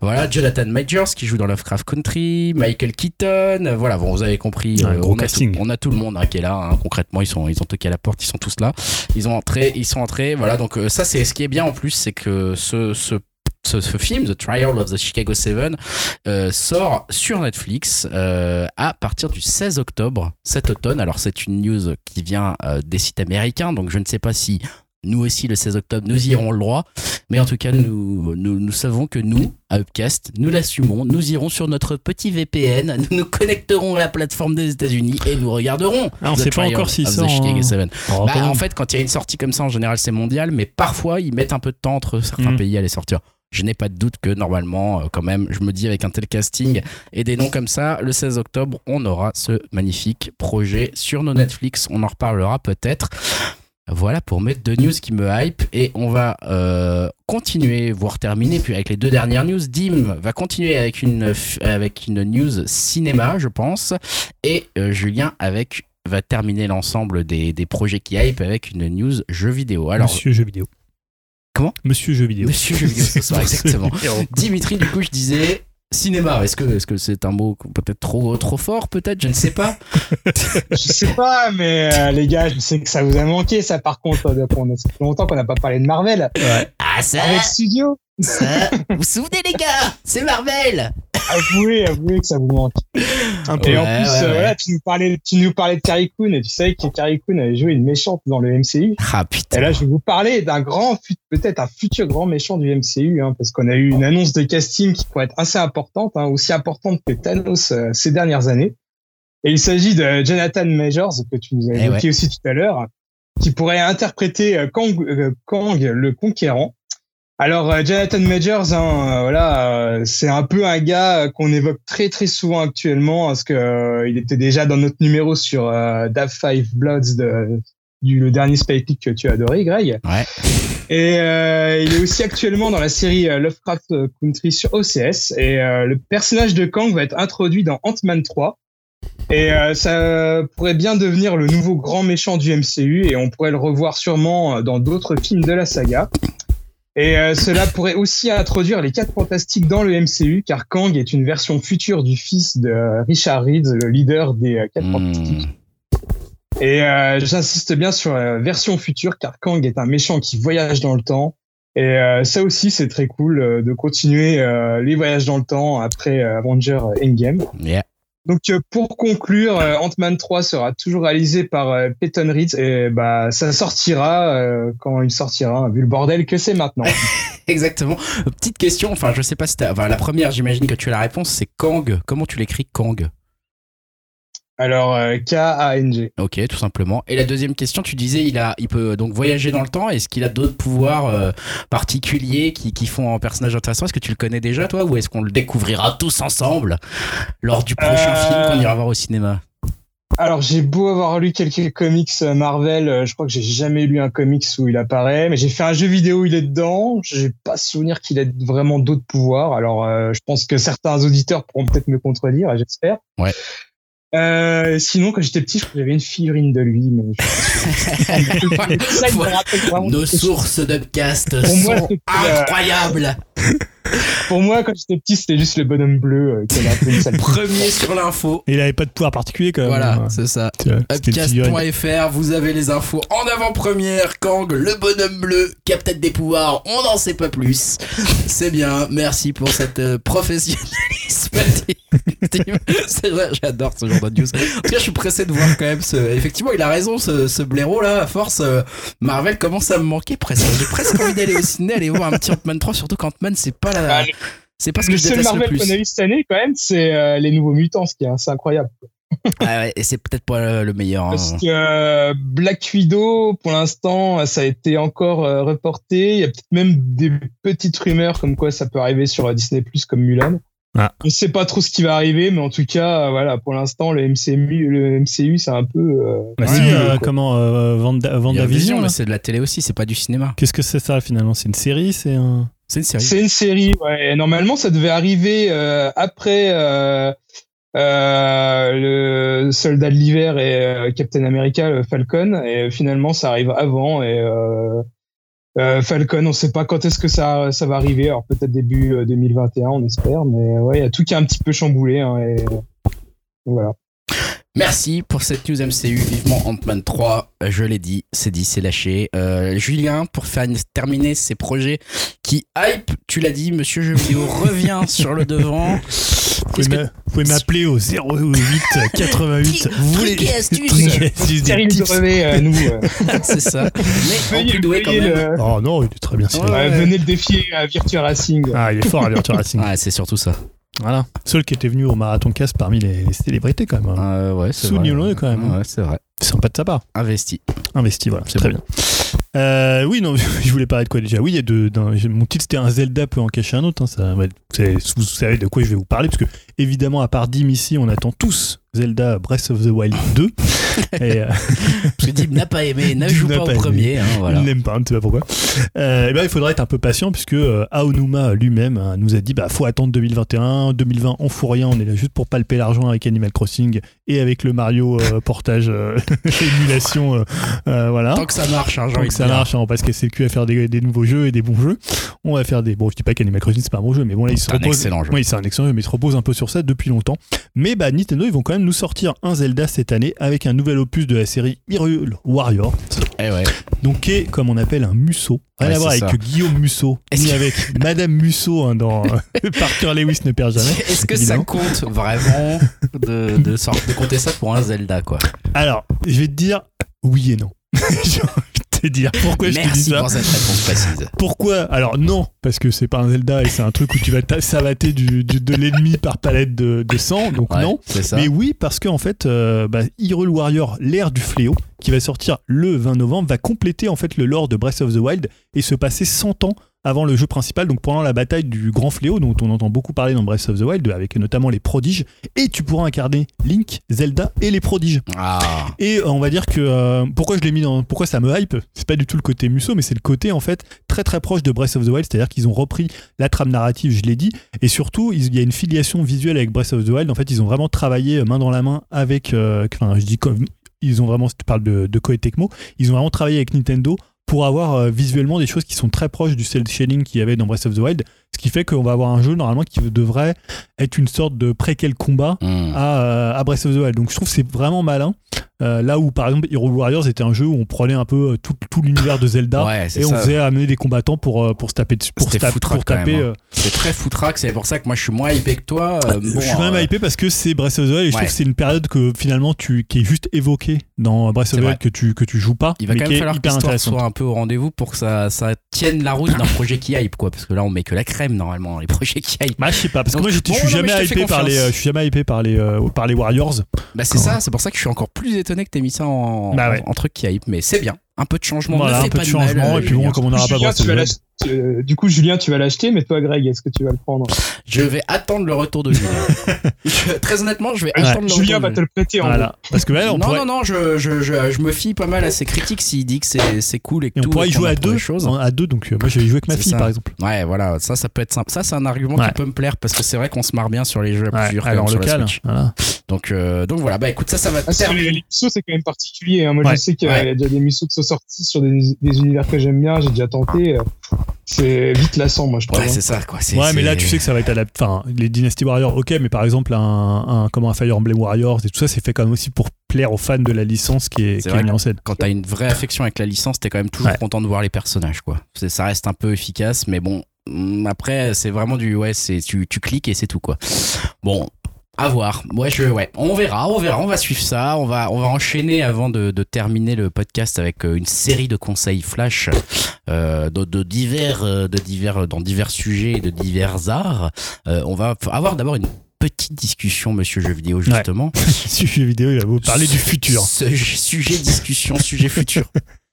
Voilà, Jonathan Majors qui joue dans Lovecraft Country. Michael Keaton. Voilà, bon, vous avez compris. Un euh, gros on, a casting. tout, on a tout le monde hein, qui est là. hein. concrètement, ils sont, ils ont toqué à la porte. Ils sont tous là. Ils ont entré. Ils sont entrés. Voilà, donc euh, ça, c'est ce qui est bien en plus, c'est que ce, ce ce, film, The Trial of the Chicago 7, euh, sort sur Netflix euh, à partir du 16 octobre cet automne. Alors c'est une news qui vient des sites américains, donc je ne sais pas si nous aussi le 16 octobre nous y aurons le droit, mais en tout cas nous, nous, nous savons que nous, à Upcast, nous l'assumons, nous irons sur notre petit VPN, nous nous connecterons à la plateforme des États-Unis et nous regarderons. Ah, on The sait pas encore en- 7. Oh, Bah, en même. fait, quand il y a une sortie comme ça, en général, c'est mondial, mais parfois, ils mettent un peu de temps entre certains Mhm. pays à les sortir. Je n'ai pas de doute que normalement, euh, quand même, je me dis avec un tel casting et des noms comme ça, le 16 octobre, on aura ce magnifique projet sur nos Netflix. On en reparlera peut-être. Voilà pour mes deux news qui me hype et on va euh, continuer, voire terminer, puis avec les deux dernières news. Dim va continuer avec une, avec une news cinéma, je pense, et euh, Julien avec va terminer l'ensemble des, des projets qui hype avec une news jeu vidéo. Alors, Monsieur jeu vidéo. Comment? Monsieur jeu vidéo. Monsieur jeu vidéo ce soir, C'est <laughs> exactement. Dimitri, du coup, je disais cinéma. Est-ce que est-ce que c'est un mot peut-être trop trop fort, peut-être, je ne sais pas. <laughs> Je sais pas, mais euh, les gars, je sais que ça vous a manqué, ça par contre. euh, on a- Ça fait longtemps qu'on n'a pas parlé de Marvel. Ah ça, Marvel Studio. Ça. Vous vous souvenez les gars, c'est Marvel. avouez, avouez que ça vous manque. Un peu. Et en plus, Ouais, euh, ouais. voilà, tu nous parlais, tu nous parlais de Carrie Coon et tu savais que Carrie Coon avait joué une méchante dans le MCU. Ah putain. Et là, je vais vous parler d'un grand, fut- peut-être un futur grand méchant du MCU, hein, parce qu'on a eu une annonce de casting qui pourrait être assez importante, hein, aussi importante que Thanos euh, ces dernières années. Et il s'agit de Jonathan Majors, que tu nous as Eh évoqué aussi tout à l'heure, qui pourrait interpréter euh, Kang, euh, Kang le Conquérant. Alors, euh, Jonathan Majors, hein, euh, voilà, euh, c'est un peu un gars qu'on évoque très très souvent actuellement, parce que euh, il était déjà dans notre numéro sur euh, Dav Five Bloods, de, du le dernier Spike League que tu as adoré, Greg. Ouais. Et euh, il est aussi actuellement dans la série Lovecraft Country sur OCS. Et euh, le personnage de Kang va être introduit dans Ant-Man 3. Et euh, ça pourrait bien devenir le nouveau grand méchant du MCU et on pourrait le revoir sûrement dans d'autres films de la saga. Et euh, cela pourrait aussi introduire les quatre fantastiques dans le MCU car Kang est une version future du fils de Richard Reed, le leader des euh, quatre fantastiques. Hmm. Et euh, j'insiste bien sur la version future car Kang est un méchant qui voyage dans le temps. Et euh, ça aussi, c'est très cool de continuer les voyages dans le temps après Avenger Endgame. Yeah. Donc euh, pour conclure, euh, Ant-Man 3 sera toujours réalisé par euh, Peyton Reed et bah ça sortira quand il sortira, vu le bordel que c'est maintenant. <laughs> Exactement. Petite question, enfin je sais pas si t'as... Enfin la première j'imagine que tu as la réponse, c'est Kang. Comment tu l'écris Kang? Alors euh, K-A-N-G. Ok, tout simplement. Et la deuxième question, tu disais il a, il peut donc voyager dans le temps. Est-ce qu'il a d'autres pouvoirs euh, particuliers qui, qui font un personnage intéressant? Est-ce que tu le connais déjà toi ou est-ce qu'on le découvrira tous ensemble lors du prochain Euh, film qu'on ira voir au cinéma? Alors j'ai beau avoir lu quelques comics euh, Marvel, euh, je crois que j'ai jamais lu un comics où il apparaît, mais j'ai fait un jeu vidéo où il est dedans. J'ai pas souvenir qu'il ait vraiment d'autres pouvoirs. Alors euh, je pense que certains auditeurs pourront peut-être me contredire, j'espère. Ouais. Euh, sinon, quand j'étais petit, j'avais une figurine de lui, mais je <laughs> Nos sources d'Upcast moi, sont c'était, euh, incroyables. <laughs> Pour moi, quand j'étais petit, c'était juste le bonhomme bleu euh, qui avait un peu une sale Premier sur l'info. Et il avait pas de pouvoir particulier quand même. Voilà, hein. c'est ça. Upcast.fr, vous avez les infos en avant-première. Kang, le bonhomme bleu, qui a peut-être des pouvoirs, on n'en sait pas plus. C'est bien, merci pour cette euh, professionnalisme. <laughs> C'est vrai, j'adore ce genre de news. En tout cas, je suis pressé de voir quand même ce. Effectivement, il a raison, ce, ce blaireau là. À force, euh, Marvel commence à me manquer presque. J'ai presque envie d'aller au ciné, aller voir un petit Ant-Man 3, surtout qu'Ant-Man, c'est pas la. Ah, le- C'est pas ce que Le je seul déteste le Marvel plus. qu'on a eu cette année, quand même, c'est euh, les nouveaux mutants, ce qui est assez incroyable. <laughs> Ouais, ouais, et c'est peut-être pas le, le meilleur. hein. Parce que euh, Black Widow, pour l'instant, ça a été encore euh, reporté. Il y a peut-être même des petites rumeurs comme quoi ça peut arriver sur euh, Disney Plus comme Mulan. Ah. On ne sait pas trop ce qui va arriver, mais en tout cas, euh, voilà, pour l'instant, le MCU, le MCU, c'est un peu. euh, Bah euh, quoi. comment euh, Vanda, Il y a Vendavision, Vision, mais c'est de la télé aussi, c'est pas du cinéma. Qu'est-ce que c'est ça finalement? C'est une série C'est un. C'est une série. C'est une série, ouais. Normalement, ça devait arriver euh, après euh, euh, le Soldat de l'hiver et Captain America, le Falcon. Et finalement, ça arrive avant. Et Falcon, on sait pas quand est-ce que ça, va arriver. Alors peut-être début euh, 2021, on espère. Mais ouais, il y a tout qui est un petit peu chamboulé. Hein, voilà. Merci pour cette news MCU. Vivement Ant-Man 3. Euh, Je l'ai dit, c'est dit, c'est lâché. Euh, Julien, pour faire terminer ces projets qui hype, tu l'as dit, monsieur jeu vidéo <laughs> revient sur le devant. Vous pouvez que- m'appeler au 08 88. Vous voulez astuces. Euh, nous, <laughs> c'est ça. Mais plus doué quand même. le- Oh non, il est très bien. Ouais. venez le défier à Virtua Racing. Ah, il est fort à Virtua Racing. Ouais, c'est surtout ça. Voilà. Seul qui était venu au Marathon Cast parmi les, les célébrités quand même. hein. Euh, ouais, c'est vrai. Soulignons-le quand même. Ouais, c'est vrai. Sympa de sa part. Investi. Investi, voilà. C'est très bon. bien. Euh, oui, non, <laughs> je voulais parler de quoi déjà? Oui, il y a de, mon titre c'était un Zelda peut en cacher un autre. hein, ça, vous savez de quoi je vais vous parler, parce que évidemment, à part Dim ici, on attend tous Zelda Breath of the Wild 2. <laughs> et, euh, Parce que Dim n'a pas aimé, Dim joue pas pas au aimé. premier. hein, voilà. Il n'aime pas, on ne sait pas pourquoi. Euh, et ben, il faudra être un peu patient puisque euh, Aonuma lui-même hein, nous a dit bah faut attendre 2021, 2020 on fout rien, on est là juste pour palper l'argent avec Animal Crossing et avec le Mario euh, portage euh, <laughs> émulation, voilà. Tant que ça marche, hein, Tant que ça marche, on va pas se casser le cul à faire des, des nouveaux jeux et des bons jeux. On va faire des. Bon, je dis pas qu'Animal Crossing c'est pas un bon jeu, mais bon là ils se C'est un excellent jeu. Oui, c'est un excellent jeu, mais ils se reposent un peu sur ça depuis longtemps. Mais bah Nintendo ils vont quand même nous sortir un Zelda cette année avec un nouvel opus de la série Hyrule Warrior. Eh ouais. Donc, qui est comme on appelle un Musso. Rien Ouais, à voir avec Guillaume Musso, ni que- avec Madame Musso hein, dans euh, <laughs> Parker Lewis ne perd jamais. Est-ce que ça compte vraiment de, de, sort- de compter ça pour un Zelda, quoi? Alors, je vais te dire oui et non. <laughs> Te dire pourquoi je te dis ça. pour cette réponse précise. Pourquoi Alors non, parce que c'est pas un Zelda et c'est un truc où tu vas savater du, du- de l'ennemi par palette de, de sang, donc Ouais, non. ça. Mais oui, parce qu'en fait, euh, bah, Hyrule Warrior, l'ère du fléau, qui va sortir le 20 novembre, va compléter en fait le lore de Breath of the Wild et se passer 100 ans avant le jeu principal, donc pendant la bataille du grand fléau, dont on entend beaucoup parler dans Breath of the Wild, avec notamment les prodiges, et tu pourras incarner Link, Zelda et les prodiges. Ah, Et euh, on va dire que euh, pourquoi je l'ai mis dans pourquoi ça me hype, c'est pas du tout le côté Musso, mais c'est le côté en fait très très proche de Breath of the Wild, c'est-à-dire qu'ils ont repris la trame narrative, je l'ai dit, et surtout il y a une filiation visuelle avec Breath of the Wild. En fait, ils ont vraiment travaillé euh, main dans la main avec, euh, enfin je dis comme ils ont vraiment, tu parles de, de Koei Tecmo, ils ont vraiment travaillé avec Nintendo pour avoir euh, visuellement des choses qui sont très proches du cel shading qu'il y avait dans Breath of the Wild, ce qui fait qu'on va avoir un jeu normalement qui devrait être une sorte de préquel combat hmm. à, euh, à Breath of the Wild. Donc je trouve que c'est vraiment malin. Euh, là où par exemple Hero Warriors était un jeu où on prenait un peu euh, tout, tout l'univers de Zelda Ouais, et on ça. faisait amener des combattants pour, euh, pour se taper dessus- pour, se taper- pour hein. euh, C'est très foutraque, c'est pour ça que moi je suis moins hypé que toi. Euh, je suis quand même hypé parce que c'est Breath of the Wild et je trouve que c'est une période que finalement tu, qui est juste évoquée dans Breath of the. Wild que tu, que tu joues pas Il va mais quand même falloir que soit un peu au rendez-vous pour que ça, ça tienne la route d'un <laughs> projet qui hype, quoi. Parce que là, on met que la crème normalement dans les projets qui hype. Bah, je sais pas parce que moi je suis jamais hypé par les confiance. je suis jamais hypé par les par les Warriors. Bah, c'est ça, c'est pour ça que je suis encore plus étonné que t'aies mis ça en, Bah ouais. en, en truc qui hype. Mais c'est bien. Un peu de changement. Voilà ne un fait peu pas de changement et puis bon comme on n'aura pas Julien, tu vas. Euh, du coup, Julien, tu vas l'acheter, mais toi, Greg, est-ce que tu vas le prendre Je vais attendre le retour de Julien. <laughs> Je- très honnêtement, je vais Ouais. attendre le Julien retour va de te le prêter en Voilà parce que ouais, on non, pourrait- non, non, je, je, je, je me fie pas mal à ses critiques s'il dit que c'est c'est cool et que et on tout. pourrait et y jouer à deux choses. en- à deux donc euh, moi je vais y jouer avec ma C'est fille ça. par exemple. Ouais, voilà, ça, ça peut être sympa. Ça, c'est un argument Ouais. qui peut me plaire parce que c'est vrai qu'on se marre bien sur les jeux à Ouais, plusieurs alors local. Voilà. Donc, euh, donc voilà, bah écoute, ça, ça va Ah, sur terminer. les, Musso, c'est quand même particulier. hein. Moi, je sais qu'il y a déjà des Musso qui sont sortis sur des, des univers que j'aime bien. J'ai déjà tenté. C'est vite lassant, moi, je trouve. Ouais, hein. c'est ça, quoi. c'est- Ouais, mais là, tu sais que ça va être adapté. Enfin, les Dynasty Warriors, ok, mais par exemple, un, un, comment un Fire Emblem Warriors et tout ça, c'est fait quand même aussi pour plaire aux fans de la licence qui est, qui est mise en scène. Quand t'as une vraie affection avec la licence, t'es quand même toujours Ouais. content de voir les personnages, quoi. C'est- Ça reste un peu efficace, mais bon. hum, Après, c'est vraiment du. Ouais, c'est tu, tu cliques et c'est tout, quoi. Bon. À voir. Moi, je, ouais, on verra, on verra, on va suivre ça. On va, on va enchaîner avant de, de terminer le podcast avec euh, une série de conseils flash euh, de, de divers, euh, de divers, dans divers sujets, de divers arts. Euh, on va avoir d'abord une petite discussion, Monsieur Jeu Vidéo, justement. <laughs> Sujet vidéo, il va vous parler du futur. Ce- sujet discussion, sujet futur. <laughs>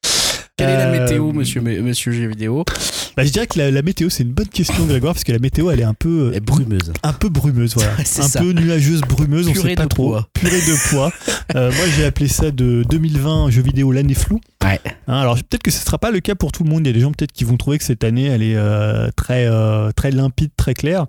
Quelle est la Euh, météo, monsieur, monsieur Jeu Vidéo? Bah, je dirais que la, la météo, c'est une bonne question, <laughs> Grégoire, parce que la météo, elle est un peu, Elle est brumeuse. un peu brumeuse, voilà. <laughs> C'est un ça. peu nuageuse, brumeuse, on Purée sait pas trop. Purée de poids. <laughs> Euh, moi, j'ai appelé ça de 2020 jeu vidéo l'année floue. Ouais. Hein, alors peut-être que ce sera pas le cas pour tout le monde. Il y a des gens peut-être qui vont trouver que cette année elle est euh, très euh, très limpide, très claire.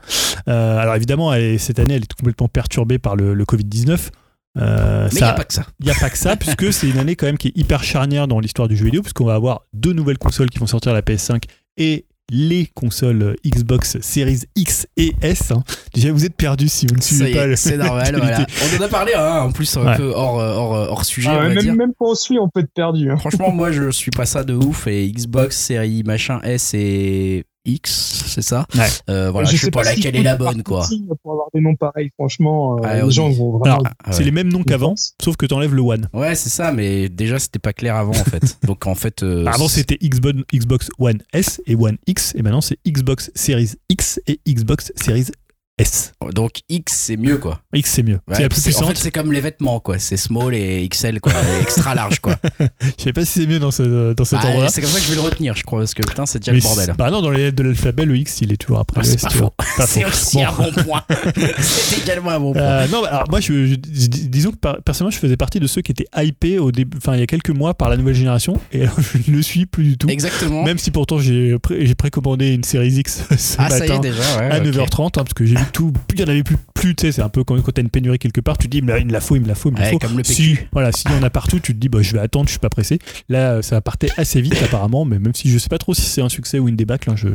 Euh, alors évidemment, elle est- cette année elle est complètement perturbée par le, le Covid 19. Euh, Mais il n'y a pas que ça. il n'y a pas <laughs> que ça, puisque c'est une année quand même qui est hyper charnière dans l'histoire du jeu vidéo, puisqu'on va avoir deux nouvelles consoles qui vont sortir la PS5 et les consoles Xbox Series X et S. hein. Déjà, vous êtes perdus si vous ne suivez pas est, le. C'est normal, <laughs> voilà. On en a parlé, hein, en plus, un Ouais. peu hors, euh, hors, euh, hors sujet, Ah ouais, on va dire. même, quand on suit, on peut être perdu. hein. Franchement, moi, je suis pas ça de ouf. Et Xbox, série machin S et X, c'est ça? Ouais. Euh, Voilà, je sais pas laquelle est la bonne, quoi. Pour avoir des noms pareils, franchement, euh, Ah, les oui. gens vont vraiment. Alors, Ah, C'est ouais. les mêmes noms qu'avant, sauf que tu enlèves le One. Ouais, c'est ça, mais déjà, c'était pas clair avant, en fait. <laughs> Donc, en fait. euh, Avant, c'était Xbox, Xbox One S et One X, et maintenant c'est Xbox Series X et Xbox Series S. Donc, X, c'est mieux, quoi. X, c'est mieux. Ouais, c'est la plus c'est- en fait, puissante. c'est comme les vêtements, quoi. C'est small et XL, quoi. et extra large, quoi. <laughs> Je sais pas si c'est mieux dans, ce, dans cet Bah, endroit-là. c'est comme ça que je vais le retenir, je crois, parce que putain, c'est déjà Mais le bordel. Bah non, dans les lettres de l'alphabet, le X, il est toujours après Ah, c'est pas faux. <laughs> C'est aussi Bon. un bon point. <laughs> c'est également un bon point. Euh, non, bah, alors moi, je, je- dis- disons que par- personnellement, je faisais partie de ceux qui étaient hypés au début, enfin il y a quelques mois par la nouvelle génération, et alors, je ne le suis plus du tout. Exactement. Même si pourtant j'ai pré- j'ai précommandé une série X ce ah, ça y est matin déjà, ouais. à ok. 9h30, hein, parce que j'ai vu tout, il y en avait plus, plus tu sais, c'est un peu quand, quand t'as une pénurie quelque part, tu te dis, il me la faut, il me la faut, il me la Ouais, faut. comme le Si, PQ. voilà, s'il y en a partout, tu te dis, bah, je vais attendre, je suis pas pressé. Là, ça partait assez vite <laughs> apparemment, mais même si je sais pas trop si c'est un succès ou une débâcle, hein, je,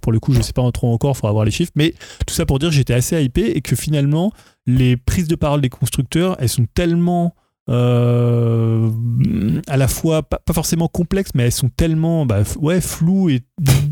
pour le coup, je sais pas trop encore, faudra voir les chiffres. Mais tout ça pour dire, j'étais assez hypé et que finalement, les prises de parole des constructeurs, elles sont tellement euh, à la fois pas, pas forcément complexes, mais elles sont tellement bah, ouais floues et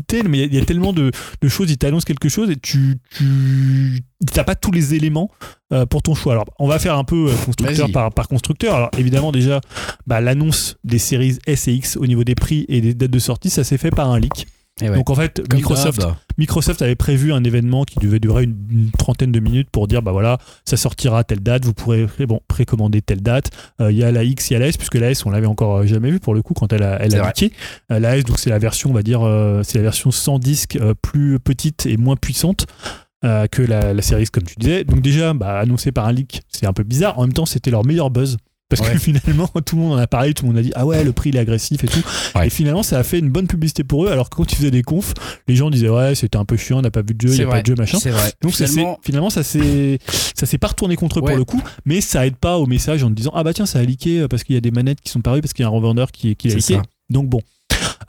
tel- mais il y a- il y, a tellement de, de choses. Ils t'annoncent quelque chose et tu tu t'as pas tous les éléments euh, pour ton choix. Alors on va faire un peu euh, constructeur par, par constructeur. Alors évidemment déjà bah, l'annonce des séries S et X au niveau des prix et des dates de sortie, ça s'est fait par un leak. Ouais. Donc en fait Comme Microsoft. Microsoft avait prévu un événement qui devait durer une, une trentaine de minutes pour dire bah voilà ça sortira à telle date vous pourrez bon précommander telle date. Euh, il y a la X il y a la S puisque la S on l'avait encore euh, jamais vu pour le coup quand elle a elle a. Euh, la S donc c'est la version on va dire euh, c'est la version sans disque euh, plus petite et moins puissante que la, la série X comme tu disais. Donc déjà bah, annoncé par un leak c'est un peu bizarre. En même temps c'était leur meilleur buzz parce Ouais. que <laughs> finalement tout le monde en a parlé tout le monde a dit ah ouais le prix il est agressif et tout Ouais. et finalement ça a fait une bonne publicité pour eux alors que quand ils faisaient des confs les gens disaient ouais c'était un peu chiant on n'a pas vu de jeu il n'y a pas de jeu machin vrai. donc finalement, finalement ça s'est ça s'est pas retourné contre eux Ouais. pour le coup mais ça aide pas au message en disant ah bah tiens ça a leaké euh, parce qu'il y a des manettes qui sont parues parce qu'il y a un revendeur qui, qui l'a leaké ça. donc bon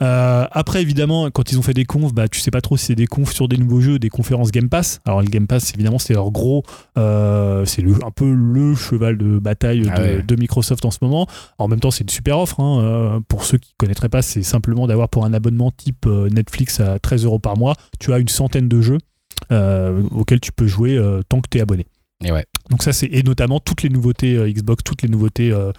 Euh, après évidemment quand ils ont fait des confs bah tu sais pas trop si c'est des confs sur des nouveaux jeux des conférences Game Pass alors le Game Pass évidemment c'est leur gros euh, c'est un peu le cheval de bataille de, Ah ouais. de Microsoft en ce moment en même temps c'est une super offre hein. Euh, pour ceux qui connaîtraient pas c'est simplement d'avoir pour un abonnement type Netflix à 13 euros par mois tu as une centaine de jeux euh, auxquels tu peux jouer tant que tu es abonné et ouais. donc ça c'est et notamment toutes les nouveautés euh, Xbox, toutes les nouveautés euh,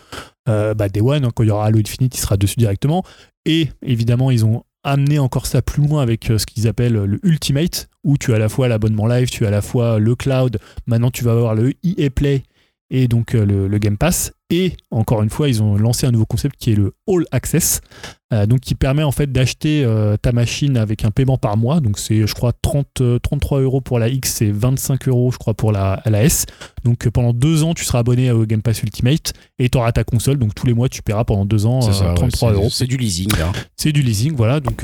euh, bah, Day One, hein, quand il y aura Halo Infinite, il sera dessus directement. Et évidemment ils ont amené encore ça plus loin avec euh, ce qu'ils appellent le Ultimate, où tu as à la fois l'abonnement live, tu as à la fois le cloud, maintenant tu vas avoir le EA Play et donc euh, le, le Game Pass. Et encore une fois, ils ont lancé un nouveau concept qui est le All Access, euh, donc qui permet en fait d'acheter euh, ta machine avec un paiement par mois. Donc c'est, je crois, 30, euh, 33 euros pour la X et 25 euros, je crois, pour la, la S. Donc pendant deux ans, tu seras abonné au Game Pass Ultimate et tu auras ta console. Donc tous les mois, tu paieras pendant deux ans C'est euh, ça, ouais, 33 c'est- euros. C'est du leasing. hein. C'est du leasing, voilà. Donc,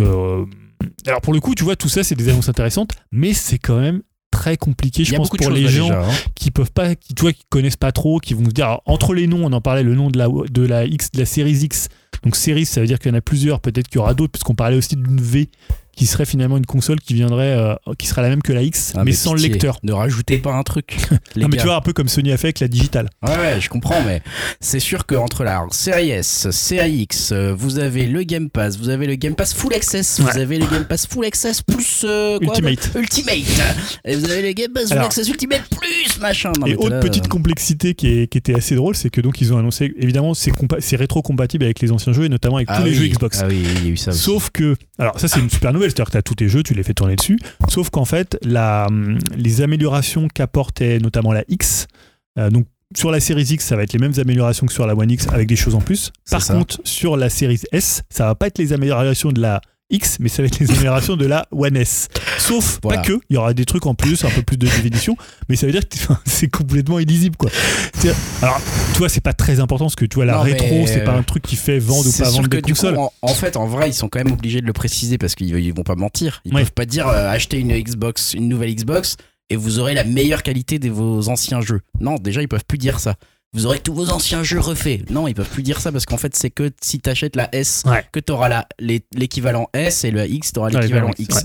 alors pour le coup, tu vois, tout ça, c'est des annonces intéressantes, mais c'est quand même très compliqué, je pense, pour les gens déjà, hein. qui peuvent pas, qui, tu vois, qui connaissent pas trop, qui vont se dire, alors, entre les noms, on en parlait, le nom de la, de la X, de la série X. Donc, série, ça veut dire qu'il y en a plusieurs, peut-être qu'il y aura d'autres, puisqu'on parlait aussi d'une V qui serait finalement une console qui viendrait, euh, qui serait la même que la X, Ah, mais, sans pitié, le lecteur. Ne rajoutez pas un truc. <laughs> les Non, mais gars. tu vois, un peu comme Sony a fait avec la digitale. Ouais, ouais, je comprends, mais c'est sûr qu'entre la série S, série X, euh, vous avez le Game Pass, vous avez le Game Pass Full Access, vous Ouais. avez le Game Pass Full Access plus euh, quoi, Ultimate. Ultimate, et vous avez le Game Pass Full Alors. Access Ultimate plus machin. Non, et mais autre là, petite euh, complexité qui, est- qui était assez drôle, c'est que donc ils ont annoncé, évidemment, c'est compa- c'est rétro-compatible avec les anciens jeux et notamment avec ah tous les oui, jeux Xbox. Ah oui, il y a eu ça aussi. Sauf que, alors ça c'est une super nouvelle, c'est-à-dire que tu as tous tes jeux, tu les fais tourner dessus, sauf qu'en fait, la, hum, les améliorations qu'apportait notamment la X, euh, donc sur la série X, ça va être les mêmes améliorations que sur la One X avec des choses en plus. Par contre, sur la série S, ça va pas être les améliorations de la X, mais ça va être les améliorations de la One S. Sauf, Voilà. pas que, il y aura des trucs en plus, un peu plus de définition, mais ça veut dire que <laughs> c'est complètement illisible, quoi. Alors, tu vois, c'est pas très important parce que tu vois, la Non, rétro, c'est pas un truc qui fait vendre ou pas vendre des du coup, consoles. en, en fait, en vrai, ils sont quand même obligés de le préciser parce qu'ils ils vont pas mentir. Ils Ouais. peuvent pas dire euh, achetez une Xbox, une nouvelle Xbox et vous aurez la meilleure qualité de vos anciens jeux. Non, déjà, ils peuvent plus dire ça. Vous aurez tous vos anciens jeux refaits. Non, ils peuvent plus dire ça parce qu'en fait, c'est que si t'achètes la S, Ouais. que t'auras l'équivalent S et le X, t'auras l'équivalent X.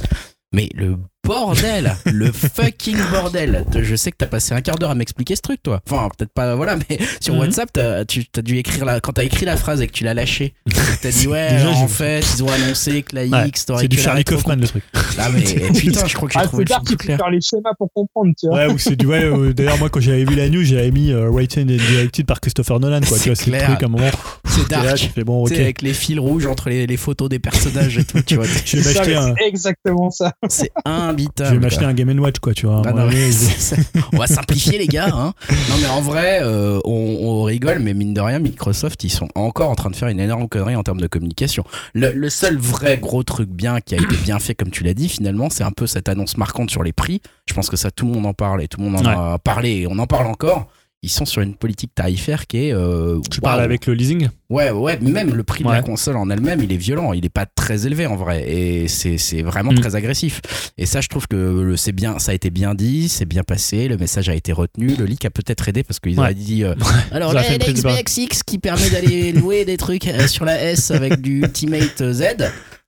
Mais le bordel, le fucking bordel. Je sais que t'as passé un quart d'heure à m'expliquer ce truc, toi. Enfin, peut-être pas, voilà, mais <laughs> sur Mhm. WhatsApp, t'as, tu as dû écrire la, quand t'as écrit la phrase et que tu l'as lâchée, <laughs> t'as dit ouais, Déjà, en fait, ils ont annoncé que la Ouais, X t'aurais c'est du Charlie Kaufman le truc. Ah, mais <laughs> putain, je crois que j'ai Ah, trouvé c'est le film clair. faire les schémas pour comprendre, tu vois. Ouais, ou c'est du. Ouais, euh, d'ailleurs, moi, quand j'avais vu la news, j'avais mis euh, Written and Directed par Christopher Nolan, quoi. C'est Tu vois, c'est le clair. truc à un moment. C'est là, dark. tu fais bon, ok. Avec les fils rouges entre les, les photos des personnages et tout, tu vois. Je vais m'acheter un. exactement ça. C'est Je imbitable. vais m'acheter un Game Watch, quoi, tu vois. Ah non, je- on va simplifier les gars. Hein. Non mais en vrai, euh, on, on rigole, mais mine de rien, Microsoft, ils sont encore en train de faire une énorme connerie en termes de communication. Le, le seul vrai gros truc bien qui a été bien fait, comme tu l'as dit, finalement, c'est un peu cette annonce marquante sur les prix. Je pense que ça, tout le monde en parle et tout le monde en a parlé et on en parle encore. Ils sont sur une politique tarifaire qui est. Euh, tu parles avec le leasing Ouais, ouais, même le prix de la console en elle-même, il est violent. Il est pas très élevé en vrai. Et c'est vraiment mm. très agressif. Et ça, je trouve que c'est bien, ça a été bien dit, c'est bien passé, le message a été retenu. Le leak a peut-être aidé parce qu'ils ouais. dit. Euh, <laughs> alors, la, la Xbox X qui permet d'aller <laughs> louer des trucs euh, sur la S avec du Ultimate Z.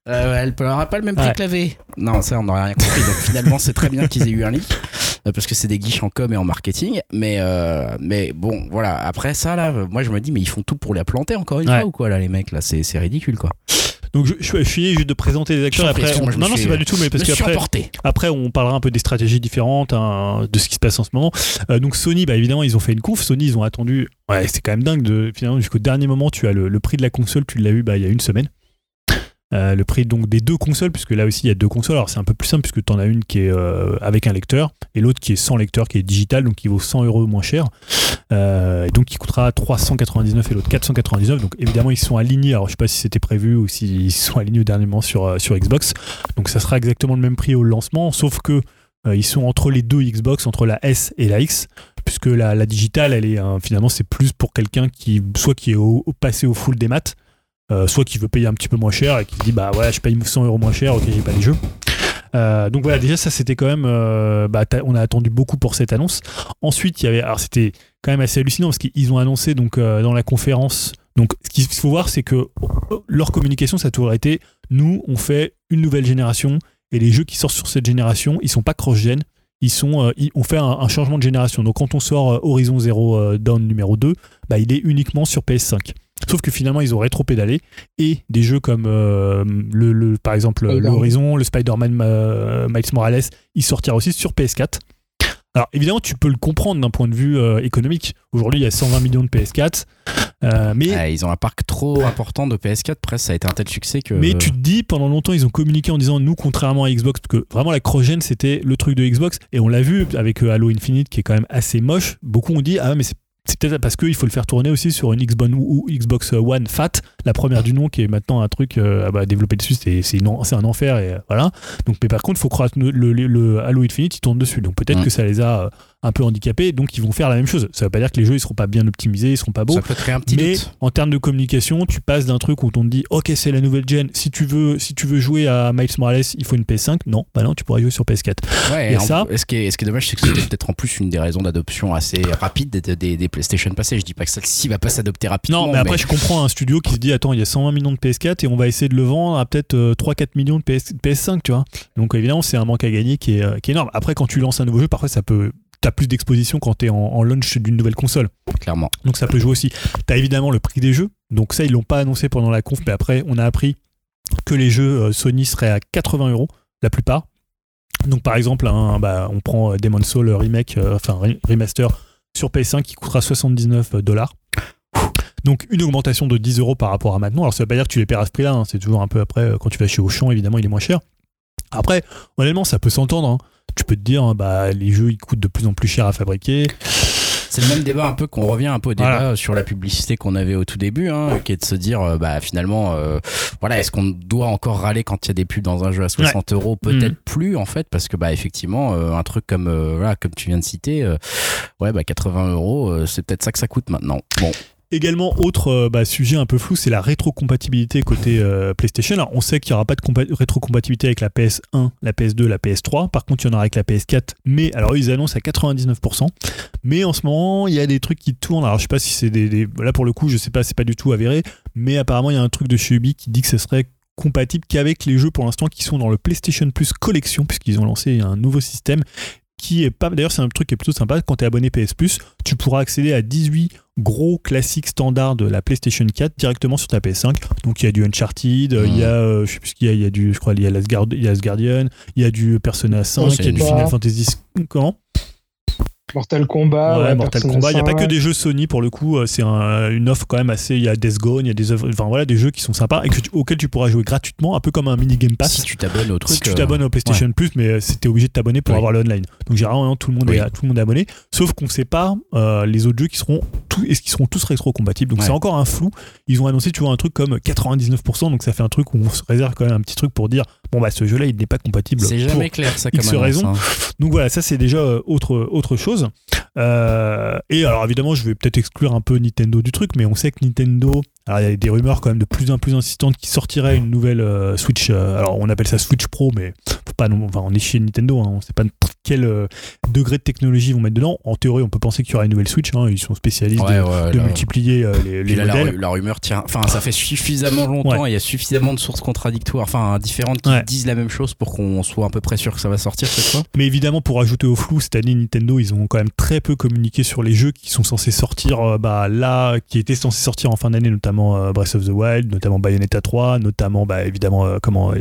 Euh, elle n'aura pas le même prix que la V. Non, ça, on n'aurait rien compris. Donc finalement, c'est très bien qu'ils aient eu un leak. <laughs> Euh, parce que c'est des guiches en com et en marketing. Mais, euh, mais bon, voilà. Après ça, là, moi, je me dis, mais ils font tout pour la planter encore une fois ou quoi, là, les mecs, là, c'est ridicule, quoi. Donc je, je, suis juste de présenter les acteurs. Après, non, non, c'est pas du tout, mais parce qu'après, après, on parlera un peu des stratégies différentes hein, de ce qui se passe en ce moment. Euh, donc Sony, bah évidemment, ils ont fait une conf. Sony, ils ont attendu. Ouais, c'est quand même dingue. De, finalement, jusqu'au dernier moment, tu as le, le, prix de la console, tu l'as eu bah, il y a une semaine. Euh, le prix donc des deux consoles, puisque là aussi il y a deux consoles. Alors c'est un peu plus simple puisque tu en as une qui est euh, avec un lecteur et l'autre qui est sans lecteur, qui est digital, donc qui vaut 100 euros moins cher. Euh, donc qui coûtera 399 et l'autre 499. Donc évidemment ils sont alignés. Alors je sais pas si c'était prévu ou s'ils sont alignés dernièrement sur, Xbox. Donc ça sera exactement le même prix au lancement, sauf que ils sont entre les deux Xbox, entre la S et la X puisque la, la digitale, elle est finalement c'est plus pour quelqu'un qui soit qui est passé au full des maths, euh, soit qui veut payer un petit peu moins cher et qui dit bah ouais je paye 100 euros moins cher ok j'ai pas les jeux euh, donc voilà déjà ça c'était quand même euh, bah, on a attendu beaucoup pour cette annonce ensuite il y avait alors c'était quand même assez hallucinant parce qu'ils ont annoncé donc dans la conférence donc ce qu'il faut voir c'est que leur communication ça a toujours été nous on fait une nouvelle génération et les jeux qui sortent sur cette génération ils sont pas cross-gen ils sont, on fait un, changement de génération. Donc quand on sort Horizon Zero Dawn numéro 2, bah, il est uniquement sur PS5. Sauf que finalement, ils ont rétro-pédalé et des jeux comme euh, le, par exemple l'Horizon, le Spider-Man euh, Miles Morales, ils sortiront aussi sur PS4. Alors évidemment, tu peux le comprendre d'un point de vue euh, économique. Aujourd'hui, il y a 120 millions de PS4, mais ils ont un parc trop important de PS4. Presque, ça a été un tel succès que. Mais tu te dis, pendant longtemps, ils ont communiqué en disant nous, contrairement à Xbox, parce que vraiment la cross c'était le truc de Xbox, et on l'a vu avec Halo Infinite, qui est quand même assez moche. Beaucoup ont dit ah mais c'est c'est peut-être parce qu'il faut le faire tourner aussi sur une Xbox, ou Xbox One Fat, la première du nom, qui est maintenant un truc à bah, développer dessus, c'est un enfer. Et, voilà. Donc, mais par contre, il faut croire que le, le, Halo Infinite, il tourne dessus. Donc peut-être que ça les a un peu handicapés, donc ils vont faire la même chose. Ça veut pas dire que les jeux ils seront pas bien optimisés, ils seront pas beaux. Ça peut créer un petit mais en termes de communication, tu passes d'un truc où on te dit OK, c'est la nouvelle gen, si tu veux si tu veux jouer à Miles Morales, il faut une PS5. Non, bah non, tu pourras jouer sur PS4. Ouais, et, ça ce qui est ce qui est dommage c'est que c'était peut-être en plus une des raisons d'adoption assez rapide des, des, PlayStation passés. Je dis pas que celle-ci va pas s'adopter rapidement. Non, mais après je comprends un studio qui se dit attends, il y a 120 millions de PS4 et on va essayer de le vendre à peut-être 3-4 euh, millions de PS, PS5, tu vois. Donc évidemment, c'est un manque à gagner qui est, euh, qui est énorme. Après quand tu lances un nouveau jeu, parfois ça peut t'as plus d'exposition quand t'es en, en launch d'une nouvelle console. Clairement. Donc ça peut jouer aussi. T'as évidemment le prix des jeux. Donc ça, ils l'ont pas annoncé pendant la conf, mais après, on a appris que les jeux euh, Sony seraient à 80 euros, la plupart. Donc par exemple, bah, on prend euh, Demon's Soul Remake, euh, enfin remaster sur PS5 qui coûtera 79 dollars. Donc une augmentation de 10 euros par rapport à maintenant. Alors ça veut pas dire que tu les paieras à ce prix-là, hein. c'est toujours un peu après, quand tu vas chez Auchan, évidemment, il est moins cher. Après, honnêtement, ça peut s'entendre. Hein tu peux te dire, hein, bah, les jeux ils coûtent de plus en plus cher à fabriquer. C'est le même débat un peu qu'on revient un peu au débat sur la publicité qu'on avait au tout début, hein, qui est de se dire, euh, bah finalement, euh, voilà, est-ce qu'on doit encore râler quand il y a des pubs dans un jeu à 60 euros? Peut-être mm. plus en fait, parce que bah effectivement, euh, un truc comme voilà, comme tu viens de citer, ouais, bah 80 euros, c'est peut-être ça que ça coûte maintenant. Bon. Également, autre euh, bah, sujet un peu flou, c'est la rétrocompatibilité côté euh, PlayStation. Alors, on sait qu'il n'y aura pas de rétrocompatibilité avec la PS1, la PS2, la PS3. Par contre, il y en aura avec la PS4. Mais alors, ils annoncent à 99%. Mais en ce moment, il y a des trucs qui tournent. Alors, je sais pas si c'est des, Là, pour le coup, je sais pas, c'est pas du tout avéré. Mais apparemment, il y a un truc de chez Ubi qui dit que ce serait compatible qu'avec les jeux pour l'instant qui sont dans le PlayStation Plus Collection, puisqu'ils ont lancé un nouveau système qui est pas. D'ailleurs, c'est un truc qui est plutôt sympa. Quand tu es abonné PS Plus, tu pourras accéder à 18 gros classiques standards de la PlayStation 4 directement sur ta PS5. Donc il y a du Uncharted, il y a, mmh. euh, je sais plus ce qu'il y a, il y a du, je crois, il y a Asgardian, il y a du Persona 5, il y a du Final Fantasy. Comment? Mortal Kombat. Ouais, Mortal Kombat. Il n'y a pas que des jeux Sony pour le coup. Euh, c'est une offre quand même assez. Il y a Death Gone, il y a des enfin voilà, des jeux qui sont sympas et auxquels tu pourras jouer gratuitement, un peu comme un mini Game Pass. Si tu t'abonnes au truc. Si tu t'abonnes au PlayStation Plus, mais euh, c'était obligé de t'abonner pour avoir l'online. Donc généralement tout le monde est tout le monde est abonné, sauf qu'on ne sait pas euh, les autres jeux qui seront tous est-ce qu'ils seront tous rétro-compatibles. Donc c'est encore un flou. Ils ont annoncé tu vois un truc comme 99%, donc ça fait un truc où on se réserve quand même un petit truc pour dire bon bah ce jeu-là il n'est pas compatible. C'est jamais clair ça comme X raisons. hein. donc voilà, ça c'est déjà euh, autre, autre chose. Euh, et alors évidemment, je vais peut-être exclure un peu Nintendo du truc, mais on sait que Nintendo, alors il y a des rumeurs quand même de plus en plus insistantes qui sortirait une nouvelle euh, Switch. euh, alors on appelle ça Switch Pro, mais faut pas non, enfin on est chez Nintendo, hein, on sait pas quel euh, degré de technologie ils vont mettre dedans. En théorie, on peut penser qu'il y aura une nouvelle Switch. hein, ils sont spécialistes Ouais, de, ouais, de là- multiplier euh, les, les là, la, modèles. ru- la rumeur tient. Enfin, ça fait suffisamment longtemps et il y a suffisamment de sources contradictoires, enfin différentes qui disent la même chose pour qu'on soit à peu près sûr que ça va sortir cette fois. Mais évidemment, pour ajouter au flou, cette année, Nintendo, ils ont quand même très peu communiqué sur les jeux qui sont censés sortir euh, bah, là, qui étaient censés sortir en fin d'année, notamment Breath of the Wild, notamment Bayonetta 3, notamment bah, évidemment comment,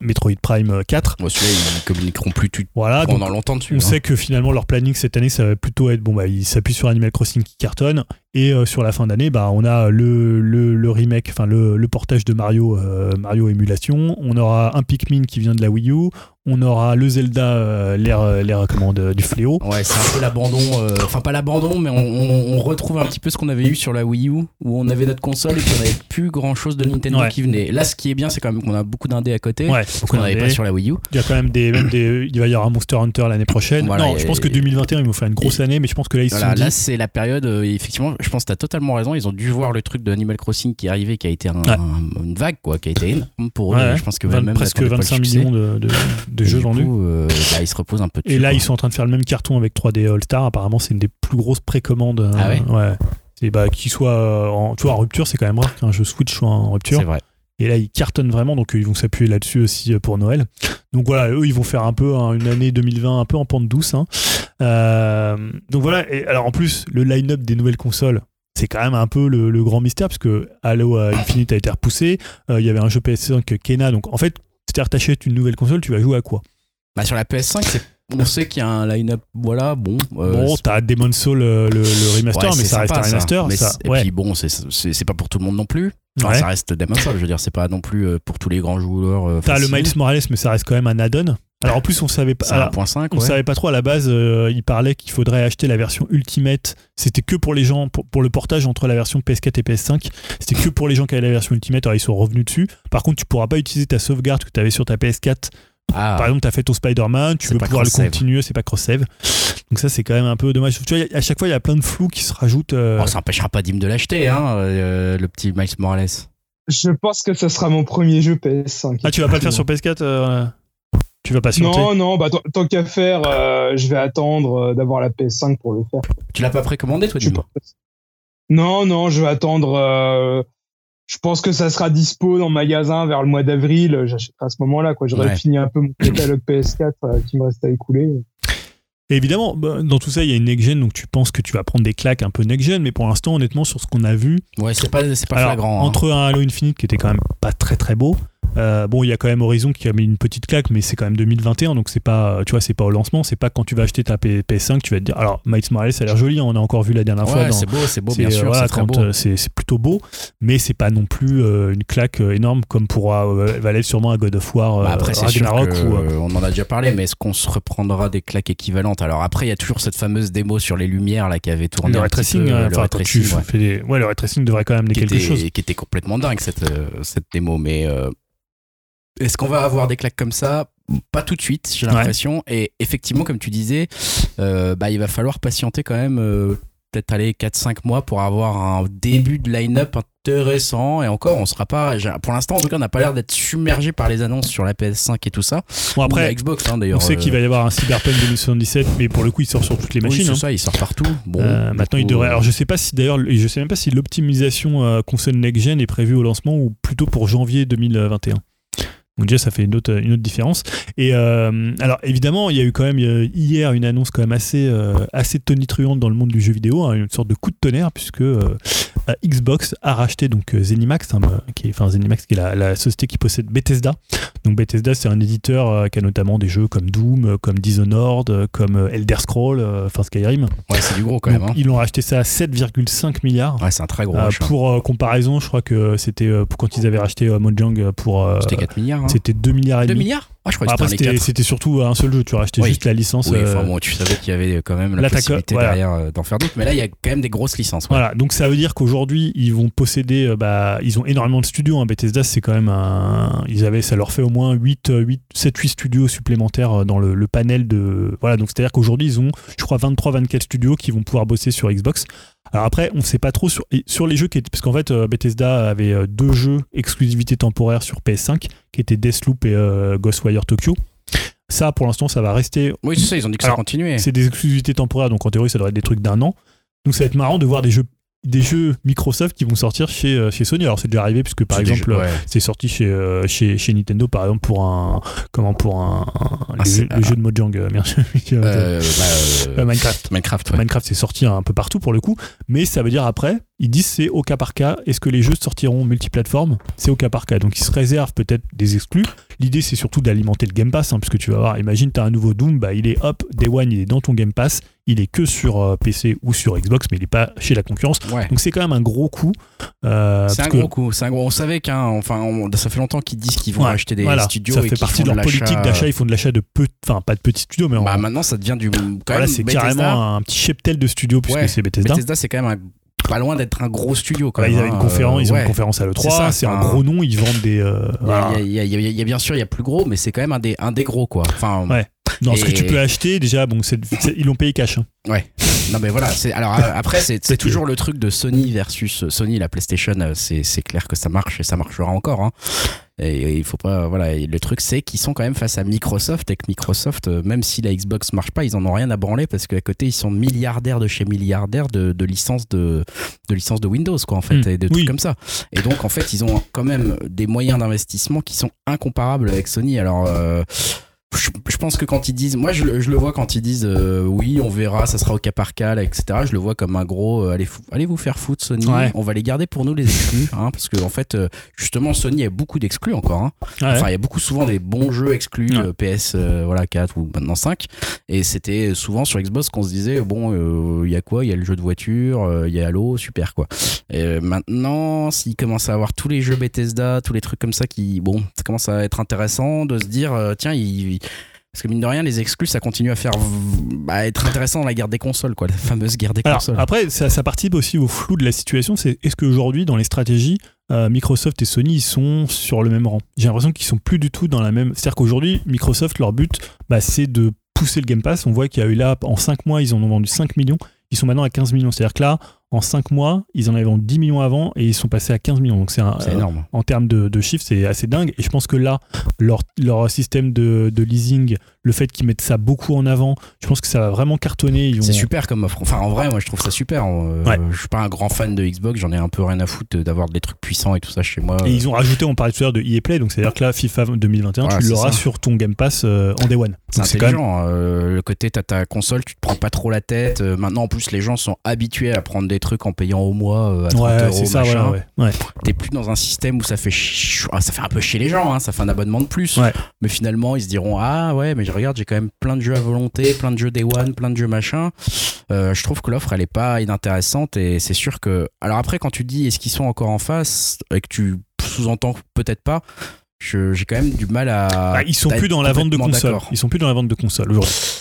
Metroid Prime euh, 4. Moi, celui-là, ils communiqueront plus tu Voilà, donc pendant longtemps dessus. on hein. sait que finalement leur planning cette année, ça va plutôt être bon, bah, ils s'appuient sur Animal Crossing qui cartonne. Et euh, sur la fin d'année, bah, on a le, le, le remake, enfin le, le portage de Mario, euh, Mario émulation. On aura un Pikmin qui vient de la Wii U. On aura le Zelda, euh, l'ère, l'ère comment, de- du fléau. Ouais, c'est un peu l'abandon. euh, Enfin, pas l'abandon, mais on, on- on retrouve un petit peu ce qu'on avait eu sur la Wii U, où on avait notre console et puis on avait plus grand chose de Nintendo Ouais. qui venait. Là, ce qui est bien, c'est quand même qu'on a beaucoup d'indés à côté. Ouais, qu'on n'avait pas sur la Wii U. Il y a quand même des, même des. Il va y avoir un Monster Hunter l'année prochaine. Voilà, non, je pense que 2021, ils vont faire une grosse année, mais je pense que là, ils Voilà, sont là dit. c'est la période, euh, effectivement, je pense que tu as totalement raison, ils ont dû voir le truc de Animal Crossing qui est arrivé, qui a été un- Ouais. un- une vague, quoi, qui a été énorme pour eux. Ouais, je pense que même presque n'attendaient pas le 25 succès. millions de, de- de Et jeux du vendus. coup, euh, bah, ils se reposent un peu dessus. Et là, quoi. ils sont en train de faire le même carton avec 3D All-Star. Apparemment, c'est une des plus grosses précommandes. euh, Ah ouais C'est bah, qu'il soit euh, en, tu vois, en rupture, c'est quand même rare qu'un jeu Switch soit en rupture. C'est vrai. Et là, ils cartonnent vraiment, donc euh, ils vont s'appuyer là-dessus aussi euh, pour Noël. Donc voilà, eux, ils vont faire un peu hein, une année 2020 un peu en pente douce. hein. Euh, donc voilà, et alors en plus, le line-up des nouvelles consoles, c'est quand même un peu le, grand mystère, parce que Halo Infinite a été repoussé. Il y avait un jeu PS5 Kena, donc en fait, c'est-à-dire t'achètes une nouvelle console, tu vas jouer à quoi? Bah, sur la PS5, c'est- on sait qu'il y a un line-up, voilà, bon. euh, Bon, t'as Demon Soul, euh, le, le remaster, ouais, mais ça reste un remaster. Mais ça, et ouais. puis bon, c'est- pas pour tout le monde non plus. Enfin, Ouais. Ça reste Demon Soul, je veux dire, c'est pas non plus euh, pour tous les grands joueurs. T'as le. Miles Morales, mais ça reste quand même un add-on. Alors en plus, on savait pas. Alors, 1.5, On savait pas trop à la base, euh, il parlait qu'il faudrait acheter la version Ultimate. C'était que pour les gens, pour, pour le portage entre la version PS4 et PS5. C'était que pour les gens qui avaient la version Ultimate, alors ils sont revenus dessus. Par contre, tu pourras pas utiliser ta sauvegarde que tu avais sur ta PS4. Ah, Par exemple, tu as fait ton Spider-Man, tu veux pas pouvoir le continuer, c'est pas cross-save. Donc ça, c'est quand même un peu dommage. Tu vois, à chaque fois, il y a plein de flous qui se rajoutent. euh, oh, ça empêchera pas Dim de l'acheter, hein, euh, le petit Miles Morales. Je pense que ce sera mon premier jeu PS5. Ah, tu vas pas le faire sur PS4 euh, Tu vas patienter Non, non, bah, tant, qu'à faire, euh, je vais attendre euh, d'avoir la PS5 pour le faire. Tu l'as pas précommandé, toi, pas. Non, non, je vais attendre. Je pense que ça sera dispo dans le magasin vers le mois d'avril. J'achèterai à ce moment-là. quoi. Ouais. fini un peu mon catalogue PS4 euh, qui me reste à écouler. Et évidemment, bah, dans tout ça, il y a une next-gen, donc tu penses que tu vas prendre des claques un peu next-gen, mais pour l'instant, honnêtement, sur ce qu'on a vu, Ouais, c'est pas, c'est pas alors, flagrant. hein. entre un Halo Infinite qui était quand même pas très très beau, euh, bon, il y a quand même Horizon qui a mis une petite claque, mais c'est quand même 2021, donc c'est pas, tu vois, c'est pas au lancement, c'est pas quand tu vas acheter ta P- PS5, tu vas te dire, alors Miles Morales, ça a l'air joli, hein, on a encore vu la dernière fois. Ouais, dans- c'est beau, c'est beau, bien euh, sûr, voilà, c'est euh, c'est plutôt beau, mais c'est pas non plus euh, une claque énorme comme pourra euh, va l'être sûrement un God of War, Bah après, sûr Ragnarok que, ou. euh, on en a déjà parlé, mais est-ce qu'on se reprendra des claques équivalentes? Alors après, il y a toujours cette fameuse démo sur les lumières là qui avait tourné. le un ray petit tracing, peu, euh, le enfin, ray quand tu tracing, ouais. fais des- ouais, le ray tracing devrait quand même amener qui quelque était, chose. qui était complètement dingue cette, cette démo. Mais est-ce qu'on va avoir des claques comme ça? Pas tout de suite, j'ai Ouais. l'impression. Et effectivement, comme tu disais, euh, bah, il va falloir patienter quand même. euh, Peut-être aller 4-5 mois pour avoir un début de line-up intéressant. Et encore, on sera pas. Pour l'instant, en tout cas, on n'a pas l'air d'être submergé par les annonces sur la PS5 et tout ça. Bon, après, la Xbox, hein, d'ailleurs. on sait euh, qu'il va y avoir un Cyberpunk 2077, mais pour le coup, il sort sur toutes les oui, machines. c'est hein. ça, il sort partout. Bon, Euh, maintenant, il devrait. euh, Alors, je sais pas si d'ailleurs, je sais même pas si l'optimisation euh, console next-gen est prévue au lancement ou plutôt pour janvier 2021. Donc déjà, ça fait une autre, une autre différence. Et euh, alors, évidemment, il y a eu quand même euh, hier une annonce quand même assez, euh, assez tonitruante dans le monde du jeu vidéo, hein, une sorte de coup de tonnerre, puisque euh, Xbox a racheté donc euh, Zenimax, hein, bah, qui est, enfin Zenimax qui est la, la société qui possède Bethesda. Donc Bethesda, c'est un éditeur euh, qui a notamment des jeux comme Doom, euh, comme Dishonored, euh, comme euh, Elder Scroll, euh, enfin Skyrim. Ouais, c'est du gros quand Donc, même. hein. Ils l'ont racheté ça à 7,5 milliards. Ouais, c'est un très gros Euh, pour euh, comparaison, je crois que c'était euh, pour quand ils avaient racheté euh, Mojang euh, pour. euh, C'était 4 milliards. hein. c'était 2 milliards et 2 demi. milliards? Ah, je crois que Après, c'était dans les c'était 4. c'était surtout un seul jeu. Tu rachetais Oui. juste la licence. Oui, euh, enfin bon, tu savais qu'il y avait quand même la possibilité voilà. derrière euh, d'en faire d'autres, mais là il y a quand même des grosses licences. ouais. Voilà, donc ça veut dire qu'aujourd'hui ils vont posséder, euh, bah, ils ont énormément de studios. hein. Bethesda, c'est quand même un, ils avaient, ça leur fait au moins 8, 8 7 8 studios supplémentaires dans le, le panel de voilà donc c'est à dire qu'aujourd'hui ils ont je crois 23 24 studios qui vont pouvoir bosser sur Xbox alors après, on ne sait pas trop sur, sur les jeux qui étaient. Parce qu'en fait, euh, Bethesda avait euh, deux jeux exclusivité temporaire sur PS5 qui étaient Deathloop et euh, Ghostwire Tokyo. Ça, pour l'instant, ça va rester. Oui, c'est ça, ils ont dit que ça continuait. C'est des exclusivités temporaires, donc en théorie, ça devrait être des trucs d'un an. Donc ça va être marrant de voir des jeux des jeux Microsoft qui vont sortir chez, euh, chez Sony. Alors c'est déjà arrivé puisque par exemple euh, c'est sorti chez, euh, chez, chez Nintendo par exemple pour un comment pour un, un le, jeu de Mojang merci <laughs> bah, Minecraft Minecraft Minecraft c'est sorti un peu partout pour le coup mais ça veut dire après ils disent c'est au cas par cas. Est-ce que les jeux sortiront multiplateformes C'est au cas par cas. Donc ils se réservent peut-être des exclus. L'idée c'est surtout d'alimenter le Game Pass, hein, puisque tu vas voir, imagine tu as un nouveau Doom, bah, il est hop, Day One, il est dans ton Game Pass, il est que sur euh, PC ou sur Xbox, mais il n'est pas chez la concurrence. Donc c'est quand même un gros coup. Euh, c'est un gros coup. Un gros... On savait qu'un, enfin, ça fait longtemps qu'ils disent qu'ils vont acheter des studios. Ça fait partie de leur politique d'achat. Ils font de l'achat de peu, enfin pas de petits studios, mais bah, maintenant ça devient du. Quand c'est carrément un petit cheptel de studios puisque c'est Bethesda. Bethesda c'est quand même un pas loin d'être un gros studio. Quand bah, même, ils, avaient une conférence, ils ont une conférence à l'E3, c'est un gros nom, ils vendent des. Il y, a bien sûr, il y a plus gros, mais c'est quand même un des, un des gros, quoi. Enfin, ouais. Non, ce que tu peux acheter, déjà, bon, ils l'ont payé cash. Hein. Ouais. Non, mais voilà. Alors après, c'est toujours le truc de Sony versus Sony, la PlayStation. Euh, c'est clair que ça marche et ça marchera encore. Hein. Et, il faut pas. Voilà. le truc, c'est qu'ils sont quand même face à Microsoft et que Microsoft, euh, même si la Xbox marche pas, ils en ont rien à branler parce qu'à côté, ils sont milliardaires de chez milliardaires de, de licences de, de licences de Windows, quoi, en fait, hmm. et de trucs comme ça. Et donc, en fait, ils ont quand même des moyens d'investissement qui sont incomparables avec Sony. Alors. Euh, je, pense que quand ils disent, moi je, le vois quand ils disent euh, oui, on verra, ça sera au cas par cas, etc. Je le vois comme un gros euh, allez, allez vous faire foutre Sony, on va les garder pour nous les exclus, <laughs> hein, parce que en fait euh, justement Sony a beaucoup d'exclus encore. Hein. Enfin il y a beaucoup souvent des bons jeux exclus PS voilà 4 ou maintenant 5 et c'était souvent sur Xbox qu'on se disait bon il y a quoi, il y a le jeu de voiture, il y a Halo, super quoi. Et maintenant s'ils commencent à avoir tous les jeux Bethesda, tous les trucs comme ça qui bon ça commence à être intéressant de se dire tiens il parce que mine de rien, les exclus, ça continue à faire être intéressant dans la guerre des consoles, quoi, la fameuse guerre des consoles. Après, ça, ça, participe aussi au flou de la situation. C'est est-ce qu'aujourd'hui, dans les stratégies, euh, Microsoft et Sony ils sont sur le même rang? J'ai l'impression qu'ils sont plus du tout dans la même. C'est-à-dire qu'aujourd'hui, Microsoft, leur but, bah, c'est de pousser le Game Pass. On voit qu'il y a eu là, en 5 mois, ils en ont vendu 5 millions. Ils sont maintenant à 15 millions. C'est-à-dire que là, en 5 mois, ils en avaient vendu 10 millions avant et ils sont passés à 15 millions. Donc c'est énorme. en termes de, chiffres, c'est assez dingue. Et je pense que là, leur, leur système de, de leasing, le fait qu'ils mettent ça beaucoup en avant, je pense que ça va vraiment cartonner. C'est super comme offre. Enfin, en vrai, moi, je trouve ça super. Euh, je suis pas un grand fan de Xbox, j'en ai un peu rien à foutre d'avoir des trucs puissants et tout ça chez moi. Et ils ont rajouté, on parlait tout à l'heure de EA Play, donc c'est-à-dire que là, FIFA 2021, tu l'auras sur ton Game Pass euh, en Day One. C'est intelligent. Même... Euh, le côté, t'as ta console, tu te prends pas trop la tête. maintenant, en plus, les gens sont habitués à prendre des trucs en payant au mois à 30 ouais, euros. Ça, machin. Ouais, T'es plus dans un système où ça fait, ah, ça fait un peu chier les gens, hein, ça fait un abonnement de plus. Mais finalement, ils se diront, ah ouais, mais je regarde, j'ai quand même plein de jeux à volonté, plein de jeux Day One, plein de jeux machin. Euh, je trouve que l'offre, elle est pas inintéressante et c'est sûr que. Alors après, quand tu dis est-ce qu'ils sont encore en face et que tu sous-entends peut-être pas, j'ai quand même du mal à. Bah, ils sont plus dans la vente de consoles. Ils sont plus dans la vente de consoles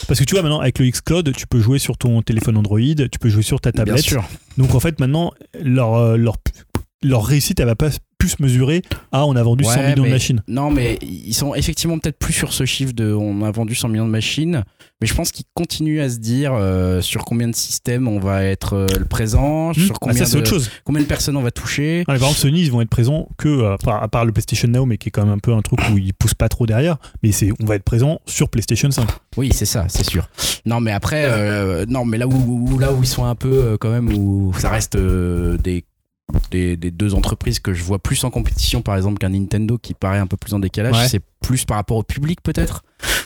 Parce que tu vois maintenant avec le Xcloud, tu peux jouer sur ton téléphone Android, tu peux jouer sur ta tablette. Bien sûr. Donc en fait maintenant leur euh, leur leur réussite elle va pas plus mesurer ah on a vendu 100 millions de machines. Non mais ils sont effectivement peut-être plus sur ce chiffre de on a vendu 100 millions de machines, mais je pense qu'ils continuent à se dire euh, sur combien de systèmes on va être euh, présent, hmm. sur ah, combien, de, chose. combien de personnes on va toucher. par exemple Sony ils vont être présents que euh, à part, le PlayStation Now mais qui est quand même un peu un truc où ils poussent pas trop derrière, mais c'est on va être présent sur PlayStation 5. Oui c'est ça c'est sûr. Non mais après non mais là où, là où ils sont un peu quand même où ça reste des des, deux entreprises que je vois plus en compétition, par exemple, qu'un Nintendo qui paraît un peu plus en décalage, c'est plus par rapport au public peut-être?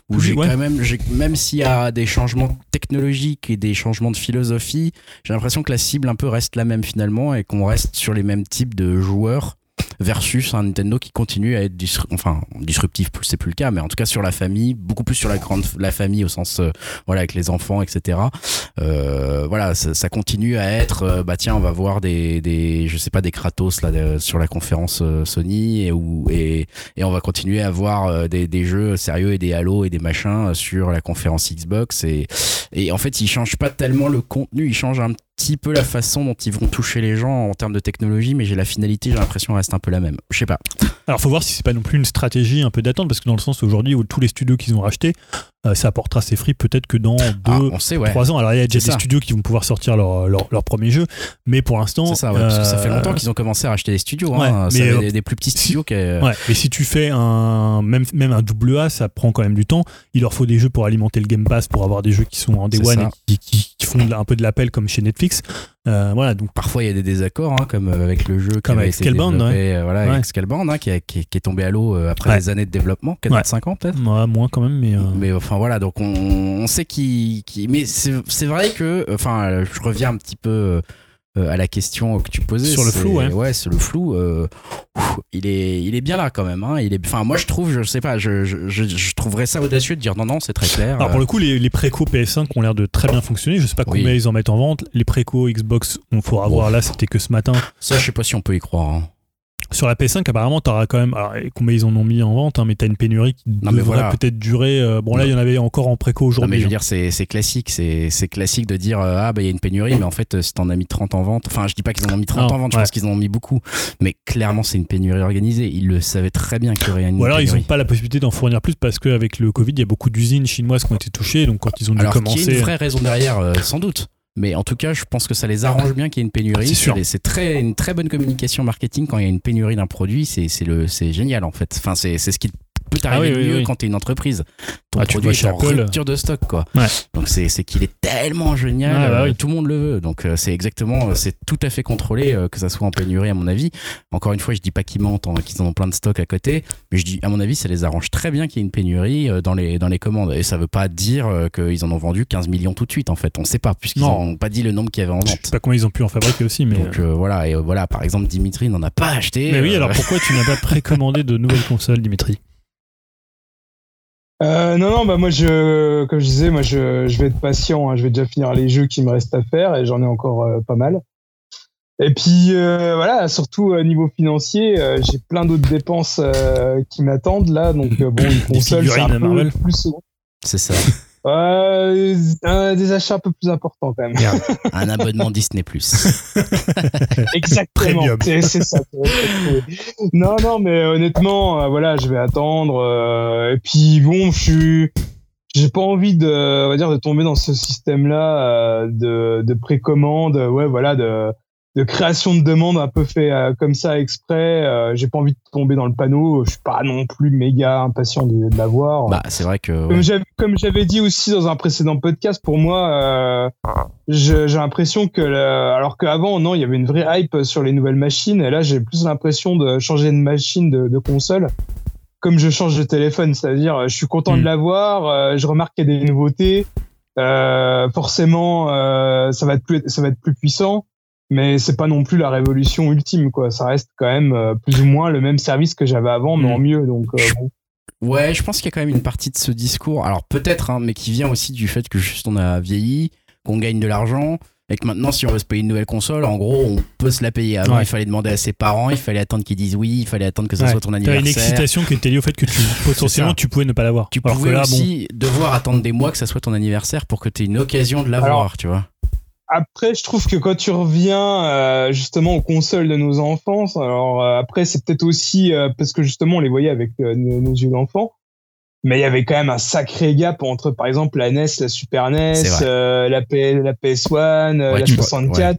Où j'ai quand même, même s'il y a des changements technologiques et des changements de philosophie, j'ai l'impression que la cible un peu reste la même finalement et qu'on reste sur les mêmes types de joueurs versus un Nintendo qui continue à être enfin disruptif c'est plus le cas mais en tout cas sur la famille beaucoup plus sur la grande la famille au sens euh, voilà avec les enfants etc euh, voilà ça, continue à être euh, bah tiens on va voir des, des je sais pas des Kratos là sur la conférence Sony et où et, et on va continuer à voir des, des jeux sérieux et des Halo et des machins sur la conférence Xbox et et en fait ils changent pas tellement le contenu ils changent un petit peu la façon dont ils vont toucher les gens en termes de technologie, mais j'ai la finalité, j'ai l'impression reste un peu la même. Je sais pas. Alors, faut voir si c'est pas non plus une stratégie un peu d'attente, parce que dans le sens aujourd'hui où tous les studios qu'ils ont rachetés, euh, ça apportera ses fruits peut-être que dans Ah, deux, ouais. trois ans. Alors, il y a déjà des ça. studios qui vont pouvoir sortir leur, leur, leur premier jeu, mais pour l'instant. C'est ça, ouais, parce que ça fait euh, longtemps qu'ils ont commencé à racheter des studios. Ouais, hein. Mais, euh, des, des plus petits studios qui. euh, Ouais, mais si tu fais un même même un double A, ça prend quand même du temps. Il leur faut des jeux pour alimenter le Game Pass, pour avoir des jeux qui sont en Day One et qui, qui- qui font un peu de l'appel comme chez Netflix. Euh, voilà, donc Parfois, il y a des désaccords, hein, comme euh, avec le jeu Comme avec Scalebound, développé, euh, voilà, Ouais. avec Scalebound, hein, qui, a- qui- qui est tombé à l'eau euh, après Ouais. des années de développement, 4-5 ans peut-être. moi, moins quand même, mais euh, Mais enfin voilà, donc on, on sait qui, qui mais c'est c'est vrai que, enfin, je reviens un petit peu euh, à la question que tu posais Sur le flou, ouais. ouais, c'est le flou. euh, ouf, il est, il est bien là quand même. Hein, il est, enfin, moi je trouve, je sais pas, je, je, je, je trouverais ça audacieux de dire non, non, c'est très clair. Alors pour le coup, les, les préco PS5 ont l'air de très bien fonctionner. Je sais pas Oui. combien ils en mettent en vente. Les préco Xbox, on faudra voir là, c'était que ce matin. ça, je sais pas si on peut y croire. hein. Sur la PS5, apparemment, t'auras quand même. Alors, combien ils en ont mis en vente, hein, mais t'as une pénurie qui Non, mais devrait voilà. peut-être durer. euh, bon, là, il y en avait encore en préco Non, mais aujourd'hui. je veux hein. dire, c'est classique. C'est classique de dire euh, Ah, bah, il y a une pénurie, mais en fait, euh, si t'en as mis 30 en vente, enfin, je dis pas qu'ils en ont mis 30 Non, en vente, je pense qu'ils en ont mis beaucoup. Mais clairement, c'est une pénurie organisée. Ils le savaient très bien qu'il y aurait une Ou alors, ils n'ont pas la possibilité d'en fournir plus parce qu'avec le Covid, il y a beaucoup d'usines chinoises qui ont été touchées. Donc, quand ils ont dû Alors qu'il y a commencer. une vraie raison derrière, euh, sans doute. Mais en tout cas, je pense que ça les arrange bien qu'il y ait une pénurie. C'est sûr. C'est très, une très bonne communication marketing quand il y a une pénurie d'un produit. C'est c'est le- c'est génial en fait. Enfin, c'est c'est ce qui peut Ah t'arriver de oui, mieux oui. quand t'es une entreprise. Ton Ah, tu produit vois est en rupture de stock, quoi. Ouais. Donc c'est c'est qu'il est tellement génial, Ah, bah euh, tout le monde le veut. Donc euh, c'est exactement, euh, c'est tout à fait contrôlé que ça soit en pénurie à mon avis. Encore une fois, je dis pas qu'ils mentent, hein, qu'ils en ont plein de stock à côté, mais je dis à mon avis, ça les arrange très bien qu'il y ait une pénurie dans les dans les commandes. Et ça veut pas dire qu'ils en ont vendu 15 millions tout de suite. En fait, on sait pas puisqu'ils Non. n'ont pas dit le nombre qu'il y avait en Je sais vente. pas combien ils ont pu en fabriquer aussi, mais. Donc euh, voilà, et voilà, par exemple, Dimitri n'en a pas acheté. mais oui, euh, alors pourquoi tu n'as pas <laughs> précommandé de nouvelles consoles, Dimitri? Euh, non, non, bah moi, je, comme je disais, moi, je, je vais être patient. hein. Je vais déjà finir les jeux qui me restent à faire et j'en ai encore euh, pas mal. Et puis euh, voilà, surtout au niveau financier, euh, j'ai plein d'autres dépenses euh, qui m'attendent là. Donc euh, bon, une <laughs> console, c'est un peu Marvel. plus souvent. c'est ça. Euh, un- des achats un peu plus importants quand même. <laughs> Un abonnement Disney Plus. <laughs> Exactement. C'est c'est ça. non, non, mais honnêtement, euh, voilà, je vais attendre. euh, et puis bon, je suis, j'ai pas envie de, on va dire, de tomber dans ce système-là euh, de, de précommande. Ouais, voilà, de, de création de demande un peu fait euh, comme ça exprès. Euh, j'ai pas envie de tomber dans le panneau. Je suis pas non plus méga impatient de, de l'avoir. bah, c'est vrai que. ouais. Comme j'avais- dit aussi dans un précédent podcast, pour moi, euh, j'ai l'impression que, le- alors qu'avant, non, il y avait une vraie hype sur les nouvelles machines, et là, j'ai plus l'impression de changer de machine, de, de console, comme je change de téléphone, c'est-à-dire, je suis content de l'avoir, euh, je remarque qu'il y a des nouveautés, euh, forcément, euh, ça va être plus, ça va être plus puissant. Mais c'est pas non plus la révolution ultime, quoi. Ça reste quand même euh, plus ou moins le même service que j'avais avant, mais en mieux. Donc, euh, bon. Ouais, je pense qu'il y a quand même une partie de ce discours, alors peut-être, hein, mais qui vient aussi du fait que juste on a vieilli, qu'on gagne de l'argent, et que maintenant, si on veut se payer une nouvelle console, en gros, on peut se la payer. Avant, Ouais. il fallait demander à ses parents, il fallait attendre qu'ils disent oui, il fallait attendre que ça Ouais. soit ton T'as anniversaire. une excitation qui était liée au fait que tu, potentiellement tu pouvais ne pas l'avoir. Tu Alors que pouvais bon, aussi devoir attendre des mois que ça soit ton anniversaire pour que tu aies une occasion de l'avoir, Alors, tu vois. Après, je trouve que quand tu reviens euh, justement aux consoles de nos enfants, alors euh, après c'est peut-être aussi euh, parce que justement on les voyait avec euh, nos, nos yeux d'enfant, mais il y avait quand même un sacré gap entre par exemple la NES, la Super NES, vrai. euh, la, P- la PS1, euh, Ouais, la tu vois, 64.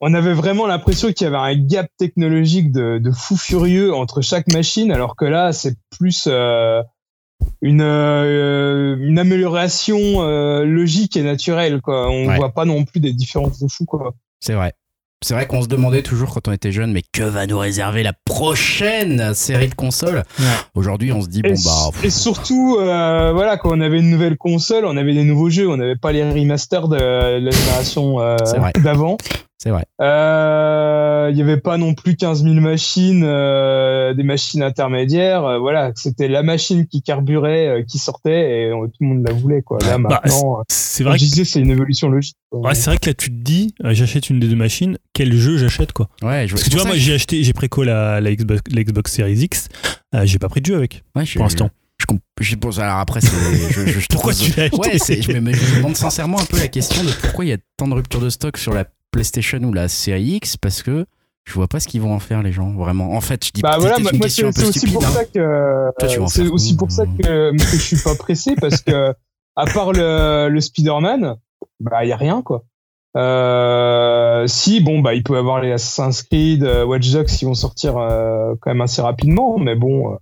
On avait vraiment l'impression qu'il y avait un gap technologique de, de fou furieux entre chaque machine, alors que là c'est plus euh, une, euh, une amélioration euh, logique et naturelle. Quoi. On Ouais. voit pas non plus des différences de fou. Quoi. C'est vrai. C'est vrai qu'on se demandait toujours quand on était jeune, mais que va nous réserver la prochaine série de consoles? Ouais. Aujourd'hui, on se dit, Et, bon bah. et surtout, euh, voilà, quand on avait une nouvelle console, on avait des nouveaux jeux, on n'avait pas les remasters de la génération euh, C'est vrai. Euh, Il y avait pas non plus 15 000 machines, euh, des machines intermédiaires. euh, voilà, c'était la machine qui carburait, euh, qui sortait, et euh, tout le monde la voulait. Quoi. Là, Bah, maintenant, c'est vrai je que disais, c'est une évolution logique. Ouais, c'est vrai que là, tu te dis, euh, j'achète une des deux machines, quel jeu j'achète quoi Ouais, je Parce que tu vois, moi, j'ai acheté, j'ai préco la, la Xbox, la Xbox Series X, euh, j'ai pas pris de jeu avec Ouais, pour l'instant. Je, pense, alors après, c'est, je, je, je <laughs> te Pourquoi pose- tu l'as Ouais, je me demande sincèrement un peu la question de pourquoi il y a tant de ruptures de stock sur la PlayStation ou la série X parce que je vois pas ce qu'ils vont en faire les gens vraiment. En fait, je dis Bah voilà, moi, une moi, question c'est peu c'est aussi stupide. pour hein. ça que c'est aussi pour ça que, que je suis pas pressé parce que <laughs> à part le, le Spider-Man, bah il y a rien quoi. Euh, si bon bah il peut y avoir les Assassin's Creed, euh, Watch Dogs qui vont sortir euh, quand même assez rapidement, mais bon, euh,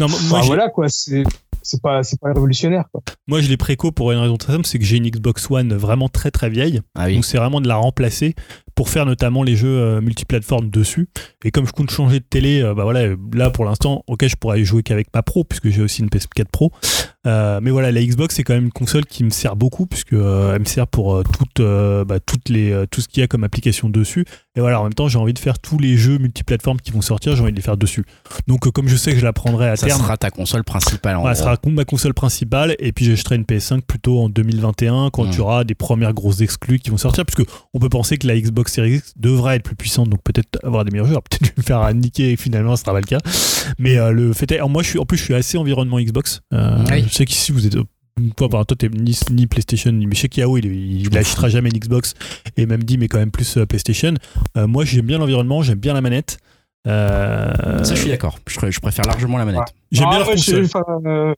Non, moi, enfin, moi, je- voilà quoi, c'est c'est pas c'est pas révolutionnaire quoi. moi, je l'ai préco pour une raison très simple, c'est que j'ai une Xbox One vraiment très très vieille. Ah oui. Donc c'est vraiment de la remplacer pour faire notamment les jeux euh, multiplateformes dessus. Et comme je compte changer de télé, euh, bah voilà, là pour l'instant, ok, je pourrais y jouer qu'avec ma Pro puisque j'ai aussi une PS4 Pro. Euh, mais voilà, la Xbox c'est quand même une console qui me sert beaucoup puisque euh, elle me sert pour euh, toutes, euh, bah, toutes les, euh, tout ce qu'il y a comme application dessus. Et voilà, en même temps, j'ai envie de faire tous les jeux multiplateformes qui vont sortir, j'ai envie de les faire dessus. Donc comme je sais que je la prendrai à Ça terme. sera ta console principale en Ouais, ça sera ma console principale et puis j'achèterai une PS5 plutôt en 2021 quand Mm. tu auras des premières grosses exclus qui vont sortir puisque on peut penser que la Xbox Series X devrait être plus puissante donc peut-être avoir des meilleurs jeux peut-être me faire niquer et finalement ce sera pas le cas mais euh, le fait est alors, moi je suis en plus je suis assez environnement Xbox Oui. Je sais qu'ici vous êtes toi, par- toi t'es ni, ni PlayStation ni mais chez Kiao il, il, il achètera jamais une Xbox et même dit mais quand même plus euh, PlayStation Euh, moi j'aime bien l'environnement j'aime bien la manette Euh, Ça, je suis d'accord. Je, je préfère largement la manette. j'aime Ah, bien la ouais, je, console euh,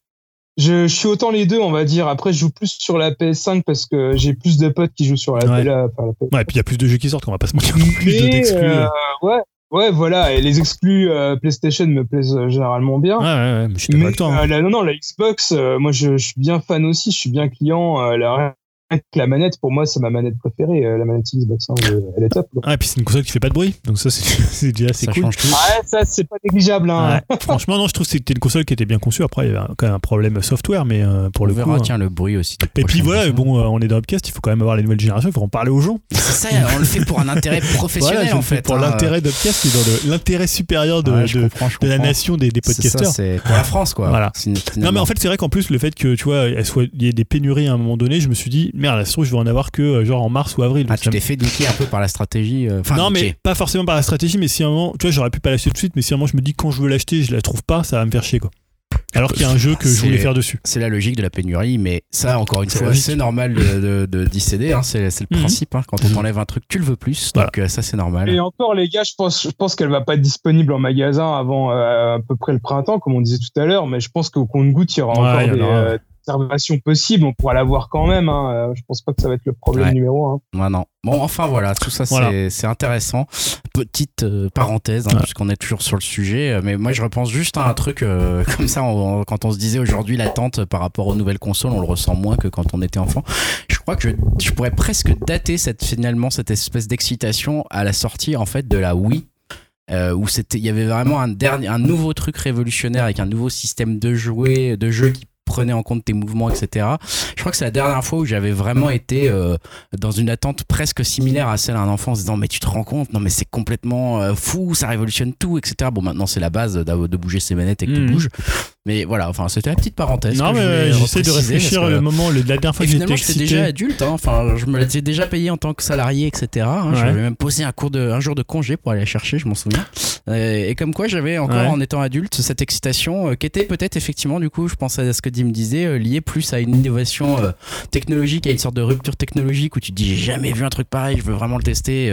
je, je suis autant les deux, on va dire. Après, je joue plus sur la PS5 parce que j'ai plus de potes qui jouent sur la, Ouais. la- enfin, la PS5. ouais et puis il y a plus de jeux qui sortent on va pas se mentir non <laughs> plus de- euh, ouais, ouais, voilà. Et les exclus euh, PlayStation me plaisent euh, généralement bien. Ouais, ouais, ouais, mais je suis toi. hein. euh, la- non, non, la Xbox, euh, moi, je, je suis bien fan aussi. Je suis bien client. Euh, la, <laughs> la manette, pour moi, c'est ma manette préférée. euh, la manette Xbox, hein, elle, elle est top. quoi. Ah, et puis c'est une console qui fait pas de bruit, donc ça c'est <laughs> c'est déjà assez Ça cool. change tout. Ouais, ça, c'est pas négligeable. Hein. Ouais. <laughs> Franchement, non, je trouve que c'était une console qui était bien conçue. Après, il y avait quand même un problème software, mais euh, pour On le verra, coup. hein. tiens, le bruit aussi. des Et puis voilà, bon, euh, on est dans Upcast, il faut quand même avoir les nouvelles générations, il faut en parler aux gens. C'est ça, on le fait pour un intérêt professionnel Voilà, je en le fais fait. pour hein. l'intérêt d'Upcast et dans l'intérêt supérieur de, Ouais, je de, comprends, je de la nation des, des C'est ça, podcasters. c'est pour la France quoi. Voilà. C'est- Non, mais en fait, c'est vrai qu'en plus, le fait que tu vois, il y ait des pénuries à un moment donné, je me suis dit, merde, la trouve, je vais en avoir que euh, genre en mars ou avril. Ah, tu t'es fait niquer un peu par la stratégie. euh, non, mais pas forcément par la stratégie, mais si à un moment, tu vois, j'aurais pu pas l'acheter tout de suite, mais si à un moment je me dis quand je veux l'acheter, je la trouve pas, ça va me faire chier quoi. Alors qu'il y a un jeu que je voulais faire dessus. C'est la logique de la pénurie, mais ça, encore une fois, c'est normal de, de, de d'y céder, hein, c'est, le Mhm. principe. hein. Quand on t'enlève un truc, tu le veux plus, donc euh, ça, c'est normal. Et encore, les gars, je pense, je pense qu'elle va pas être disponible en magasin avant euh, à peu près le printemps, comme on disait tout à l'heure. Mais je pense qu'au compte-goutte, il y aura Ouais, encore il y en des aura. euh, observations possibles. On pourra l'avoir quand même. Hein. Euh, Je pense pas que ça va être le problème Ouais. numéro un. Ouais, non. Bon, enfin voilà, tout ça, Voilà. c'est, intéressant. Petite euh, parenthèse, hein, Ouais. puisqu'on est toujours sur le sujet, euh, mais moi, je repense juste à un truc euh, <laughs> comme ça, on- quand on se disait aujourd'hui l'attente par rapport aux nouvelles consoles, on le ressent moins que quand on était enfant. Je crois que je, je pourrais presque dater cette, finalement cette espèce d'excitation à la sortie en fait de la Wii. euh, où c'était, il y avait vraiment un dernier, un nouveau truc révolutionnaire avec un nouveau système de jouer, de jeu qui prenait en compte tes mouvements, etc. Je crois que c'est la dernière fois où j'avais vraiment été euh, dans une attente presque similaire à celle d'un enfant en se disant mais tu te rends compte? Non mais c'est complètement euh, fou ça révolutionne tout etc bon maintenant c'est la base de bouger ses manettes et que tu bouges mais voilà enfin c'était la petite parenthèse Non, mais j'essaie de réfléchir le moment, le- la dernière fois que j'étais excité. déjà adulte. hein. Enfin, je me l'étais déjà payé en tant que salarié, etc. hein. Ouais. J'avais même posé un cours de, un jour de congé pour aller la chercher, je m'en souviens. Euh, et comme quoi, j'avais encore, Ouais. en étant adulte, cette excitation euh, qui était peut-être effectivement, du coup, je pensais à ce que Dim me disait, euh, liée plus à une innovation euh, technologique, à une sorte de rupture technologique où tu te dis, j'ai jamais vu un truc pareil, je veux vraiment le tester,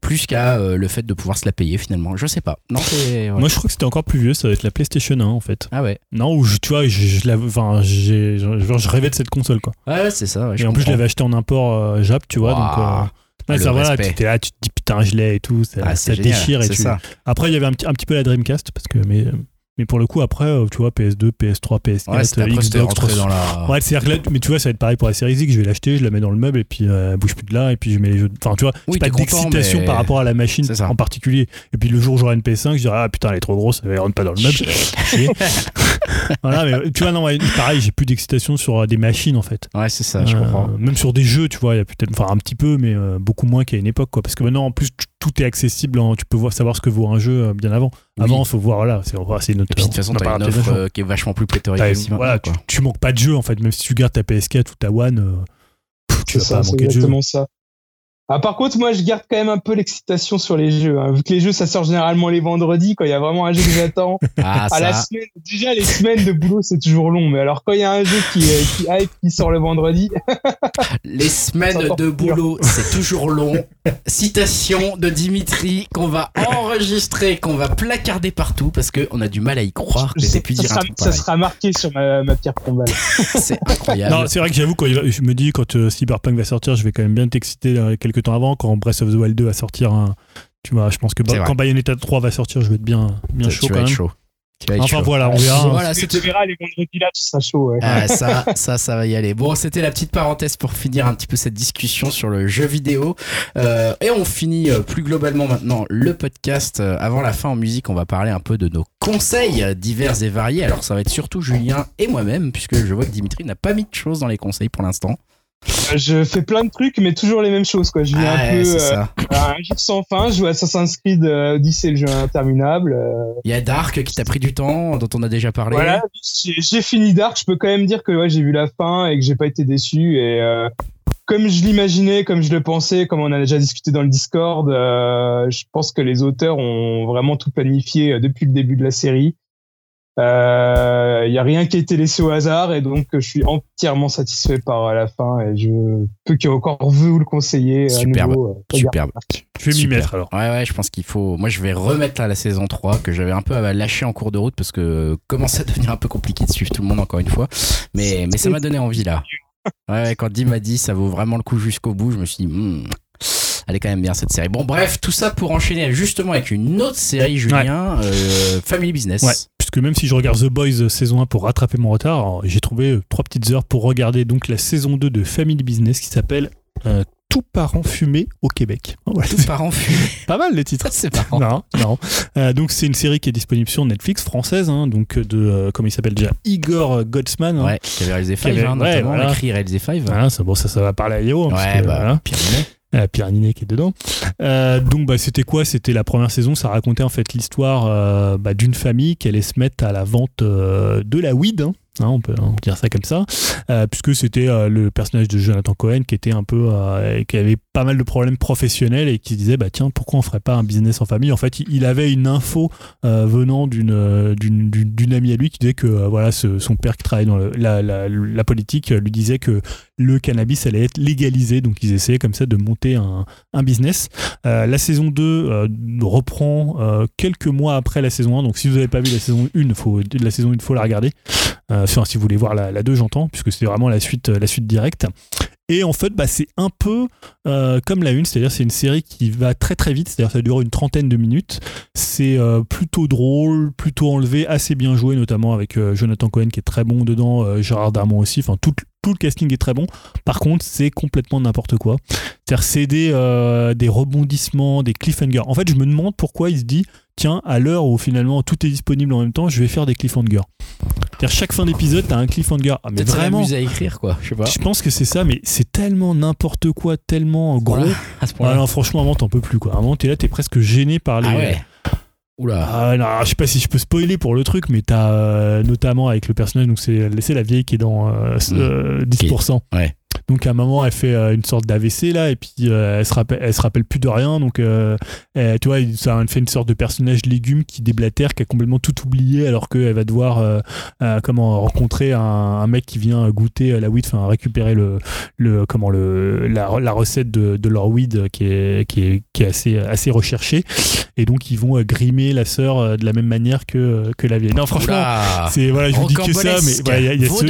plus qu'à le fait de pouvoir se la payer finalement. Je sais pas. Non, ouais. Moi, je crois que c'était encore plus vieux, ça va être la PlayStation 1 en fait. Ah ouais. Non, où je, tu vois, je, je, l'avais- enfin, j'ai- je, rêvais de cette console quoi. Ouais, c'est ça. ouais, et en plus, je comprends. l'avais acheté en import euh, Jap, tu vois. Waouh. Donc, euh, ouais, le ça, voilà, respect. tu t'es là, tu te dis putain, je l'ai et tout, ça, Ah, ça c'est génial, déchire et c'est tu. ça. Après, il y avait un petit, un petit peu la Dreamcast parce que, mais, mais pour le coup, après, euh, tu vois, PS2, PS3, PS4, Ouais, c'était après, Xbox, rentré 360. dans la. Ouais, c'est-à-dire que là, mais tu vois, ça va être pareil pour la série X, je vais l'acheter, je la mets dans le meuble et puis euh, elle bouge plus de là et puis je mets les jeux. de- Enfin, tu vois, Oui, j'ai pas t'es content, d'excitation mais- par rapport à la machine C'est ça. en particulier. Et puis le jour où j'aurai une PS5, je dirais ah putain, elle est trop grosse, elle rentre pas dans le meuble. Chier. <laughs> <laughs> voilà, mais tu vois, non, ouais, pareil, j'ai plus d'excitation sur euh, des machines en fait. Ouais, c'est ça, je Euh, comprends. Même sur des jeux, tu vois, il y a peut-être, enfin un petit peu, mais euh, beaucoup moins qu'à une époque, quoi. Parce que maintenant, en plus, tout est accessible, tu peux voir, savoir ce que vaut un jeu euh, bien avant. Oui. Avant, il faut voir, voilà, c'est c'est une autre. Et puis de toute façon, t'as une offre euh, qui est vachement plus pléthorique voilà, tu, manques pas de jeu en fait, même si tu gardes ta PS4 ou ta One, euh, pff, tu C'est vas ça, pas c'est manquer de jeu. exactement ça. Ah, par contre, moi, je garde quand même un peu l'excitation sur les jeux. Hein. Vu que les jeux, ça sort généralement les vendredis, quand il y a vraiment un jeu que j'attends. <laughs> Ah, à la semaine, déjà, les semaines de boulot, c'est toujours long. Mais alors, quand il y a un jeu qui, euh, qui hype, qui sort le vendredi, <laughs> Les semaines de boulot, c'est toujours long. Citation de Dimitri qu'on va enregistrer, qu'on va placarder partout parce qu'on a du mal à y croire que je ça, dire un sera, truc ça sera marqué sur ma, ma pierre tombale. <laughs> C'est incroyable. Non, c'est vrai que j'avoue, je me dis, quand euh, Cyberpunk va sortir, je vais quand même bien t'exciter euh, quelques temps avant. Quand Breath of the Wild 2 va sortir, hein, tu vois, je pense que quand Bayonetta 3 va sortir, je vais être bien, bien tu chaud vas être chaud. Tu vas être Enfin chaud. voilà, on verra. Voilà, Tu c'était verras les vendredis là, seras chaud. Ouais. Ah, <laughs> ça, ça, ça va y aller. Bon, c'était la petite parenthèse pour finir un petit peu cette discussion sur le jeu vidéo. Euh, et on finit euh, plus globalement maintenant le podcast. Euh, avant la fin en musique, on va parler un peu de nos conseils divers et variés. Alors, ça va être surtout Julien et moi-même, puisque je vois que Dimitri n'a pas mis de choses dans les conseils pour l'instant. Je fais plein de trucs, mais toujours les mêmes choses. Quoi. Je vis Ah, un ouais, peu euh, un jeu sans fin. Je joue à Assassin's Creed euh, Odyssey, le jeu interminable. euh, Il y a Dark qui t'a pris du temps, dont on a déjà parlé. Voilà, j'ai fini Dark. Je peux quand même dire que ouais, j'ai vu la fin et que j'ai pas été déçu. Et euh, comme je l'imaginais, comme je le pensais, comme on a déjà discuté dans le Discord, euh, je pense que les auteurs ont vraiment tout planifié euh, depuis le début de la série. Il y a rien qui a été laissé au hasard et donc je suis entièrement satisfait par euh, la fin et je peux qu'encore vous le conseiller. à Superbe. nouveau, euh, regardez. Superbe. Je vais m'y mettre alors. Ouais, ouais, je pense qu'il faut. Moi, je vais remettre là la saison 3 que j'avais un peu lâché en cours de route parce que euh, commence à <laughs> devenir un peu compliqué de suivre tout le monde encore une fois. Mais, mais ça m'a donné envie là. Ouais, ouais, quand Dim m'a dit ça vaut vraiment le coup jusqu'au bout, je me suis dit, Hmm, elle est quand même bien cette série. Bon, bref, tout ça pour enchaîner justement avec une autre série, Julien, euh, Family Business. Ouais, puisque même si je regarde The Boys euh, saison 1 pour rattraper mon retard, alors, j'ai trouvé euh, trois petites heures pour regarder donc la saison 2 de Family Business qui s'appelle euh, Tout parent fumé au Québec. <laughs> Voilà, c'est parents fumés. <laughs> pas mal les titres. C'est marrant. Euh, donc c'est une série qui est disponible sur Netflix française, hein, donc de euh, comment il s'appelle déjà? Igor Godsman. hein. Qui avait réalisé Qui avait- hein, ouais, notamment, voilà. écrit réalisé Five. Bon, ça, ça va parler à Ouais, que, bah, voilà. Euh, Pierre Ninet qui est dedans. Euh, donc bah, c'était quoi? C'était la première saison, ça racontait en fait l'histoire euh, bah, d'une famille qui allait se mettre à la vente de la weed. hein. Hein, on, peut, dire ça comme ça, Euh, puisque c'était euh, le personnage de Jonathan Cohen qui était un peu, euh, qui avait pas mal de problèmes professionnels et qui disait bah tiens pourquoi on ferait pas un business en famille? En fait, il, avait une info euh, venant d'une euh, d'une d'une- amie à lui qui disait que euh, voilà ce- son père qui travaille dans le- la, la, la politique lui disait que le cannabis allait être légalisé, donc ils essayaient comme ça de monter un, un business. La saison 2 euh, reprend quelques mois après la saison 1, donc si vous n'avez pas vu la saison 1, faut, la saison 1, faut la regarder. Euh, si vous voulez voir la, la 2, j'entends, puisque c'est vraiment la suite, la suite directe. Et en fait, bah, c'est un peu euh, comme la 1, c'est-à-dire c'est une série qui va très très vite, c'est-à-dire ça dure une trentaine de minutes. C'est euh, plutôt drôle, plutôt enlevé, assez bien joué, notamment avec euh, Jonathan Cohen qui est très bon dedans, euh, Gérard Darmon aussi, enfin tout, tout le casting est très bon. Par contre, c'est complètement n'importe quoi. C'est-à-dire c'est des, euh, des rebondissements, des cliffhangers. En fait, je me demande pourquoi il se dit tiens, à l'heure où finalement tout est disponible en même temps, je vais faire des cliffhangers. Chaque fin d'épisode, t'as un cliffhanger. Ah, mais vraiment, à écrire, quoi. Je sais pas. je pense que c'est ça, mais c'est tellement n'importe quoi, tellement gros. Voilà, <laughs> à ce Ah non, franchement, avant, t'en peux plus, quoi. Avant, t'es là, t'es presque gêné par les. Ah ouais. Oula. Ah, non, je sais pas si je peux spoiler pour le truc, mais t'as euh, notamment avec le personnage, donc c'est la vieille qui est dans euh, Mm. euh, 10%. Ouais. Donc à un moment, elle fait euh, une sorte d'AVC là, et puis euh, elle, se rappelle, elle se rappelle plus de rien. Donc euh, elle- tu vois, ça fait une sorte de personnage légume qui déblatère, qui a complètement tout oublié, alors qu'elle va devoir comment rencontrer un, un mec qui vient goûter la weed, enfin récupérer le, le comment le la, la recette de, de leur weed qui est qui est, qui est assez assez recherchée. Et donc ils vont grimer la sœur de la même manière que que la vieille. Non, franchement, c'est voilà, je vous dis que ça, mais y a- y a ce-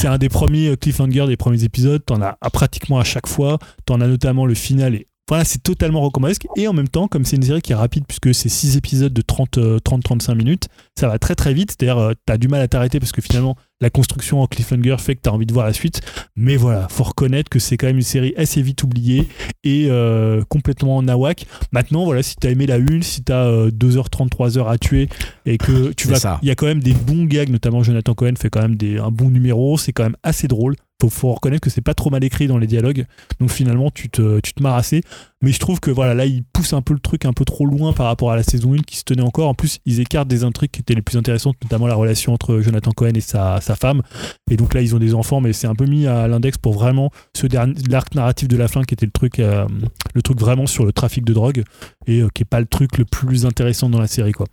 c'est un des premiers cliffhangers des premiers épisodes. T'en as pratiquement à chaque fois. T'en as notamment le final. Voilà, c'est totalement rocambolesque. Et en même temps, comme c'est une série qui est rapide, puisque c'est 6 épisodes de 30-35 minutes, ça va très très vite. C'est-à-dire, euh, t'as du mal à t'arrêter parce que finalement, la construction en cliffhanger fait que t'as envie de voir la suite. Mais voilà, faut reconnaître que c'est quand même une série assez vite oubliée et euh, complètement en nawak. Maintenant, voilà, si t'as aimé la une, si t'as euh, 2h30, 3h à tuer et que tu vas. Il y a quand même des bons gags, notamment Jonathan Cohen fait quand même des, un bon numéro. C'est quand même assez drôle. faut, faut reconnaître que c'est pas trop mal écrit dans les dialogues. Donc finalement, tu te, tu te marres assez. Mais je trouve que voilà, là, ils poussent un peu le truc un peu trop loin par rapport à la saison 1 qui se tenait encore. En plus, ils écartent des intrigues qui étaient les plus intéressantes, notamment la relation entre Jonathan Cohen et sa, sa femme. Et donc là, ils ont des enfants, mais c'est un peu mis à l'index pour vraiment ce dernier, l'arc narratif de la fin qui était le truc, euh, le truc vraiment sur le trafic de drogue et euh, qui est pas le truc le plus intéressant dans la série, quoi.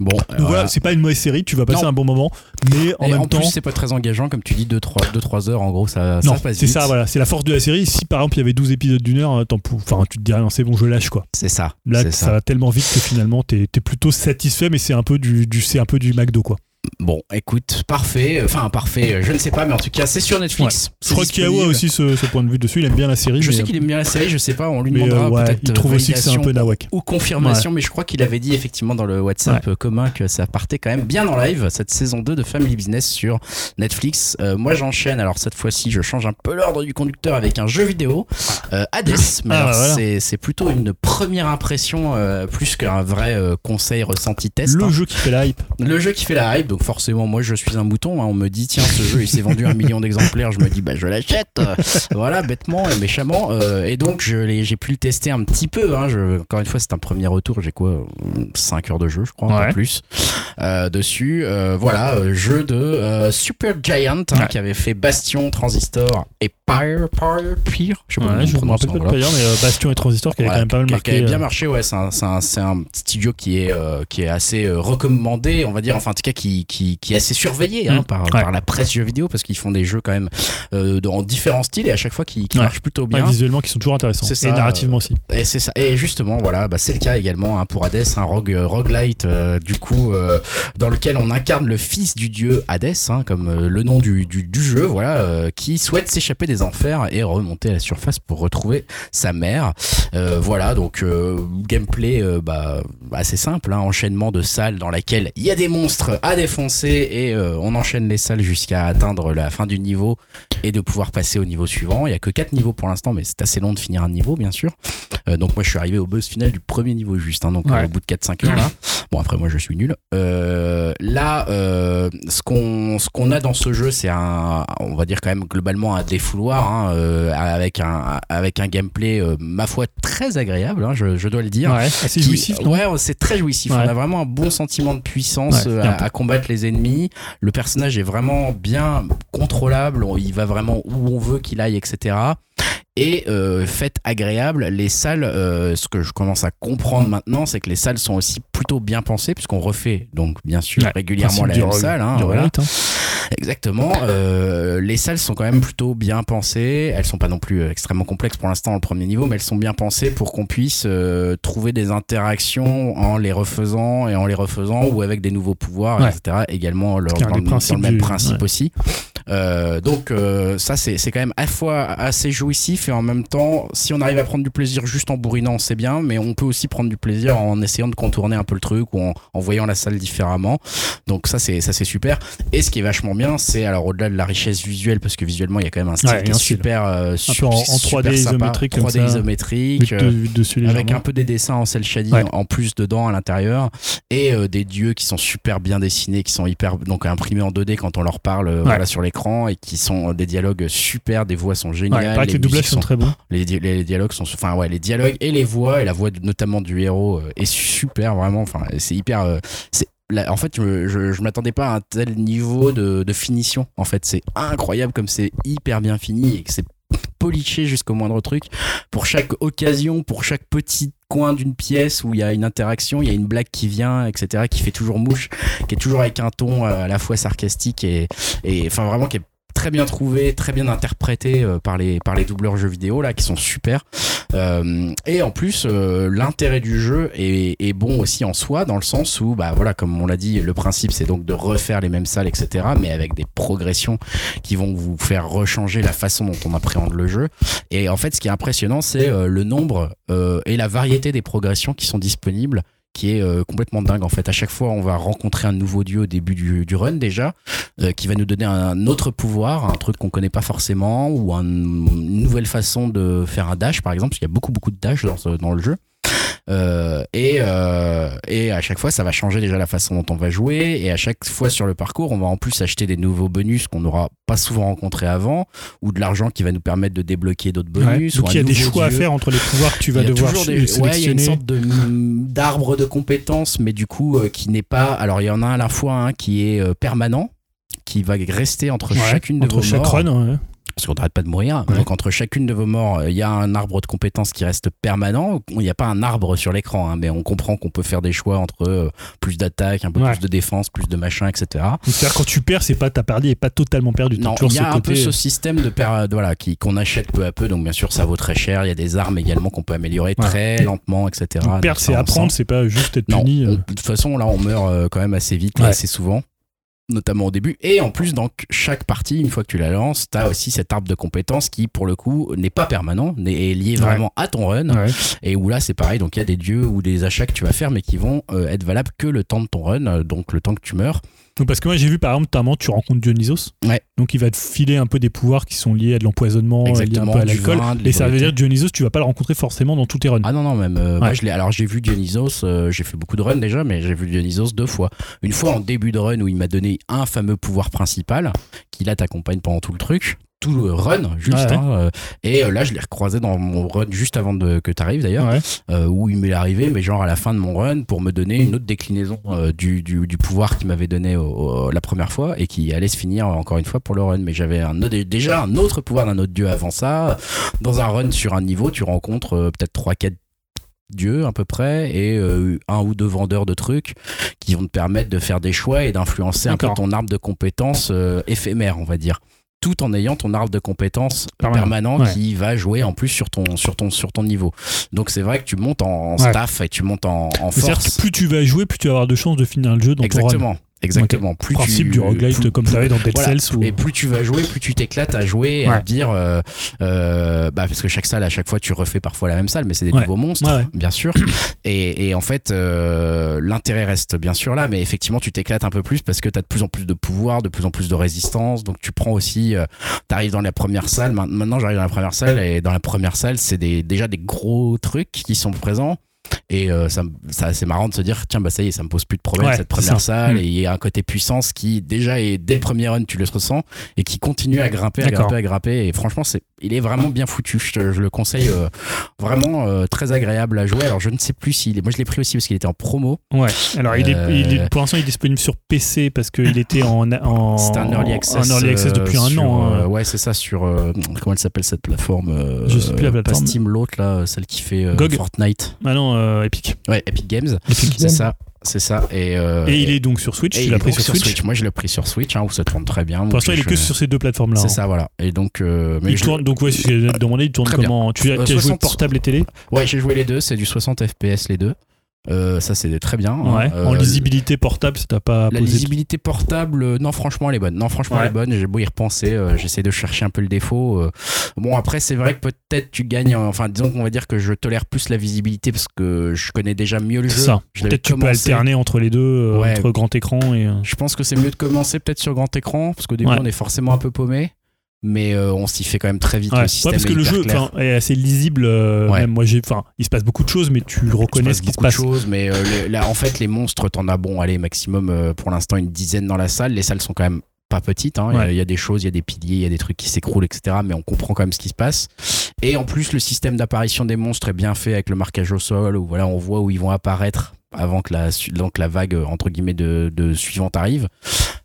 Bon, Donc euh, voilà, c'est pas une mauvaise série, tu vas passer Non. un bon moment, mais en et même en temps. plus, c'est pas très engageant, comme tu dis, 2-3 heures, en gros, ça, ça non, passe c'est ça, voilà, c'est la force de la série. Si par exemple il y avait 12 épisodes d'une heure, t'en pou- enfin, tu te dirais non, c'est bon, je lâche quoi. C'est ça. Là, ça. ça. va tellement vite que finalement t'es es plutôt satisfait, mais c'est un peu du, du c'est un peu du McDo quoi. Bon, écoute, parfait. Enfin, parfait, je ne sais pas, mais en tout cas, c'est sur Netflix. Je crois qu'Yawa a aussi ce, ce point de vue dessus. Il aime bien la série. Je mais, sais qu'il aime bien la série, je sais pas, on lui mais, demandera euh, ouais, peut-être il trouve aussi que c'est un peu nawak. ou confirmation, mais je crois qu'il avait dit effectivement dans le WhatsApp commun que ça partait quand même bien en live, cette saison 2 de Family Business sur Netflix. Euh, moi j'enchaîne, alors cette fois-ci je change un peu l'ordre du conducteur avec un jeu vidéo, euh, Hades, <laughs> mais Ah, alors, voilà. c'est- c'est plutôt une première impression euh, plus qu'un vrai euh, conseil ressenti test. Le hein. jeu qui fait la hype. Le jeu qui fait la hype, donc forcément moi je suis un mouton, hein. on me dit tiens ce jeu il s'est vendu un million d'exemplaires, je me dis bah je l'achète, Euh, voilà bêtement et méchamment, Euh, et donc je l'ai- j'ai pu le tester un petit peu, hein. je, encore une fois c'est un premier retour, j'ai quoi 5 heures de jeu je crois, un peu plus euh, dessus, voilà jeu de Super Giant hein, Ouais. qui avait fait Bastion, Transistor et Pyre, Pyre, Pyre, je sais pas Ouais, je me rappelle pas de mais Bastion et Transistor qui avait quand même pas mal marqué. Qui avait bien marché, ouais. C'est un, c'est un, c'est un studio qui est, qui est assez recommandé, on va dire, enfin, en tout cas, qui, qui, qui est assez surveillé hein, Mm. par, Ouais. par la presse jeux vidéo parce qu'ils font des jeux quand même euh, dans différents styles et à chaque fois qui, qui Ouais. marchent plutôt ouais, bien. visuellement qui sont toujours intéressants. C'est ça, et narrativement aussi. Et c'est ça. Et justement, voilà, bah, c'est le cas également hein, pour Hades, un rogue, euh, roguelite, euh, du coup, euh, dans lequel on incarne le fils du dieu Hades, hein, comme le nom du, du, du jeu, voilà, qui souhaite s'échapper des enfers et remonter à la surface pour retrouver sa mère. Voilà, donc gameplay bah, assez simple, enchaînement de salles dans laquelle il y a des monstres à défoncer et euh, on enchaîne les salles jusqu'à atteindre la fin du niveau et de pouvoir passer au niveau suivant. Il y a que quatre niveaux pour l'instant, mais c'est assez long de finir un niveau, bien sûr. Euh, donc moi je suis arrivé au boss final du premier niveau juste, hein, donc Ouais. euh, au bout de 4-5 heures là. Bon après moi je suis nul. Là, ce qu'on ce qu'on a dans ce jeu, c'est un, on va dire quand même globalement un défouloir hein, avec un avec un gameplay ma foi très agréable, hein, je, je dois le dire. Ouais, Qui- jouissif, Ouais, c'est très jouissif. Ouais. On a vraiment un bon sentiment de puissance à combattre les ennemis. Le personnage est vraiment bien contrôlable. On- Il va vraiment où on veut qu'il aille, etc. Et euh, fait agréable, les salles, euh, ce que je commence à comprendre maintenant, c'est que les salles sont aussi plutôt bien pensées, puisqu'on refait donc bien sûr Ouais, régulièrement la même salle. hein, voilà. hein. Exactement. Euh, les salles sont quand même plutôt bien pensées. Elles sont pas non plus euh, extrêmement complexes pour l'instant au premier niveau, mais elles sont bien pensées pour qu'on puisse euh, trouver des interactions en les refaisant et en les refaisant ou avec des nouveaux pouvoirs, Ouais. etc. Également leur- dans, le- dans le même du- principe ouais. aussi. Euh, donc euh, ça c'est c'est quand même à la fois assez jouissif et en même temps si on arrive à prendre du plaisir juste en bourrinant c'est bien mais on peut aussi prendre du plaisir en essayant de contourner un peu le truc ou en, en voyant la salle différemment donc ça c'est ça c'est super et ce qui est vachement bien c'est alors au-delà de la richesse visuelle parce que visuellement il y a quand même un style Ouais, qui est super euh, peu en- en super 3D sympa. isométrique comme 3D ça. isométrique de- dessus avec un peu des dessins en cel shading Ouais. en plus dedans à l'intérieur et euh, des dieux qui sont super bien dessinés qui sont hyper donc imprimés en 2D quand on leur parle euh, voilà, sur et qui sont euh, des dialogues super des voix sont Ouais, géniales que les musiques doublages sont très bons. les, di- les dialogues sont enfin ouais les dialogues et les voix et la voix de- notamment du héros euh, est super vraiment enfin c'est hyper euh, c'est là, en fait je, je, je m'attendais pas à un tel niveau de, de finition en fait c'est incroyable comme c'est hyper bien fini et que c'est poliché jusqu'au moindre truc. Pour chaque occasion pour chaque petit coin d'une pièce où il y a une interaction il y a une blague qui vient etc qui fait toujours mouche qui est toujours avec un ton euh, à la fois sarcastique et et enfin vraiment qui est très bien trouvé, très bien interprété euh, par les par les doubleurs jeux vidéo là qui sont super. Euh, et en plus, euh, l'intérêt du jeu est, est bon aussi en soi dans le sens où bah voilà comme on l'a dit, le principe c'est donc de refaire les mêmes salles etc. Mais avec des progressions qui vont vous faire rechanger la façon dont on appréhende le jeu. Et en fait, ce qui est impressionnant, c'est euh, le nombre euh, et la variété des progressions qui sont disponibles qui est euh, complètement dingue en fait. À chaque fois, on va rencontrer un nouveau dieu au début du, du run déjà, euh, qui va nous donner un autre pouvoir, un truc qu'on connaît pas forcément, ou un- une nouvelle façon de faire un dash par exemple, parce qu'il y a beaucoup beaucoup de dash dans, dans le jeu. Euh, et, euh, et à chaque fois, ça va changer déjà la façon dont on va jouer. Et à chaque fois sur le parcours, on va en plus acheter des nouveaux bonus qu'on n'aura pas souvent rencontrés avant, ou de l'argent qui va nous permettre de débloquer d'autres bonus. Ouais. Donc ou il y a des choix à faire entre les pouvoirs que tu vas Il y a devoir toujours des- sélectionner. ouais, il y a une sorte de d'arbre de compétences, mais du coup euh, qui n'est pas. Alors il y en a à la fois un qui est permanent, qui va rester entre Ouais, chacune de entre vos chaque morts, run. ouais. Parce qu'on n'arrête pas de mourir. Ouais. Donc entre chacune de vos morts, euh, il y a un arbre de compétences qui reste permanent. Il n'y a pas un arbre sur l'écran, hein, mais on comprend qu'on peut faire des choix entre euh, plus d'attaque, un peu Ouais. plus de défense, plus de machin, etc. C'est-à-dire quand tu perds, c'est pas ta perdu et pas totalement perdu. T'as Non, il y a un peu ce système de per- voilà qui qu'on achète peu à peu, donc bien sûr ça vaut très cher. Il y a des armes également qu'on peut améliorer Ouais. très lentement, etc. Donc, perdre, c'est apprendre, c'est pas juste être Non, puni. on- euh. de toute façon là on meurt euh, quand même assez vite, assez souvent. Notamment au début. Et en plus, dans chaque partie, une fois que tu la lances, tu as aussi cet arbre de compétences qui, pour le coup, n'est pas permanent, n'est est lié Ouais. vraiment à ton run. Ouais. Et où là, c'est pareil. Donc, il y a des dieux ou des achats que tu vas faire, mais qui vont euh, être valables que le temps de ton run, euh, donc le temps que tu meurs. Donc, parce que moi j'ai vu par exemple, notamment, tu rencontres Dionysos. Ouais. Donc il va te filer un peu des pouvoirs qui sont liés à de l'empoisonnement, liés un peu à l'alcool. Et ça veut dire que Dionysos, tu vas pas le rencontrer forcément dans tous tes runs. Ah non, non, même. euh, moi, je l'ai- alors, j'ai vu Dionysos, euh, j'ai fait beaucoup de runs déjà, mais j'ai vu Dionysos deux fois. Une fois en début de run où il m'a donné un fameux pouvoir principal qui là t'accompagne pendant tout le truc. Tout le run, juste. Ouais. hein, euh, et euh, là, je l'ai recroisé dans mon run juste avant de, que tu arrives d'ailleurs. Ouais. euh, où il m'est arrivé, mais genre à la fin de mon run, pour me donner une autre déclinaison euh, du, du, du pouvoir qu'il m'avait donné au- au- la première fois et qui allait se finir encore une fois pour le run. Mais j'avais un, déjà un autre pouvoir d'un autre dieu avant ça. Dans un run sur un niveau, tu rencontres euh, peut-être 3-4 dieux à peu près et euh, un ou deux vendeurs de trucs qui vont te permettre de faire des choix et d'influencer un peu ton arbre de compétences euh, éphémère, on va dire tout en ayant ton arbre de compétences Permanent. Ouais. qui va jouer en plus sur ton, sur ton, sur ton niveau. Donc c'est vrai que tu montes en, en Ouais. staff et tu montes en, en C'est-à-dire force. que plus tu vas jouer, plus tu vas avoir de chances de finir le jeu dans ton run. Exactement. Exactement. Plus Principe tu, du roguelite plus- comme ça avait dans Dead voilà. Cells. Ou... Et plus tu vas jouer, plus tu t'éclates à jouer et à Ouais. te dire, euh, euh, bah parce que chaque salle, à chaque fois, tu refais parfois la même salle, mais c'est des Ouais. nouveaux monstres, Ouais, bien sûr. <coughs> Et, et en fait, euh, l'intérêt reste bien sûr là, mais effectivement, tu t'éclates un peu plus parce que tu as de plus en plus de pouvoir, de plus en plus de résistance. Donc tu prends aussi, euh, t'arrives dans la première salle. Ma- Maintenant, j'arrive dans la première salle et dans la première salle, c'est des, déjà des gros trucs qui sont présents. Et euh, ça, c'est marrant de se dire tiens bah ça y est ça me pose plus de problème Ouais, cette première salle Mm. et il y a un côté puissance qui déjà est dès le premier run tu le ressens et qui continue à grimper à grimper à grimper et franchement c'est il est vraiment bien foutu je, te- je le conseille euh, vraiment euh, très agréable à jouer alors je ne sais plus s'il est moi je l'ai pris aussi parce qu'il était en promo Ouais. Alors, il est, Euh, il est- pour l'instant, il est disponible sur PC parce qu'il était en, en, c'était un early access en early access depuis un an. hein. ouais c'est ça sur comment elle s'appelle cette plateforme Je sais plus la pas plateforme. Steam l'autre là celle qui fait. Fortnite Ah non, Epic. ouais Epic Games Epic. c'est ça c'est ça et, euh, Et il est donc sur Switch. et Tu il l'as pris sur Switch. Moi, je l'ai pris sur Switch, hein, où ça tourne très bien. Pour l'instant, il est je- que sur ces deux plateformes-là. C'est hein. ça, voilà. Et donc, euh, mais Il je- tourne, donc ouais, je vais te demander, il tourne comment? Tu as, Euh, tu as joué 60. portable et télé? Ouais, j'ai joué les deux. C'est du 60 FPS les deux. Euh, ça, c'est très bien. hein. Ouais. Euh, en lisibilité portable, ça t'a pas La posé. lisibilité portable, euh, non, franchement, elle est bonne. Non, franchement, elle est bonne. J'ai beau y repenser, euh, j'essaie de chercher un peu le défaut. Bon, après, c'est vrai que peut-être tu gagnes. Enfin, disons qu'on va dire que je tolère plus la visibilité parce que je connais déjà mieux le C'est jeu. ça. Peut-être tu peux alterner entre les deux, Ouais. entre grand écran et. Je pense que c'est mieux de commencer peut-être sur grand écran parce qu'au début, on est forcément un peu paumé. Mais euh, on s'y fait quand même très vite. Ouais. Le Ouais, système parce que est le jeu est assez lisible. euh, Ouais. Même moi, j'ai, enfin, il se passe beaucoup de choses, mais tu le reconnais Il ce qui se passe de choses, mais euh, les- là, en fait, les monstres, t'en as bon, allez, maximum pour l'instant une dizaine dans la salle. Les salles sont quand même pas petites. hein. Il y a- Ouais. il y, a des choses, il y a des piliers, il y a des trucs qui s'écroulent, etc. Mais on comprend quand même ce qui se passe. Et en plus, le système d'apparition des monstres est bien fait avec le marquage au sol, où voilà, on voit où ils vont apparaître avant que la, que la vague euh, entre guillemets de, suivante arrive.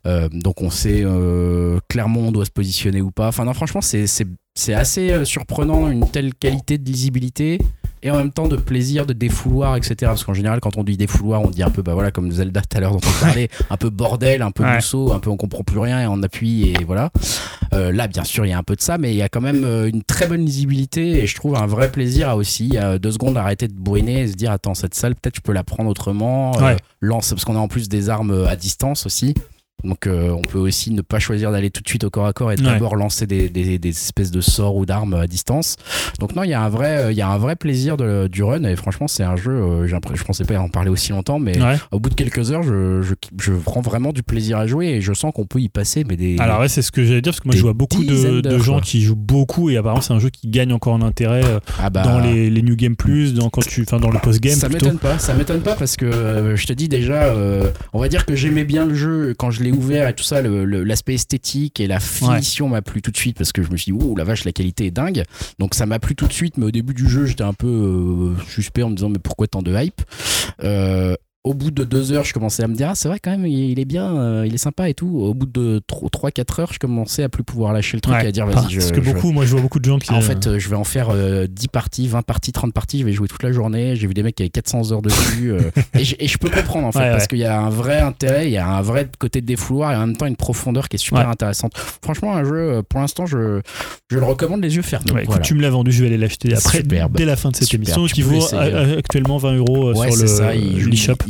Euh, donc on sait euh, clairement on doit se positionner ou pas. Enfin non, franchement, c'est assez euh, surprenant une telle qualité de lisibilité et en même temps de plaisir, de défouloir, etc. Parce qu'en général, quand on dit défouloir, on dit un peu, bah voilà, comme Zelda tout à l'heure dont on parlait, un peu bordel, un peu Ouais. mousseau, un peu on comprend plus rien et on appuie et voilà. Euh, là, bien sûr, il y a un peu de ça, mais il y a quand même euh, une très bonne lisibilité et je trouve un vrai plaisir à aussi, à deux secondes, arrêter de bourriner et se dire, attends, cette salle, peut-être je peux la prendre autrement. euh, lance, parce qu'on a en plus des armes à distance aussi. Donc euh, on peut aussi ne pas choisir d'aller tout de suite au corps à corps et d'abord lancer des, des, des, espèces de sorts ou d'armes à distance. Donc non, il y a un vrai, il y a un vrai plaisir de, du run et franchement c'est un jeu. Euh, je pensais pas en parler aussi longtemps, mais au bout de quelques heures, je, je, je, prends vraiment du plaisir à jouer et je sens qu'on peut y passer. Mais des alors ouais, c'est ce que j'allais dire parce que moi je vois beaucoup de, de gens qui jouent beaucoup et apparemment c'est un jeu qui gagne encore en intérêt euh, ah bah. dans les, les, New Game Plus, dans quand tu, dans le post game. Ça m'étonne pas, ça m'étonne pas parce que je te dis déjà, on va dire que j'aimais bien le jeu quand je l'ai ouvert et tout ça, l'aspect esthétique et la finition m'a plu tout de suite parce que je me suis dit, oh la vache, la qualité est dingue. Donc ça m'a plu tout de suite, mais au début du jeu, j'étais un peu euh, suspect en me disant, mais pourquoi tant de hype? Euh, au bout de deux heures, je commençais à me dire, ah, c'est vrai quand même, il est bien, euh, il est sympa et tout. Au bout de 3-4 heures, je commençais à plus pouvoir lâcher le truc et à dire, vas-y, je. Parce que beaucoup, moi je vois beaucoup de gens qui. En fait, je vais en faire 10 parties, 20 parties, 30 parties, je vais jouer toute la journée. J'ai vu des mecs qui avaient 400 heures dessus. <laughs> et, je, et, je, peux comprendre en fait, parce qu'il y a un vrai intérêt, il y a un vrai côté de défouloir et en même temps une profondeur qui est super intéressante. Franchement, un jeu, pour l'instant, je, je le recommande les yeux fermés. Écoute, tu me l'as vendu, je vais aller l'acheter après, dès la fin de cette émission, qui vaut actuellement 20 euros sur le,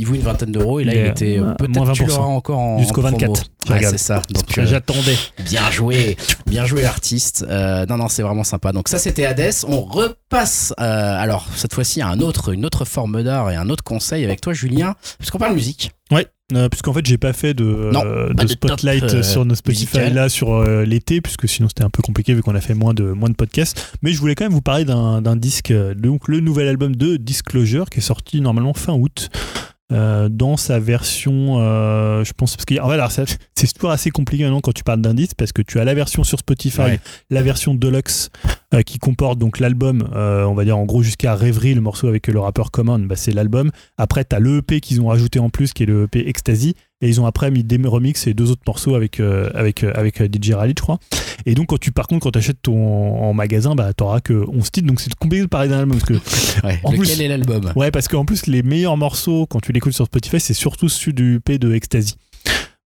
il, il vaut une vingtaine d'euros et là il, était euh, peut-être tu l'auras encore en jusqu'au 24. c'est ça. Donc euh, j'attendais. Bien joué, bien joué l'artiste. Euh, non non, c'est vraiment sympa. Donc ça c'était Hades. On repasse alors cette fois-ci à un autre une autre forme d'art et un autre conseil avec toi Julien, puisqu'on parle musique. Ouais. puisqu'en fait j'ai pas fait de, de, spotlight sur nos Spotify là sur l'été puisque sinon c'était un peu compliqué vu qu'on a fait moins de moins de podcasts mais je voulais quand même vous parler d'un disque donc le nouvel album de Disclosure qui est sorti normalement fin août euh, dans sa version, euh, je pense, parce que en fait, c'est toujours assez compliqué maintenant quand tu parles d'indice parce que tu as la version sur Spotify, la version deluxe euh, qui comporte donc l'album, on va dire en gros jusqu'à Rêverie, le morceau avec le rappeur Common, bah, c'est l'album. Après, tu as le EP qu'ils ont rajouté en plus qui est le EP Ecstasy et ils ont après mis des remix et deux autres morceaux avec avec avec DJ Rally je crois. Et donc quand tu par contre quand tu achètes ton en magasin bah t'auras que 11 titres. Donc c'est compliqué de parler d'un album parce que <laughs> ouais, en lequel est l'album? Ouais parce qu'en plus les meilleurs morceaux quand tu l'écoutes sur Spotify c'est surtout ceux du P de Ecstasy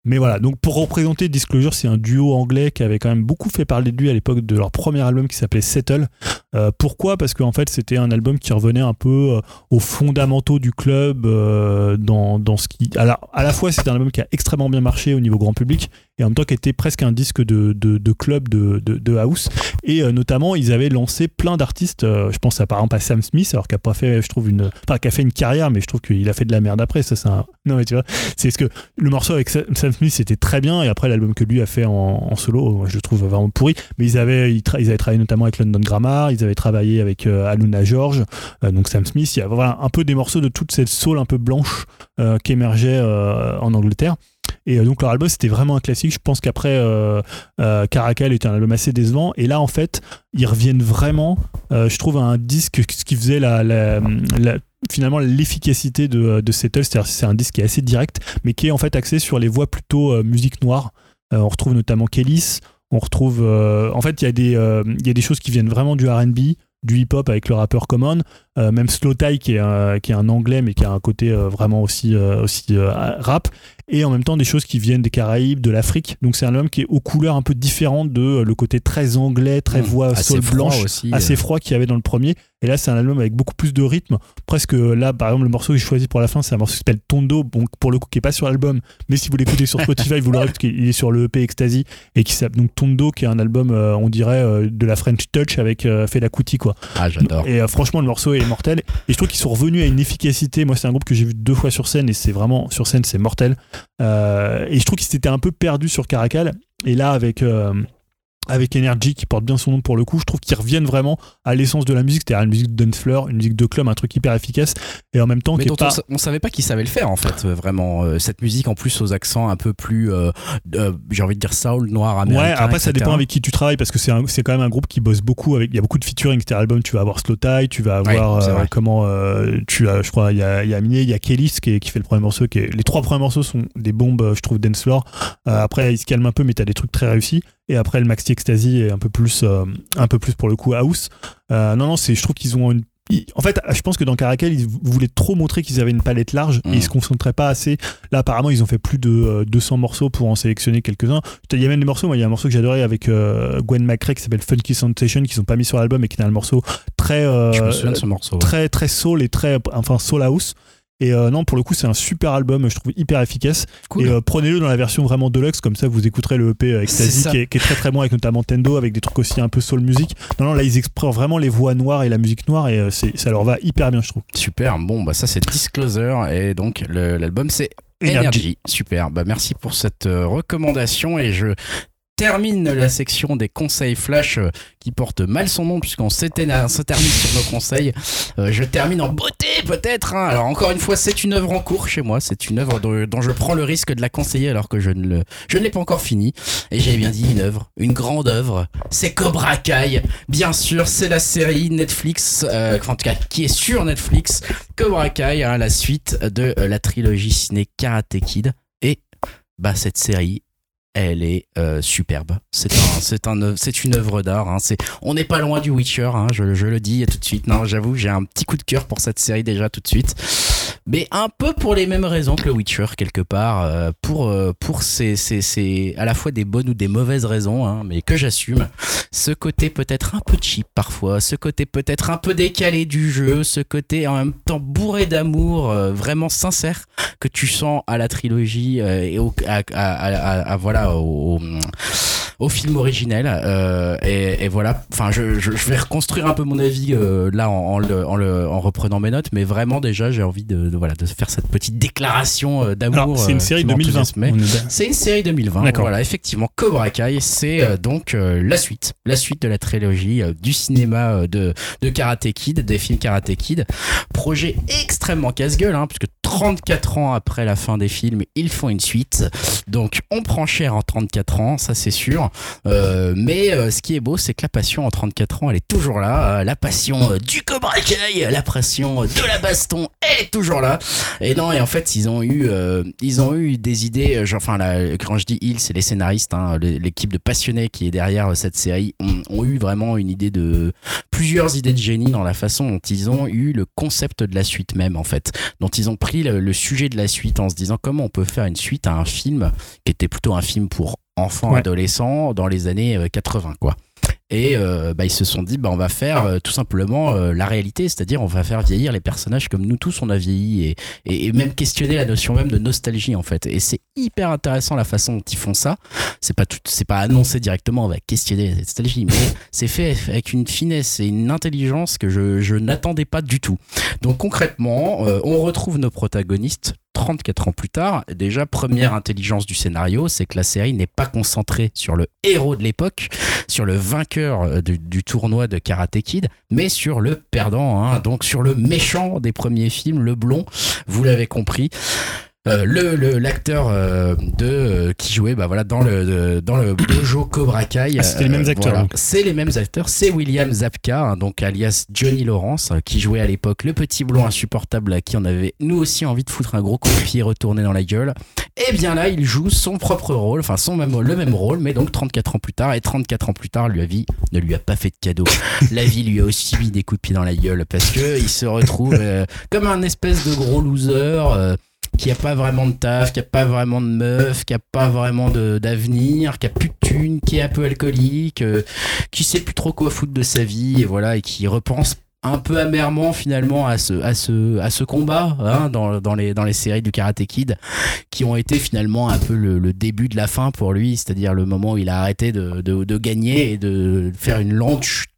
mais voilà, donc pour représenter Disclosure, c'est un duo anglais qui avait quand même beaucoup fait parler de lui à l'époque de leur premier album qui s'appelait Settle. Euh, pourquoi? Parce qu'en fait, c'était un album qui revenait un peu euh, aux fondamentaux du club, euh, dans, dans, ce qui. Alors, à la fois, c'était un album qui a extrêmement bien marché au niveau grand public, et en même temps qui était presque un disque de, de, club de, de, house. Et notamment, ils avaient lancé plein d'artistes. je pense à, par exemple à Sam Smith, alors qu'il a pas fait, je trouve, une. Enfin, qui a fait une carrière, mais je trouve qu'il a fait de la merde après. Ça, c'est un. <laughs> Non, tu vois, c'est ce que le morceau avec Sam Smith c'était très bien et après l'album que lui a fait en, solo je le trouve vraiment pourri mais ils avaient ils, avaient travaillé notamment avec London Grammar ils avaient travaillé avec euh, Aluna George euh, donc Sam Smith il y a un peu des morceaux de toute cette soul un peu blanche euh, qui émergeait en Angleterre et donc leur album c'était vraiment un classique. Je pense qu'après Caracal était un album assez décevant. Et là en fait ils reviennent vraiment, je trouve, à un disque ce qui faisait la, finalement l'efficacité de, de Settle, c'est-à-dire c'est un disque qui est assez direct, mais qui est en fait axé sur les voix plutôt euh, musique noire. Euh, on retrouve notamment Kellys, on retrouve, euh, en fait, il y, a des, y a des choses qui viennent vraiment du RB, du hip-hop avec le rappeur Common, même Slow Tie qui est, un, qui est un anglais mais qui a un côté vraiment aussi, aussi rap, et en même temps des choses qui viennent des Caraïbes, de l'Afrique. Donc c'est un album qui est aux couleurs un peu différentes de le côté très anglais, très mmh, voix sol blanche, aussi, assez froid qu'il y avait dans le premier. Et là, c'est un album avec beaucoup plus de rythme. Presque là, par exemple, le morceau que j'ai choisi pour la fin, c'est un morceau qui s'appelle Tondo, bon, pour le coup, qui est pas sur l'album, mais si vous l'écoutez sur <laughs> Spotify, vous l'aurez parce qu'il est sur le EP Ecstasy et qui s'appelle donc Tondo, qui est un album, euh, on dirait, euh, de la French Touch avec euh, Fela Kuti, quoi. Ah, j'adore. Et franchement, le morceau est mortel. Et je trouve qu'ils sont revenus à une efficacité. Moi, c'est un groupe que j'ai vu deux fois sur scène et c'est vraiment, sur scène, c'est mortel. et je trouve qu'ils s'étaient un peu perdus sur Caracal. Et là, avec avec Energy qui porte bien son nom pour le coup, je trouve qu'ils reviennent vraiment à l'essence de la musique, c'est-à-dire une musique de Fleur, une musique de club, un truc hyper efficace et en même temps Mais dont on, savait pas qu'ils savaient le faire en fait, euh, vraiment euh, cette musique en plus aux accents un peu plus euh, j'ai envie de dire soul, noir, américain. Ouais, après ça dépend avec qui tu travailles parce que c'est c'est quand même un groupe qui bosse beaucoup avec il y a beaucoup de featuring, c'est-à-dire album, tu vas avoir Slow Tie, tu vas avoir comment tu as je crois il y a il y a Miné, il y a Kelly qui, qui fait le premier morceau qui est, les trois premiers morceaux sont des bombes je trouve dance floor. après il se calme un peu mais tu as des trucs très réussis et après le Maxi Ecstasy est un peu plus euh, un peu plus pour le coup house euh, non non c'est je trouve qu'ils ont une en fait, je pense que dans Caracal, ils voulaient trop montrer qu'ils avaient une palette large et ils se concentraient pas assez. Là, apparemment, ils ont fait plus de 200 euh, morceaux pour en sélectionner quelques-uns. Il y a même des morceaux, moi, il y a un morceau que j'adorais avec Gwen McRae qui s'appelle Funky Sensation, qui sont pas mis sur l'album et qui est un morceau très, je me souviens de ce morceau, très, très soul et très, enfin, soul house. Et euh, non, pour le coup, c'est un super album, je trouve hyper efficace. Cool. Et euh, prenez-le dans la version vraiment deluxe, comme ça vous écouterez le EP Ecstasy C'est ça. qui est, qui est très très bon avec notamment Tendo, avec des trucs aussi un peu soul music. Non, non, là ils explorent vraiment les voix noires et la musique noire et euh, ça leur va hyper bien, je trouve. Super, bon, bah ça c'est Disclosure et donc l'album c'est Energy. Energy. Super, bah merci pour cette euh, recommandation et je termine la section des conseils flash euh, qui porte mal son nom puisqu'on s'éteint- se termine sur nos conseils. Euh, je termine en beauté peut-être. hein. Alors encore une fois, c'est une œuvre en cours chez moi. C'est une œuvre dont, dont je prends le risque de la conseiller alors que je ne le, je ne l'ai pas encore fini. Et j'ai bien dit une œuvre, une grande œuvre. C'est Cobra Kai. Bien sûr, c'est la série Netflix, euh, en tout cas qui est sur Netflix. Cobra Kai, hein, la suite de la trilogie ciné Karate Kid. Et bah cette série, elle est euh, superbe. C'est un, un, une œuvre d'art. Hein. On n'est pas loin du Witcher. Hein. Je, je le dis tout de suite. Non, j'avoue, j'ai un petit coup de cœur pour cette série déjà tout de suite. Mais un peu pour les mêmes raisons que le Witcher quelque part. euh, pour euh, pour ces, ces, ces à la fois des bonnes ou des mauvaises raisons, hein, mais que j'assume. Ce côté peut-être un peu cheap parfois, ce côté peut-être un peu décalé du jeu, ce côté en même temps bourré d'amour, euh, vraiment sincère que tu sens à la trilogie et au, à, à- à- voilà au- au film originel euh, et, et voilà enfin je, je, je vais reconstruire un peu mon avis euh, là en, en le, en, le, en reprenant mes notes mais vraiment déjà j'ai envie de, de, voilà de faire cette petite déclaration euh, d'amour Alors, c'est euh, une série qui 2020. m'enthousiasmait. On est- C'est une série 2020. D'accord. Voilà, effectivement, Cobra Kai, c'est euh, donc euh, la suite, la suite de la trilogie euh, du cinéma euh, de, de Karate Kid, des films Karate Kid. Projet extrêmement casse-gueule, hein, puisque 34 ans après la fin des films, ils font une suite. Donc, on prend cher en 34 ans, ça c'est sûr. Euh, mais euh, ce qui est beau, c'est que la passion en 34 ans, elle est toujours là. Euh, la passion du Cobra Kai, la passion de la baston, elle est toujours là. Et non, et en fait, ils ont eu, ils ont eu des idées. enfin, quand je dis ils, c'est les scénaristes, hein, l'équipe de passionnés qui est derrière cette série, ont, ont eu vraiment une idée de plusieurs idées de génie dans la façon dont ils ont eu le concept de la suite même, en fait, dont ils ont pris le sujet de la suite en se disant comment on peut faire une suite à un film qui était plutôt un film pour enfants, Ouais. adolescents dans les années euh, 80, quoi. Et euh, bah, ils se sont dit, bah, on va faire euh, tout simplement euh, la réalité, c'est-à-dire on va faire vieillir les personnages comme nous tous on a vieilli et, et, et même questionner la notion même de nostalgie en fait. Et c'est hyper intéressant la façon dont ils font ça. C'est pas tout, c'est pas annoncé directement, on va questionner la nostalgie, mais <laughs> c'est fait avec une finesse et une intelligence que je, je n'attendais pas du tout. Donc concrètement, euh, on retrouve nos protagonistes 34 ans plus tard, déjà première intelligence du scénario, c'est que la série n'est pas concentrée sur le héros de l'époque, sur le vainqueur euh, du, du tournoi de Karate Kid, mais sur le perdant, hein, donc sur le méchant des premiers films, le blond, vous l'avez compris. Euh, le l'acteur euh, de euh, qui jouait bah voilà dans le de- dans le dojo Cobra Kai. Ah, c'était les mêmes acteurs, voilà. c'est les mêmes acteurs. C'est William Zabka hein, donc alias Johnny Lawrence qui jouait à l'époque le petit blond insupportable à qui on avait nous aussi envie de foutre un gros coup de pied retourné dans la gueule. Et bien là il joue son propre rôle enfin son même le même rôle mais donc 34 ans plus tard. Et 34 ans plus tard la vie ne lui a pas fait de cadeau. La vie lui a aussi mis des coups de pied dans la gueule parce que il se retrouve euh, comme un espèce de gros loser euh, qui a pas vraiment de taf, qui a pas vraiment de meuf, qui a pas vraiment d'avenir, qui a plus de thunes, qui est un peu alcoolique, euh, qui sait plus trop quoi foutre de sa vie, et voilà, qui repense un peu amèrement finalement à ce à ce à ce combat hein, dans, les séries du Karate Kid qui ont été finalement un peu le, début de la fin pour lui c'est-à-dire le moment où il a arrêté de, de, de gagner et de faire une lente chute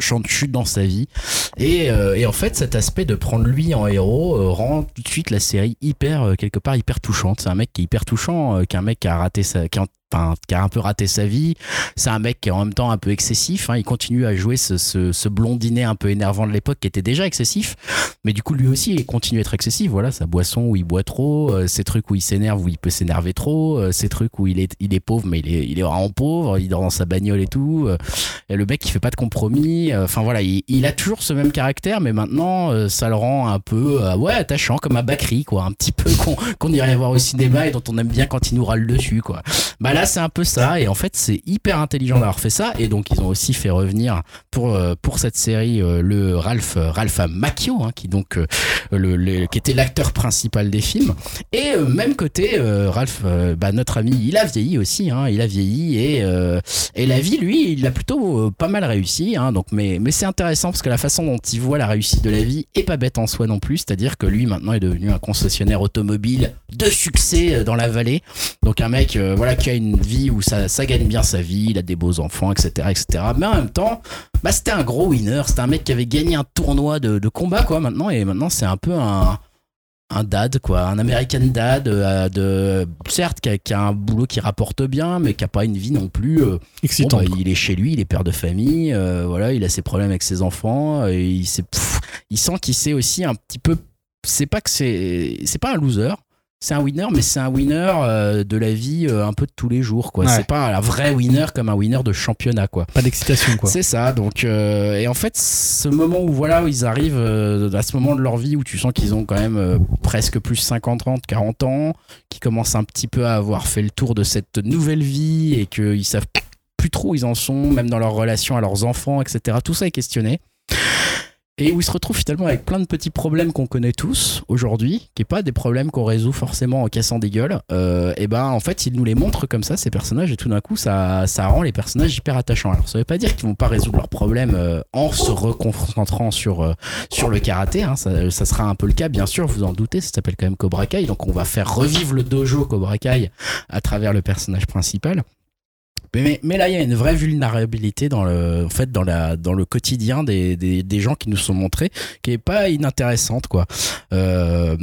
chante chute dans sa vie. Et, euh, et en fait cet aspect de prendre lui en héros euh, rend tout de suite la série hyper euh, quelque part hyper touchante. C'est un mec qui est hyper touchant euh, qu'un mec qui a raté sa enfin, qui a un peu raté sa vie. C'est un mec qui est en même temps un peu excessif hein. il continue à jouer ce, ce, ce blondinet un peu énervant de l'époque qui était déjà excessif. Mais du coup lui aussi il continue à être excessif. Voilà sa boisson où il boit trop euh, ces trucs où il s'énerve où il peut s'énerver trop euh, ces trucs où il est il est pauvre mais il est il est vraiment pauvre. Il dort dans sa bagnole et tout euh, et le mec il fait pas de compromis Euh, enfin voilà il, il a toujours ce même caractère mais maintenant euh, ça le rend un peu ouais attachant comme un Bakri quoi. Un petit peu qu'on qu'on irait voir au cinéma et dont on aime bien quand il nous râle dessus quoi. Bah c'est un peu ça. Et en fait c'est hyper intelligent d'avoir fait ça. Et donc ils ont aussi fait revenir pour euh, pour cette série euh, le Ralph Ralph Macchio hein, qui donc euh, le, qui était l'acteur principal des films. Et euh, même côté euh, Ralph euh, bah, notre ami il a vieilli aussi hein, il a vieilli et euh, et la vie lui il l'a plutôt euh, pas mal réussi hein, donc mais mais c'est intéressant parce que la façon dont il voit la réussite de la vie est pas bête en soi non plus, c'est-à-dire que lui maintenant est devenu un concessionnaire automobile de succès euh, dans la vallée. Donc un mec euh, voilà qui a une vie où ça, ça gagne bien sa vie, il a des beaux enfants, etc. etc. Mais en même temps, bah, c'était un gros winner, c'était un mec qui avait gagné un tournoi de, de combat quoi maintenant et maintenant c'est un peu un un dad quoi un American dad euh, de certes qui a, qui a un boulot qui rapporte bien mais qui a pas une vie non plus euh, Excitant. Bon, bah, il est chez lui, il est père de famille, euh, voilà, il a ses problèmes avec ses enfants, et il, sait, pff, il sent qu'il sait aussi un petit peu. C'est pas que c'est, c'est pas un loser. C'est un winner, mais c'est un winner euh, de la vie euh, un peu de tous les jours, quoi. Ouais. C'est pas un vrai winner comme un winner de championnat, quoi. Pas d'excitation, quoi. C'est ça. Donc, euh, et en fait, ce moment où voilà, où ils arrivent à ce moment de leur vie où tu sens qu'ils ont quand même presque plus 50, 30, 40 ans, qui commencent un petit peu à avoir fait le tour de cette nouvelle vie et qu'ils savent plus trop où ils en sont, même dans leur relation à leurs enfants, etc. Tout ça est questionné. Et où ils se retrouvent finalement avec plein de petits problèmes qu'on connaît tous aujourd'hui, qui n'est pas des problèmes qu'on résout forcément en cassant des gueules. Euh, et ben en fait, ils nous les montrent comme ça, ces personnages, et tout d'un coup, ça, rend les personnages hyper attachants. Alors ça veut pas dire qu'ils vont pas résoudre leurs problèmes euh, en se reconcentrant sur, euh, le karaté. Hein. Ça, ça sera un peu le cas, bien sûr, vous en doutez, ça s'appelle quand même Cobra Kai. Donc on va faire revivre le dojo Cobra Kai à travers le personnage principal. Mais, là, il y a une vraie vulnérabilité dans le, en fait, dans la, dans le quotidien des, des, des gens qui nous sont montrés, qui est pas inintéressante, quoi. Euh,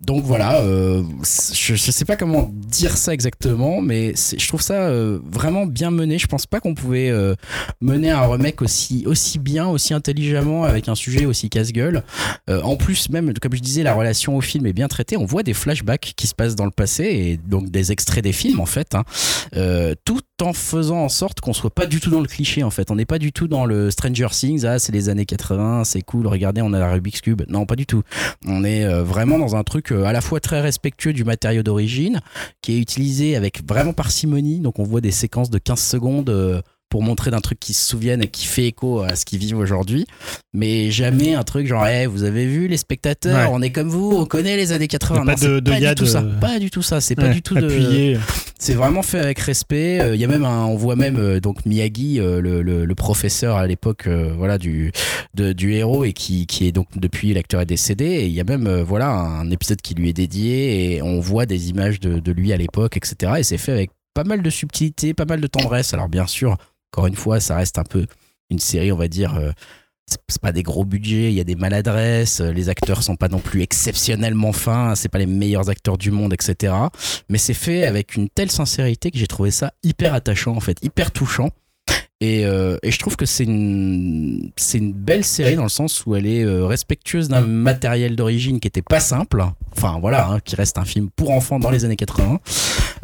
donc voilà, euh, je, je sais pas comment dire ça exactement, mais je trouve ça euh, vraiment bien mené. Je pense pas qu'on pouvait euh, mener un remake aussi, aussi bien, aussi intelligemment, avec un sujet aussi casse-gueule. En plus, même, comme je disais, la relation au film est bien traitée. On voit des flashbacks qui se passent dans le passé et donc des extraits des films, en fait. hein. Tout en faisant en sorte qu'on soit pas du tout dans le cliché en fait. On n'est pas du tout dans le Stranger Things, ah c'est les années 80, c'est cool, regardez on a la Rubik's Cube. Non, pas du tout. On est vraiment dans un truc à la fois très respectueux du matériau d'origine, qui est utilisé avec vraiment parcimonie. Donc on voit des séquences de 15 secondes euh, pour montrer d'un truc qui se souviennent et qui fait écho à ce qu'ils vivent aujourd'hui. Mais jamais un truc genre, Eh, vous avez vu les spectateurs, Ouais. on est comme vous, on connaît les années 80. Y a pas de- de pas du tout ça. euh, Pas du tout ça. C'est pas Ouais, du tout de. C'est vraiment fait avec respect. Euh, Il y a même un, on voit même euh, donc Miyagi, euh, le, le, le professeur à l'époque, euh, voilà du de- du héros et qui, qui est donc depuis l'acteur est décédé. Et il y a même euh, voilà un épisode qui lui est dédié et on voit des images de, de lui à l'époque, etc. Et c'est fait avec pas mal de subtilité, pas mal de tendresse. Alors bien sûr, encore une fois, ça reste un peu une série, on va dire. euh, c'est- pas des gros budgets, il y a des maladresses, euh, les acteurs sont pas non plus exceptionnellement fins, c'est pas les meilleurs acteurs du monde, etc mais c'est fait avec une telle sincérité que j'ai trouvé ça hyper attachant en fait, hyper touchant. Et, euh, et je trouve que c'est une, c'est une belle série dans le sens où elle est euh, respectueuse d'un matériel d'origine qui était pas simple, enfin voilà, hein, qui reste un film pour enfants dans les années 80,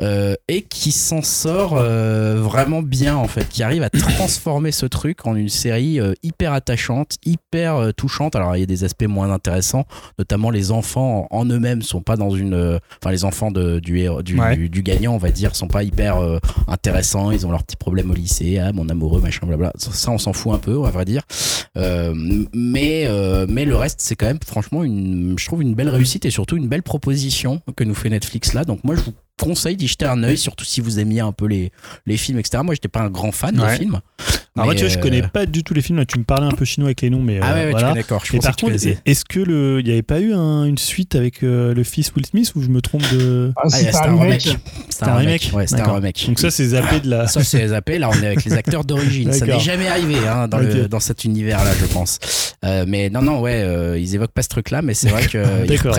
euh, et qui s'en sort vraiment bien en fait, qui arrive à transformer ce truc en une série hyper attachante, hyper touchante. Alors il y a des aspects moins intéressants, notamment les enfants en eux-mêmes sont pas dans une, enfin les enfants de, du, du, Ouais. du, du gagnant on va dire sont pas hyper intéressants, ils ont leurs petits problèmes au lycée, ah mon amoureux machin blabla. Ça, ça, on s'en fout un peu à vrai dire. Euh, mais euh, mais le reste c'est quand même franchement une, je trouve une belle réussite et surtout une belle proposition que nous fait Netflix là. Donc moi je vous conseille d'y jeter un œil, surtout si vous aimiez un peu les, les films, etc. Moi, j'étais pas un grand fan Ouais. des films. Alors moi, tu vois, je euh, connais pas du tout les films. Là, tu me parlais un peu chinois avec les noms, mais Ah euh, ouais, tu voilà. d'accord. Je Et pensais par que contre, connaissais. est-ce que le, il n'y avait pas eu un- une suite avec euh, le fils Will Smith ou je me trompe de? Ah, Ah, c'est c'était un remake. C'était un remake. Ouais, c'était un remake. Donc ça, c'est zappé de la. Ça, c'est zappé. Là, on est avec les acteurs d'origine. Ça n'est jamais arrivé hein, dans, le- Ok. dans cet univers-là, je pense. Euh, mais non, non, ouais, euh, ils évoquent pas ce truc-là, mais c'est vrai qu'ils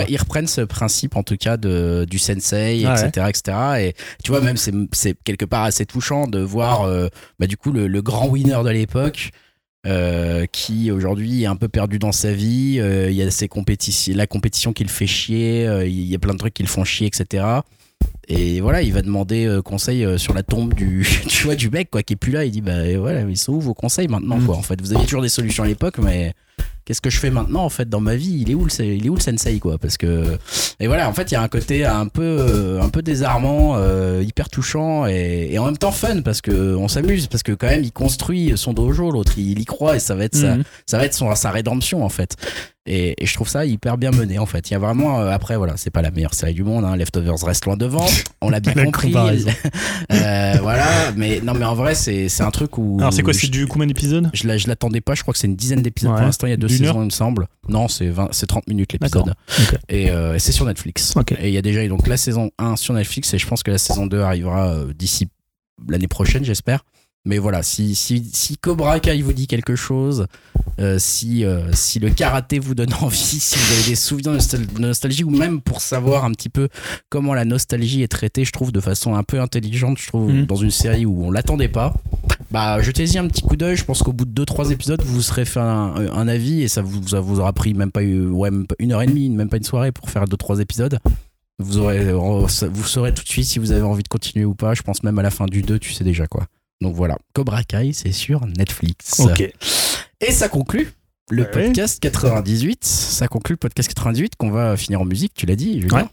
ils reprennent ce principe, en tout cas, de, du sensei, Ah etc., etc. Et tu vois, même, c'est c'est quelque part assez touchant de voir, euh, bah, du coup, le, le grand winner de l'époque. euh, qui aujourd'hui est un peu perdu dans sa vie, euh, il y a ses compétitions, la compétition qui le fait chier, euh, il y a plein de trucs qui le font chier, etc. Et voilà, il va demander conseil sur la tombe du, <laughs> tu vois, du mec quoi, qui est plus là. Il dit bah voilà, ils sont où vos conseils maintenant Mm. quoi. En fait, vous avez toujours des solutions à l'époque, mais qu'est-ce que je fais maintenant en fait dans ma vie? Il est où le, il est où le sensei quoi? Parce que et voilà, en fait, il y a un côté un peu, euh, un peu désarmant, euh, hyper touchant et, et en même temps fun parce que on s'amuse parce que quand même il construit son dojo, l'autre il y croit et ça va être sa, Mhm. ça va être son, sa rédemption en fait. Et, et je trouve ça hyper bien mené en fait. Il y a vraiment euh, après voilà, c'est pas la meilleure série du monde. Hein. Leftovers reste loin devant. On l'a bien <laughs> La compris. <laughs> Euh, voilà, mais non mais en vrai c'est un truc où. Alors, c'est quoi C'est du combien d'épisodes? je la- je l'attendais pas, je crois que c'est une dizaine d'épisodes Ouais. pour l'instant, il y a deux D'une saisons heure il me semble. Non, c'est 20 c'est 30 minutes l'épisode. Ok. Et euh, c'est sur Netflix. Et il y a déjà donc la saison 1 sur Netflix et je pense que la saison 2 arrivera euh, d'ici l'année prochaine, j'espère. Mais voilà, si, si, si Cobra Kai vous dit quelque chose, euh, si, euh, si le karaté vous donne <laughs> envie, si vous avez des souvenirs de nostal- de nostalgie, ou même pour savoir un petit peu comment la nostalgie est traitée, je trouve, de façon un peu intelligente, je trouve, Mhm. dans une série où on l'attendait pas, bah jetez-y un petit coup d'œil. Je pense qu'au bout de 2-3 épisodes, vous vous serez fait un, un avis et ça vous, ça vous aura pris même pas, eu- ouais, même pas une heure et demie, même pas une soirée pour faire 2-3 épisodes. Vous, aurez, vous saurez tout de suite si vous avez envie de continuer ou pas. Je pense même à la fin du 2, tu sais déjà quoi. Donc voilà, Cobra Kai, c'est sur Netflix. Ok. Et ça conclut le Ouais. podcast 98. Ça conclut le podcast 98 qu'on va finir en musique, tu l'as dit, Julien. Ouais.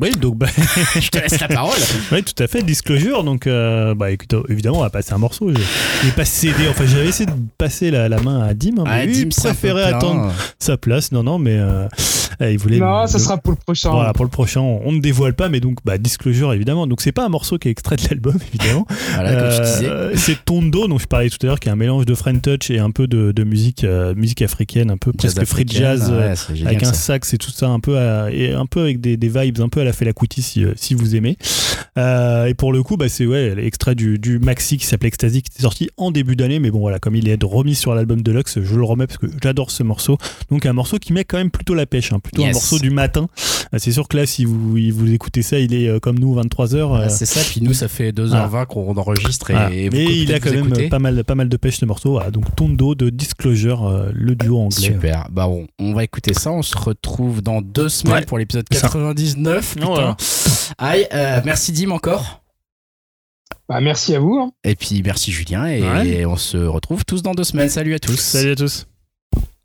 Oui, donc bah, <laughs> Je te laisse la parole. <laughs> oui, tout à fait. Disclosure. Donc, euh, bah, écoute, évidemment, on va passer un morceau. J'ai pas cédé. Enfin, j'avais essayé de passer la, la main à Dim. hein, Ah, mais lui, Dim, préférait plein. attendre sa place. Non, non, mais euh, il voulait. Non, ça le- sera pour le prochain. Voilà, pour le prochain, on ne dévoile pas, mais donc, bah, disclosure évidemment. Donc, c'est pas un morceau qui est extrait de l'album, <laughs> évidemment. Voilà, comme je disais. Euh, c'est Tondo, dont je parlais tout à l'heure, qui est un mélange de French touch et un peu de, de musique, euh, musique africaine, un peu Jazz presque free jazz. ouais, c'est génial, avec un ça. sax et tout ça un peu à- et un peu avec des, des vibes un peu à la Fela Kuti si, euh, si vous aimez Euh, et pour le coup bah c'est ouais l'extrait du, du maxi qui s'appelait Ecstasy qui était sorti en début d'année mais bon voilà comme il est remis sur l'album Deluxe je le remets parce que j'adore ce morceau donc un morceau qui met quand même plutôt la pêche hein, plutôt un morceau du matin Euh, c'est sûr que là si vous, vous écoutez ça il est euh, comme nous 23h Ah, c'est ça, puis nous, ça fait 2h20 qu'on enregistre et, et vous mais il a quand même pas mal, pas mal de pêche ce morceau donc Tondo de Disclosure euh, le duo anglais Super. Bah bon, on va écouter ça. On se retrouve dans deux semaines Ouais. pour l'épisode Ça. 99. Putain. Aïe, euh, merci Dim encore. Bah, merci à vous. hein. Et puis merci Julien. Et Ouais. on se retrouve tous dans deux semaines. Salut à tous. salut à tous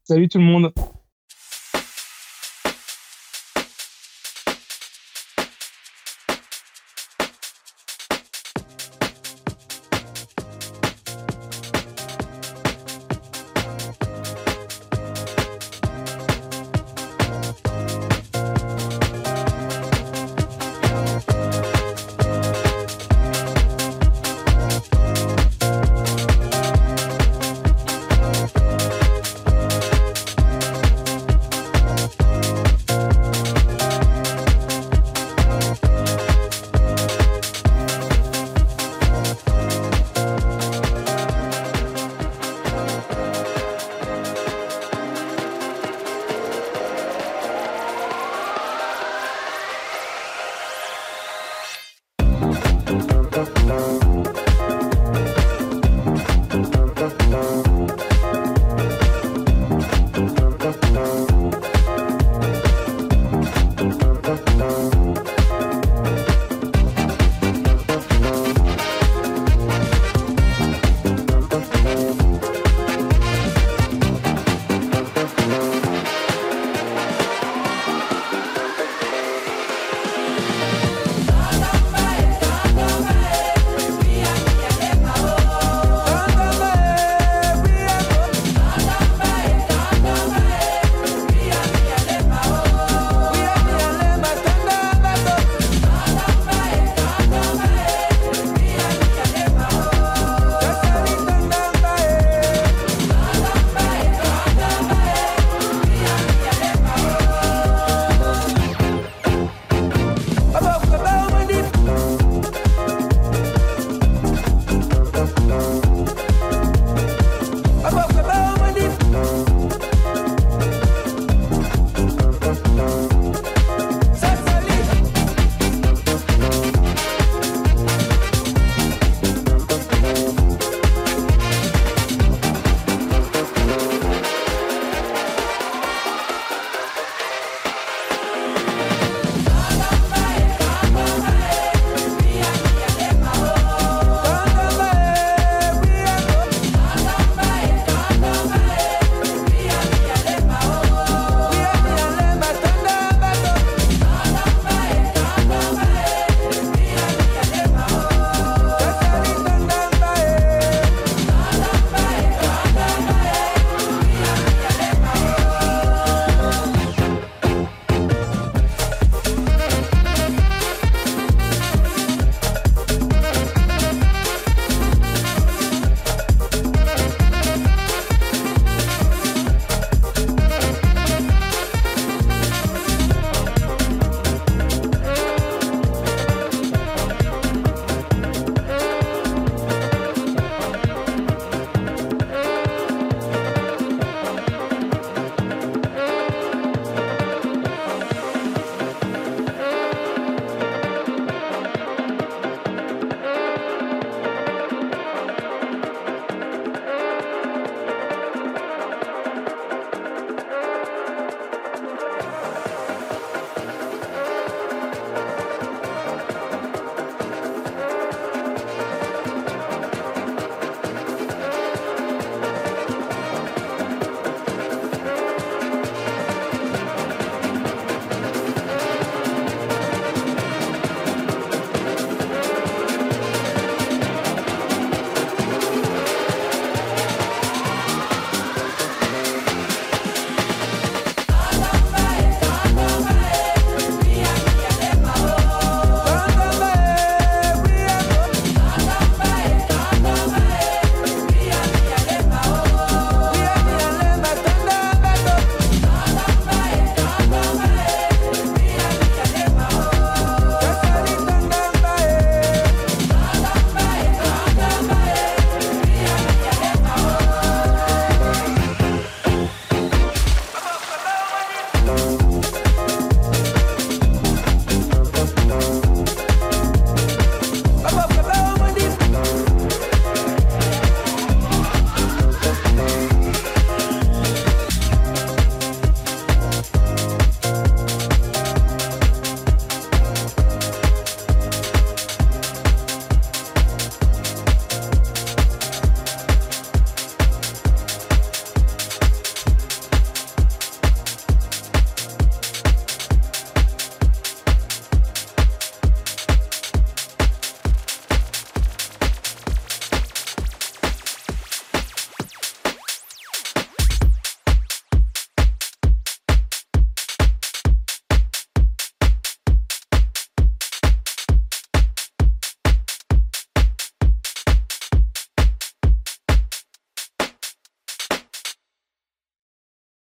Salut tout le monde.